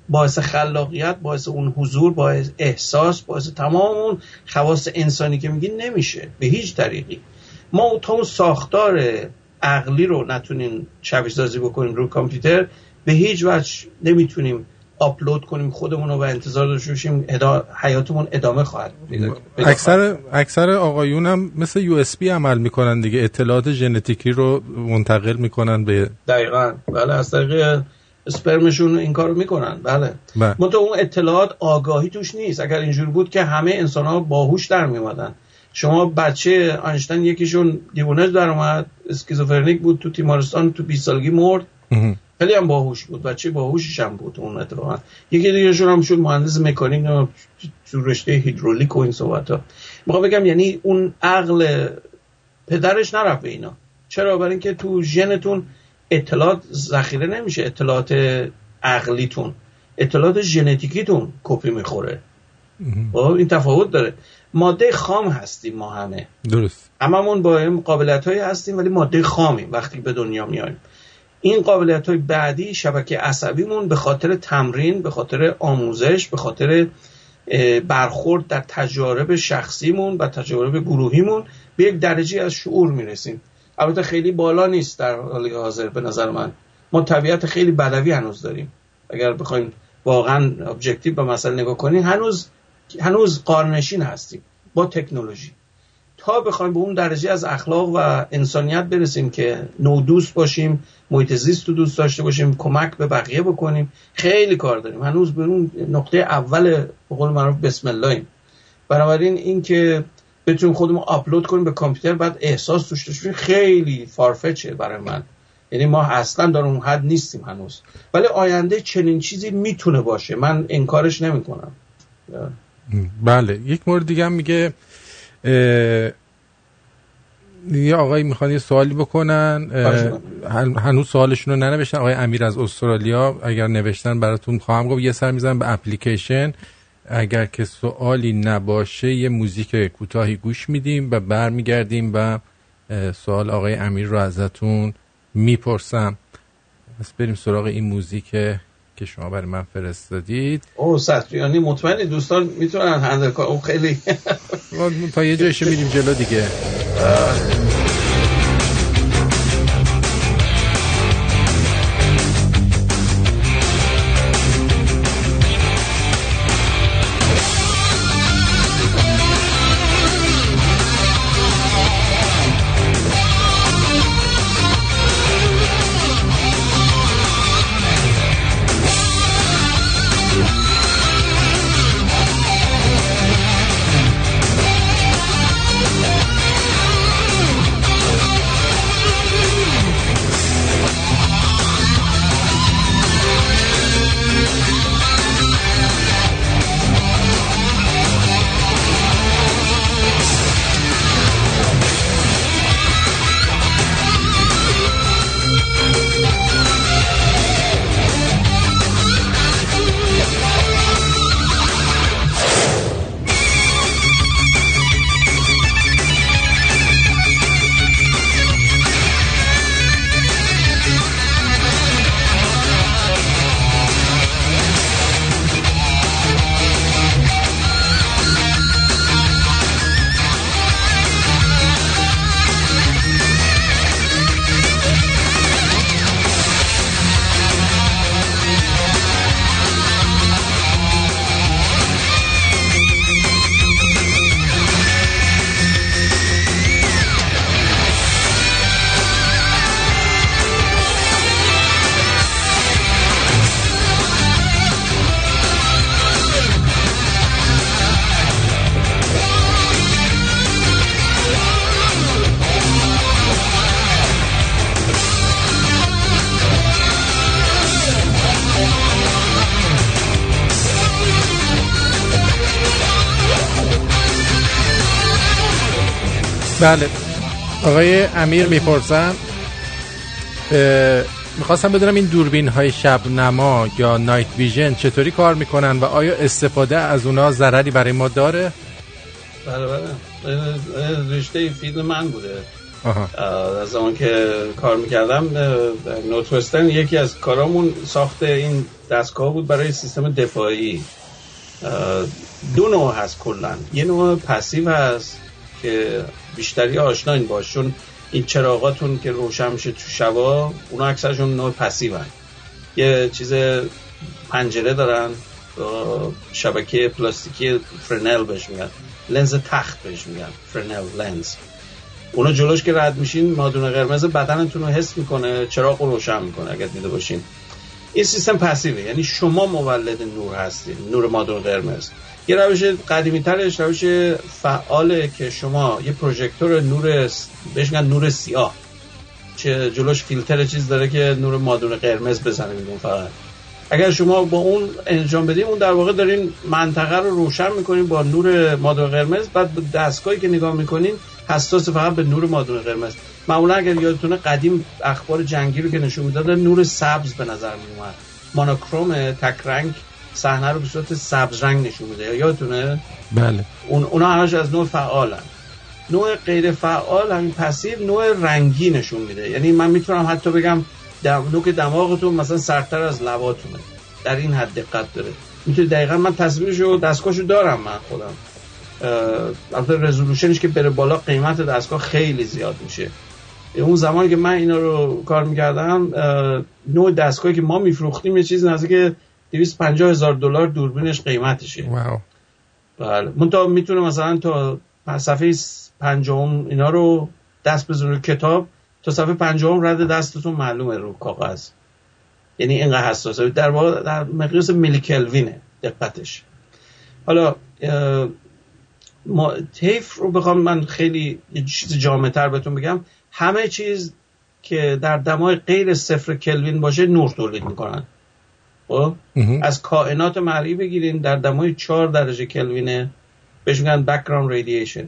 [SPEAKER 2] باعث خلاقیت باعث اون حضور باعث احساس باعث تمام اون خواص انسانی که میگی نمیشه. به هیچ طریقی. ما تا اون ساختار عقلی رو نتونیم شبیه سازی بکنیم رو کامپیوتر به هیچ وجه نمی‌تونیم آپلود کنیم خودمون رو و انتظار داشته باشیم حیاتمون ادامه خواهد
[SPEAKER 1] اکثر اکثر آقایون هم مثل یو اس بی عمل می‌کنن دیگه اطلاعات ژنتیکی رو منتقل می‌کنن به
[SPEAKER 2] دقیقا. بله از طریق اسپرمشون این کارو می‌کنن. بله, بله. اون اطلاعات آگاهی توش نیست. اگر اینجور بود که همه انسان ها باهوش در میومدن شما بچه انیشتین یکیشون دیوونه در اومد schizophrenic بود تو تیمارستان تو 20 سالگی مرد. خیلی هم باهوش بود بچه باهوشش هم بود اون اتفاقا. یکی دیگه شون هم شد مهندس مکانیک تو رشته هیدرولیک و این صحبت ها. می‌خوام بگم یعنی اون عقل پدرش نرفت به اینا. چرا؟ برای اینکه تو ژنتون اطلاعات ذخیره نمیشه اطلاعات عقلیتون. اطلاعات ژنتیکیتون کپی می‌خوره. خب این تفاوت داره. ماده خام هستیم ما همه.
[SPEAKER 1] درست.
[SPEAKER 2] هممون با قابلیت هایی هستیم ولی ماده خامیم وقتی به دنیا میایم. این قابلیت های بعدی شبکه عصبیمون به خاطر تمرین به خاطر آموزش به خاطر برخورد در تجارب شخصیمون و تجارب گروهیمون به یک درجه از شعور می‌رسیم. البته خیلی بالا نیست در حال حاضر به نظر من. ما طبیعت خیلی بدوی هنوز داریم. اگر بخوایم واقعا objective به مسئله نگاه کنیم هنوز هنوز غارنشین هستیم با تکنولوژی. تا بخوایم به اون درجه از اخلاق و انسانیت برسیم که نوع‌دوست باشیم محیط زیست رو دوست داشته باشیم کمک به بقیه بکنیم خیلی کار داریم. هنوز به اون نقطه اول به قول معروف بسم اللهیم بنابراین اینکه بتونیم خودمون آپلود کنیم به کامپیوتر بعد احساس توش داشته خیلی far-fetched ه برای من. یعنی ما اصلا در اون حد نیستیم هنوز. ولی آینده چنین چیزی می‌تونه باشه. من انکارش نمی‌کنم.
[SPEAKER 1] بله. یک مورد دیگه هم میگه یه آقای می‌خوان یه سوالی بکنن هنوز سوالشون رو ننوشتن. آقای امیر از استرالیا اگر نوشتن براتون خواهم گفت. یه سر میزن به اپلیکیشن. اگر که سوالی نباشه یه موزیک کوتاهی گوش میدیم و برمیگردیم و سوال آقای امیر رو ازتون می‌پرسم. پس بریم سراغ این موزیک که شما برای من فرستادید.
[SPEAKER 2] او یعنی مطمئنی دوستان می‌تونن هندل کنن او خیلی
[SPEAKER 1] تا یه جایشه میریم جلو دیگه. بله. آقای امیر می‌پرسم می‌خواستم بدونم این دوربین های شب نما یا نایت ویژن چطوری کار می‌کنن و آیا استفاده از اونا ضرری برای ما داره؟
[SPEAKER 2] بله بله. رشته فیلم من بوده. از زمان که کار می‌کردم نوتوستن یکی از کارامون ساخت این دستگاه بود برای سیستم دفاعی. دو نوع هست کلا. یه نوع passive هست که بیشتری آشناین باش چون این چراغاتون که روشن میشه تو شبا اونا اکثرشون نوع passive. یه چیز پنجره دارن شبکه پلاستیکی فرنل بهش میگن. لنز تخت بهش میگن Fresnel lens. اونا جلوش که رد میشین مادون قرمز بدنتون رو حس می‌کنه چراغ رو روشن می‌کنه اگر دیده باشین. این سیستم پسیوه یعنی شما مولد نور هستید نور مادون قرمز. یه روش قدیمی ترش روش فعاله که شما یه پروژکتور نور بهش نور سیاه. چه جلوش فیلتر چیز داره که نور مادون قرمز بزنه میدون فقط. اگر شما با اون انجام بدیم اون در واقع دارین منطقه رو روشن می‌کنین با نور مادون قرمز. بعد دستگاهی که نگاه می‌کنین حساس فقط به نور مادون قرمز. معمولا اگر یادتونه قدیم اخبار جنگی رو که نشون می‌داد نور سبز به نظر میومد مونوکروم تک رنگ صحنه رو به صورت سبز رنگ نشون میده. یادتونه؟
[SPEAKER 1] بله.
[SPEAKER 2] اون اونا همش از نوع فعالن. نوع غیر فعال همین پسیو نوع رنگی نشون میده. یعنی من می‌تونم حتی بگم دم... نوک دماغتون مثلا سرتر از لباتونه. در این حد دقت داره. می‌تونه دقیقا من تصویرشو دستگاهشو دارم من خودم. البته رزولوشنش که بره بالا قیمت دستگاه خیلی زیاد میشه. اون زمانی که من اینا رو کار می‌کردم نوع دستگاهی که ما میفروختیم یه چیز نزدیک 250 هزار دلار دوربینش قیمتشه.
[SPEAKER 1] واو.
[SPEAKER 2] بله. من می‌تونه مثلا تا صفحه پنجم اینا رو دست بزنه کتاب تا صفحه پنجم رد دستتون معلومه رو کاغذ. یعنی اینقدر حساسه. در واقع در مقیاس میلی کلوینه دقتش. حالا ما طیف رو بخوام من خیلی یه چیز جامعه تر بهتون بگم. همه چیز که در دمای غیر صفر کلوین باشه نور تولید می‌کنن. خب؟ از کائنات مرئی بگیرین در دمای 4 درجه کلوینه. بهش میگن background radiation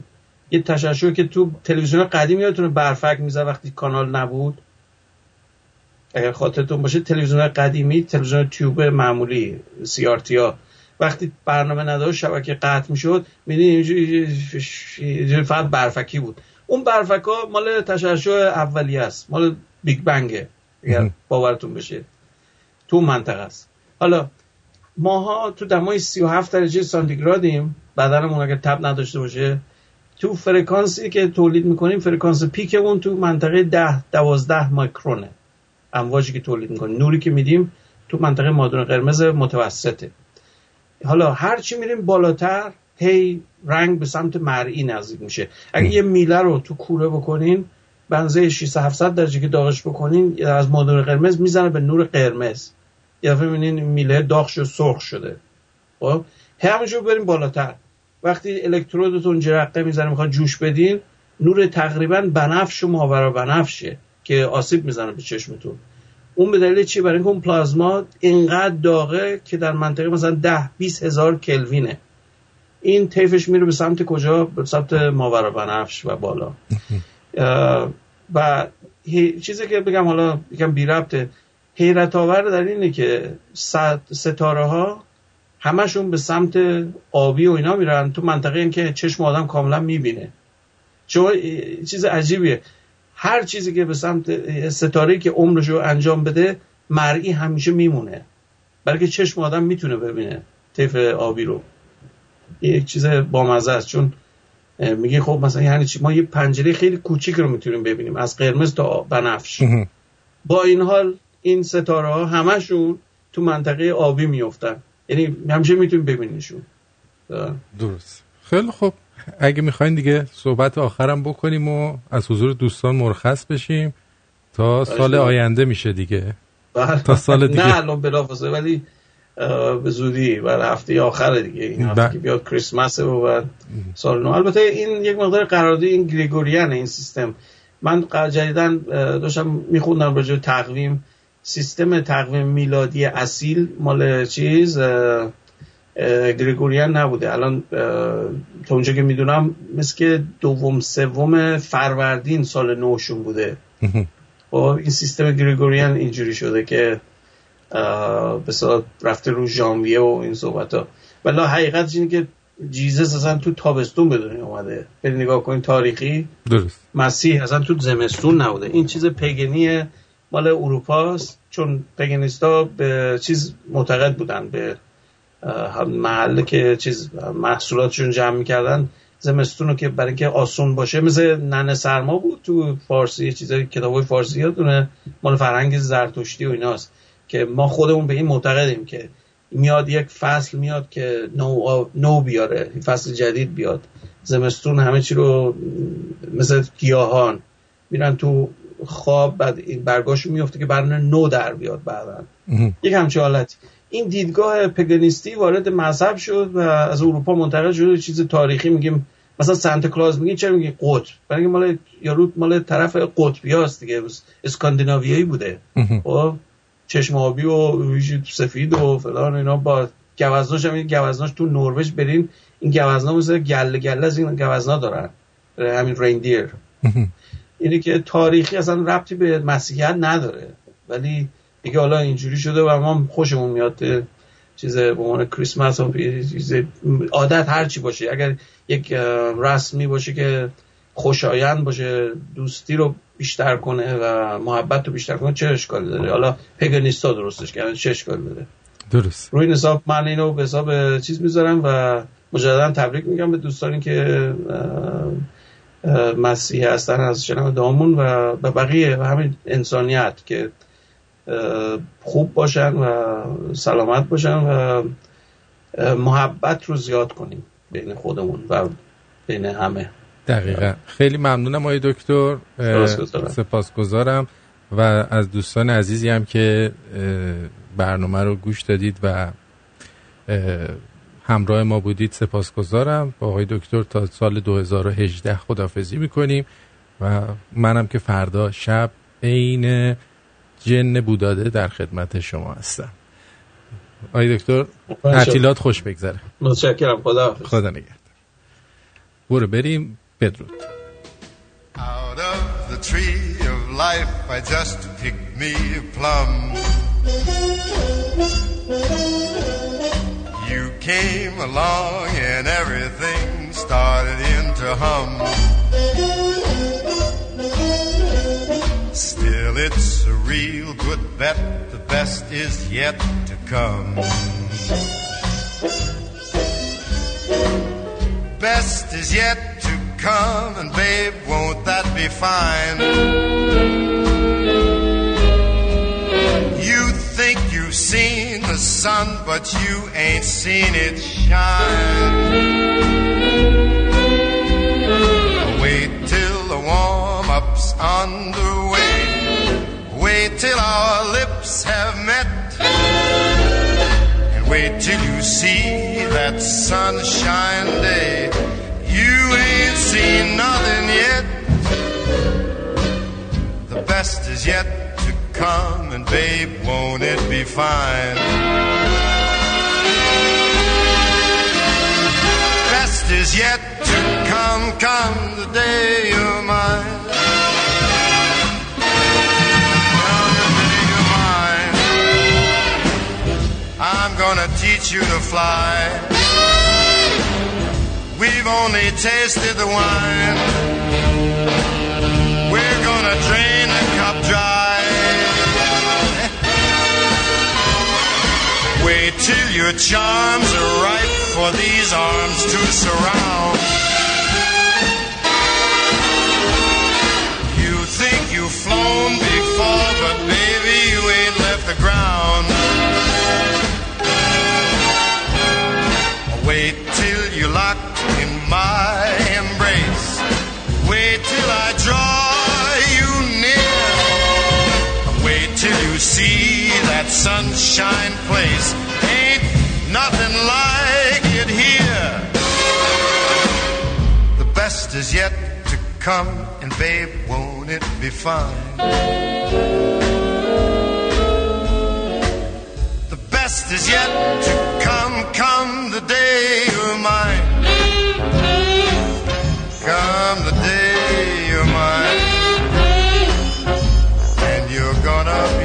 [SPEAKER 2] یه تشعشع که تو تلویزیون قدیم یادتونه برفک می‌زد وقتی کانال نبود. اگر خاطرتون باشه تلویزیون قدیمی تلویزیون tube معمولی سی ها. وقتی برنامه نداشت شبکه قطع می‌شد می‌دیدین فقط برفکی بود. اون برفک ها مال تشعشع اولیه است مال Big Bang ه اگر باورتون بشه. تو منطقه است. حالا ماها تو دمای 37 درجه سانتیگرادیم بدنمون اگر تب نداشته باشه تو فرکانسی که تولید می‌کنیم فرکانس peak مون تو منطقه 10 12 micron ه. امواجی که تولید می‌کنیم نوری که میدیم تو منطقه مادون قرمز متوسطه. حالا هرچی میریم بالاتر هی رنگ به سمت مرئی نزدیک میشه. اگه یه میله رو تو کوره بکنین بنزه 600 700 درجه که داغش بکنین از مادون قرمز می‌زنه به نور قرمز. یا دفعه میله داغ شد سرخ شده. خب؟ همونجور بریم بالاتر. وقتی الکترودتون جرقه می‌زنه می‌خواد جوش بدین نور تقریبا بنفش و ماورا بنفشه که آسیب می‌زنه به چشمتون. اون به دلیل چی؟ برای اینکه اون پلازما اینقدر داغه که در منطقه مثلا ده 20 هزار کلوینه. این طیفش میره به سمت کجا؟ به سمت ماورا بنفش و بالا. و چیزی که بگم حالا یکم بی ربطه. حیرت آور در اینه که ستاره ها همشون به سمت آبی و اینا میرن تو منطقه این که چشم آدم کاملا می‌بینه. چون چیز عجیبیه. هر چیزی که به سمت ستاره که عمرش رو انجام بده مرئی همیشه میمونه. بلکه چشم آدم می‌تونه ببینه طیف آبی رو. یک چیز بامزه است. چون میگه خب مثلا یعنی چی؟ ما یه پنجره خیلی کوچیک رو می‌تونیم ببینیم. از قرمز تا بنفش. با این حال این ستاره ها همشون تو منطقه آبی میفتن یعنی همیشه می‌تونیم ببینیشون
[SPEAKER 1] درست. خیلی خوب. اگه می‌خواین دیگه صحبت آخرم بکنیم و از حضور دوستان مرخص بشیم تا سال آینده میشه دیگه.
[SPEAKER 2] بله.
[SPEAKER 1] تا سال دیگه.
[SPEAKER 2] نه الان بلافاصله ولی به زودی. برای هفته آخر دیگه. این هفته که بیاد کریسمس و بعد سال نو. البته این یک مقدار قرارداد این گریگوریان این سیستم. من جدیدن داشتم میخوندم راجع تقویم. سیستم تقویم میلادی اصیل مال چیز گریگوریان نبوده. الان تا اونجا که می‌دونم مثل که دوم سوم فروردین سال نوشون بوده. و خب، این سیستم گریگوریان اینجوری شده که به رفته رو ژانویه و این صحبت ها ولی حقیقت اینه که جیزس اصلا تو تابستون به دنیا اومده. برید نگاه کنید تاریخی.
[SPEAKER 1] درست.
[SPEAKER 2] مسیح اصلا تو زمستون نبوده. این چیز پگنی مال اروپاست چون پگنیستا به چیز معتقد بودن به محله که چیز محصولاتشون جمع می‌کردن. زمستون رو که برای اینکه آسون باشه مثل ننه سرما بود تو فارسی چیزای کتابای فارسی یادونه مال فرهنگ زرتشتی و ایناست که ما خودمون به این معتقدیم که میاد یک فصل میاد که نو, نو بیاره فصل جدید بیاد. زمستون همه چی رو مثل گیاهان میرن تو خواب بعد این برگاشو میفته که برنامه نو در بیاد بعدا. یک همچه حالتی. این دیدگاه پگنیستی وارد مذهب شد و از اروپا منتقل شد. چیز تاریخی میگیم. مثلا سنت کلاز میگین چرا میگی قطب؟ برای مال یارو مال طرف قطبی هست دیگه. اسکاندیناویایی بوده. خب چشم آبی و سفید و فلان اینا با گوزناش هم این گوزناش تو نروژ برین. این گوزنا مثل گله گله از این گوزنا دارن. همین ریندیر. اینی که تاریخی اصلا ربطی به مسیحیت نداره. ولی دیگه حالا اینجوری شده و ما خوشمون میاد چیز به عنوان کریسمس و چیز عادت هر چی باشه. اگر یک رسمی باشه که خوشایند باشه دوستی رو بیشتر کنه و محبت رو بیشتر کنه چه اشکالی داره؟ حالا پگنیستا درستش کردن چه اشکالی داره؟
[SPEAKER 1] درست.
[SPEAKER 2] روی حساب من اینو به حساب چیز می‌ذارم و مجددا تبریک میگم به دوستانی که مسیح هستن از شنم دامون و به بقیه و همین انسانیت که خوب باشن و سلامت باشن و محبت رو زیاد کنیم بین خودمون و بین همه.
[SPEAKER 1] دقیقا. خیلی ممنونم آقای دکتر. سپاسگزارم و از دوستان عزیزی هم که برنامه رو گوش دادید و همراه ما بودید سپاسگزارم. با آقای دکتر تا سال 2018 خدافزی می‌کنیم و منم که فردا شب عین جن بوداده در خدمت شما هستم. آقای دکتر تعطیلات خوش بگذره.
[SPEAKER 2] متشکرم. خدا
[SPEAKER 1] خدا نگهدار. برو بریم بدرود.
[SPEAKER 9] Out of the tree of life I just picked me a plum. Came along and everything started into hum Still it's a real good bet the best is yet to come Best is yet to come, and babe, won't that be fine? Seen the sun, but you ain't seen it shine. Wait till the warm up's underway. Wait till our lips have met. And wait till you see that sunshine day. You ain't seen nothing yet. The best is yet to come, babe, won't it be fine? Best is yet to come, come the day you're mine. Come the day you're mine. I'm gonna teach you to fly. We've only tasted the wine. We're gonna drain Wait till your charms are ripe for these arms to surround. You think you've flown before, but baby, you ain't left the ground. Wait till you're locked in my embrace. Wait till I draw you near. Wait till you see that sunshine place nothing like it here. The best is yet to come, and babe, won't it be fun? The best is yet to come, come the day you're mine. Come the day you're mine, and you're gonna